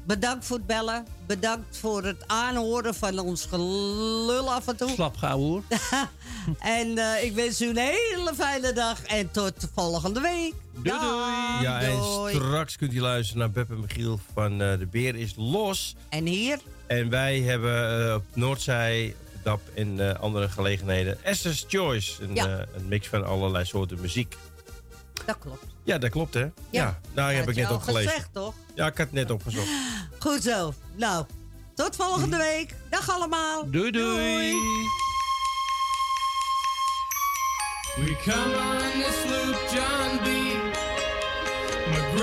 bedankt voor het bellen. Bedankt voor het aanhoren van ons gelul af en toe. Slap gauw hoor. (laughs) en eh, ik wens u een hele fijne dag. En tot volgende week. Doei, doei. Ja, en doei. straks kunt u luisteren naar Beb en Michiel van eh, De Beer is Los. En hier? En wij hebben eh, op Noordzij, op de DAP en eh, andere gelegenheden Esther's Choice. Een, Ja. een mix van allerlei soorten muziek. Dat klopt. Ja, dat klopt hè? Ja, daar heb ik net op gelezen. gezegd, toch? Ja, ik had het net opgezocht. (gasps) Goed zo. Nou, tot volgende week. Dag allemaal. Doei, doei. We come on the sloop John B. My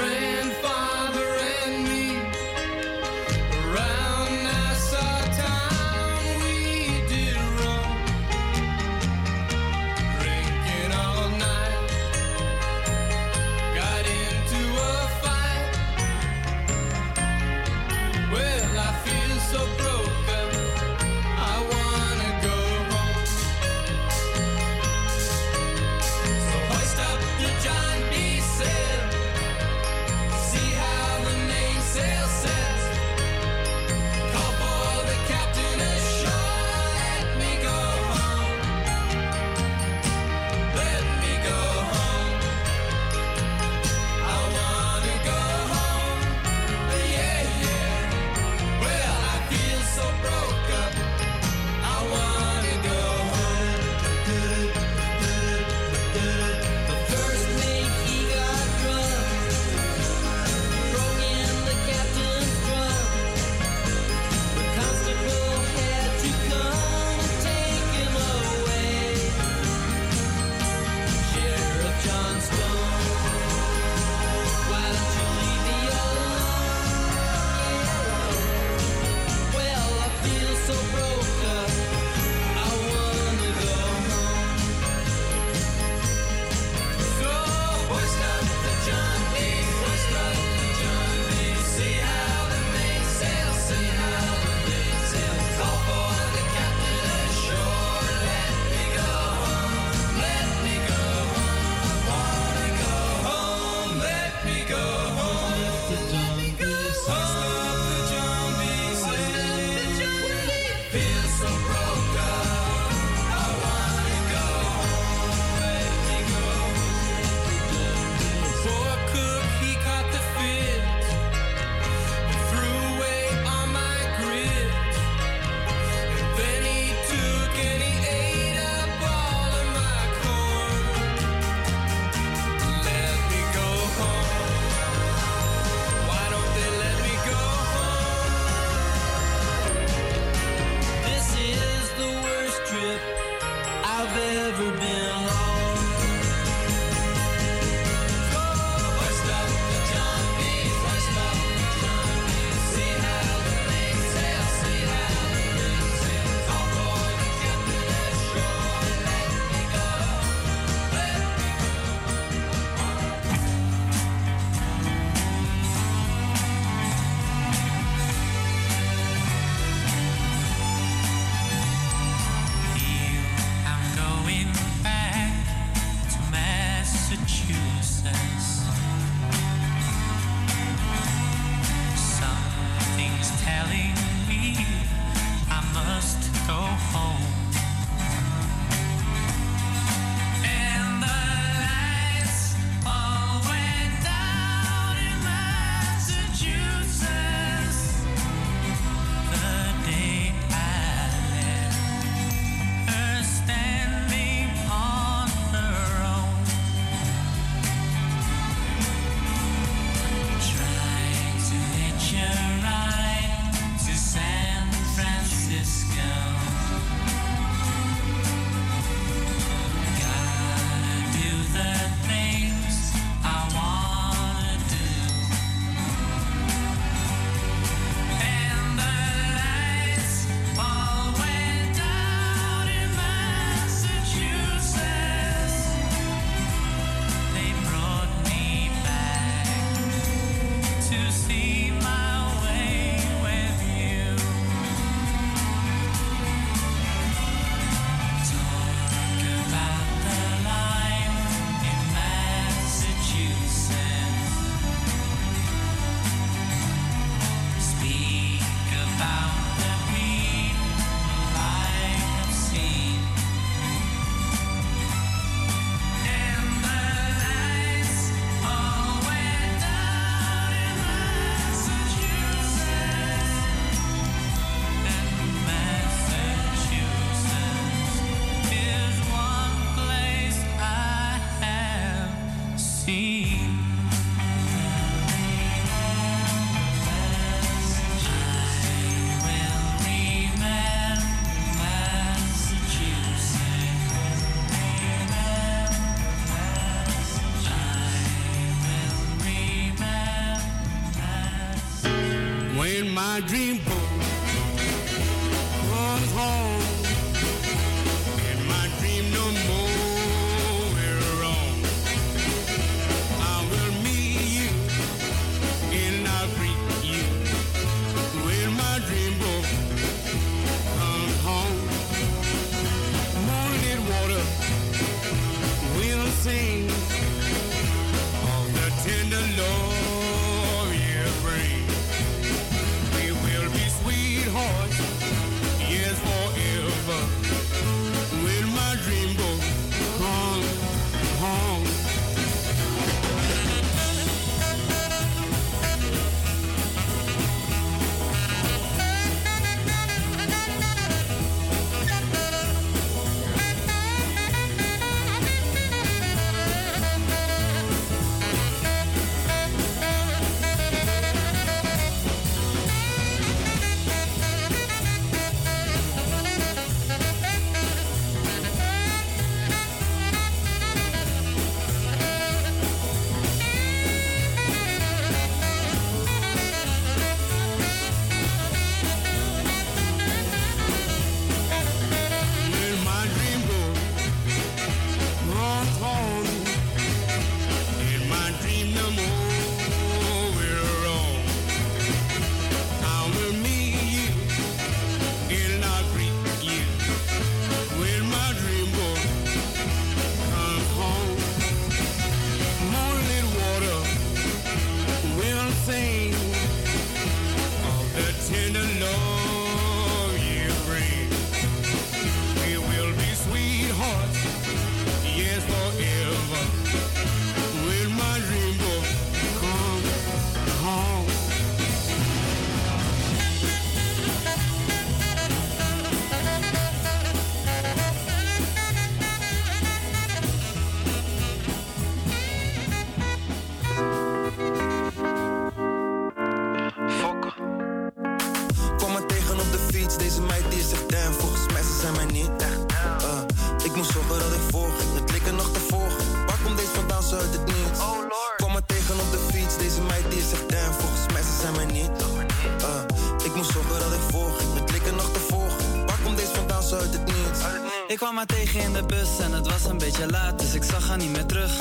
Tegen in de bus en het was een beetje laat, dus ik zag haar niet meer terug.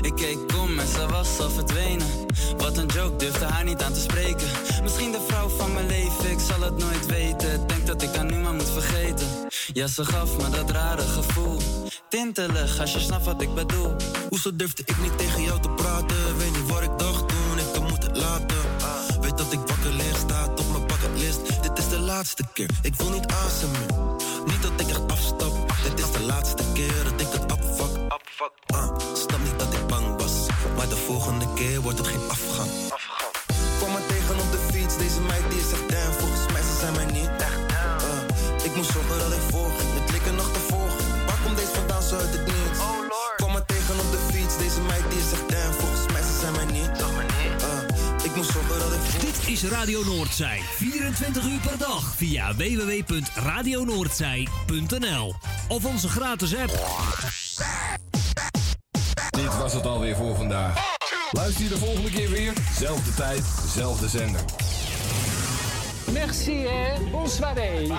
Ik keek om en ze was al verdwenen. Wat een joke, durfde haar niet aan te spreken. Misschien de vrouw van mijn leven, ik zal het nooit weten. Denk dat ik haar nu maar moet vergeten. Ja, ze gaf me dat rare gevoel. Tintelig, als je snapt wat ik bedoel. Hoezo durfde ik niet tegen jou te praten? Weet niet wat ik dacht toen ik hem moet het laten. Weet dat ik wakker lig, staat op mijn bucketlist. Dit is de laatste keer, ik wil niet asemen. Niet dat ik echt afstap, dit is de laatste keer dat ik het Radio Noordzij. 24 uur per dag via www.radionoordzij.nl of onze gratis app. Dit was het alweer voor vandaag. Luister je de volgende keer weer. Zelfde tijd, zelfde zender. Merci, hè. Bonsoir. Bye. Bye.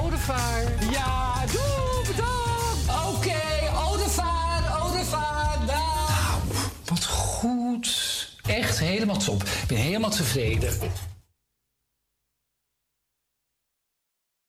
Au revoir. Ja, doe, Top. Ik ben helemaal tevreden.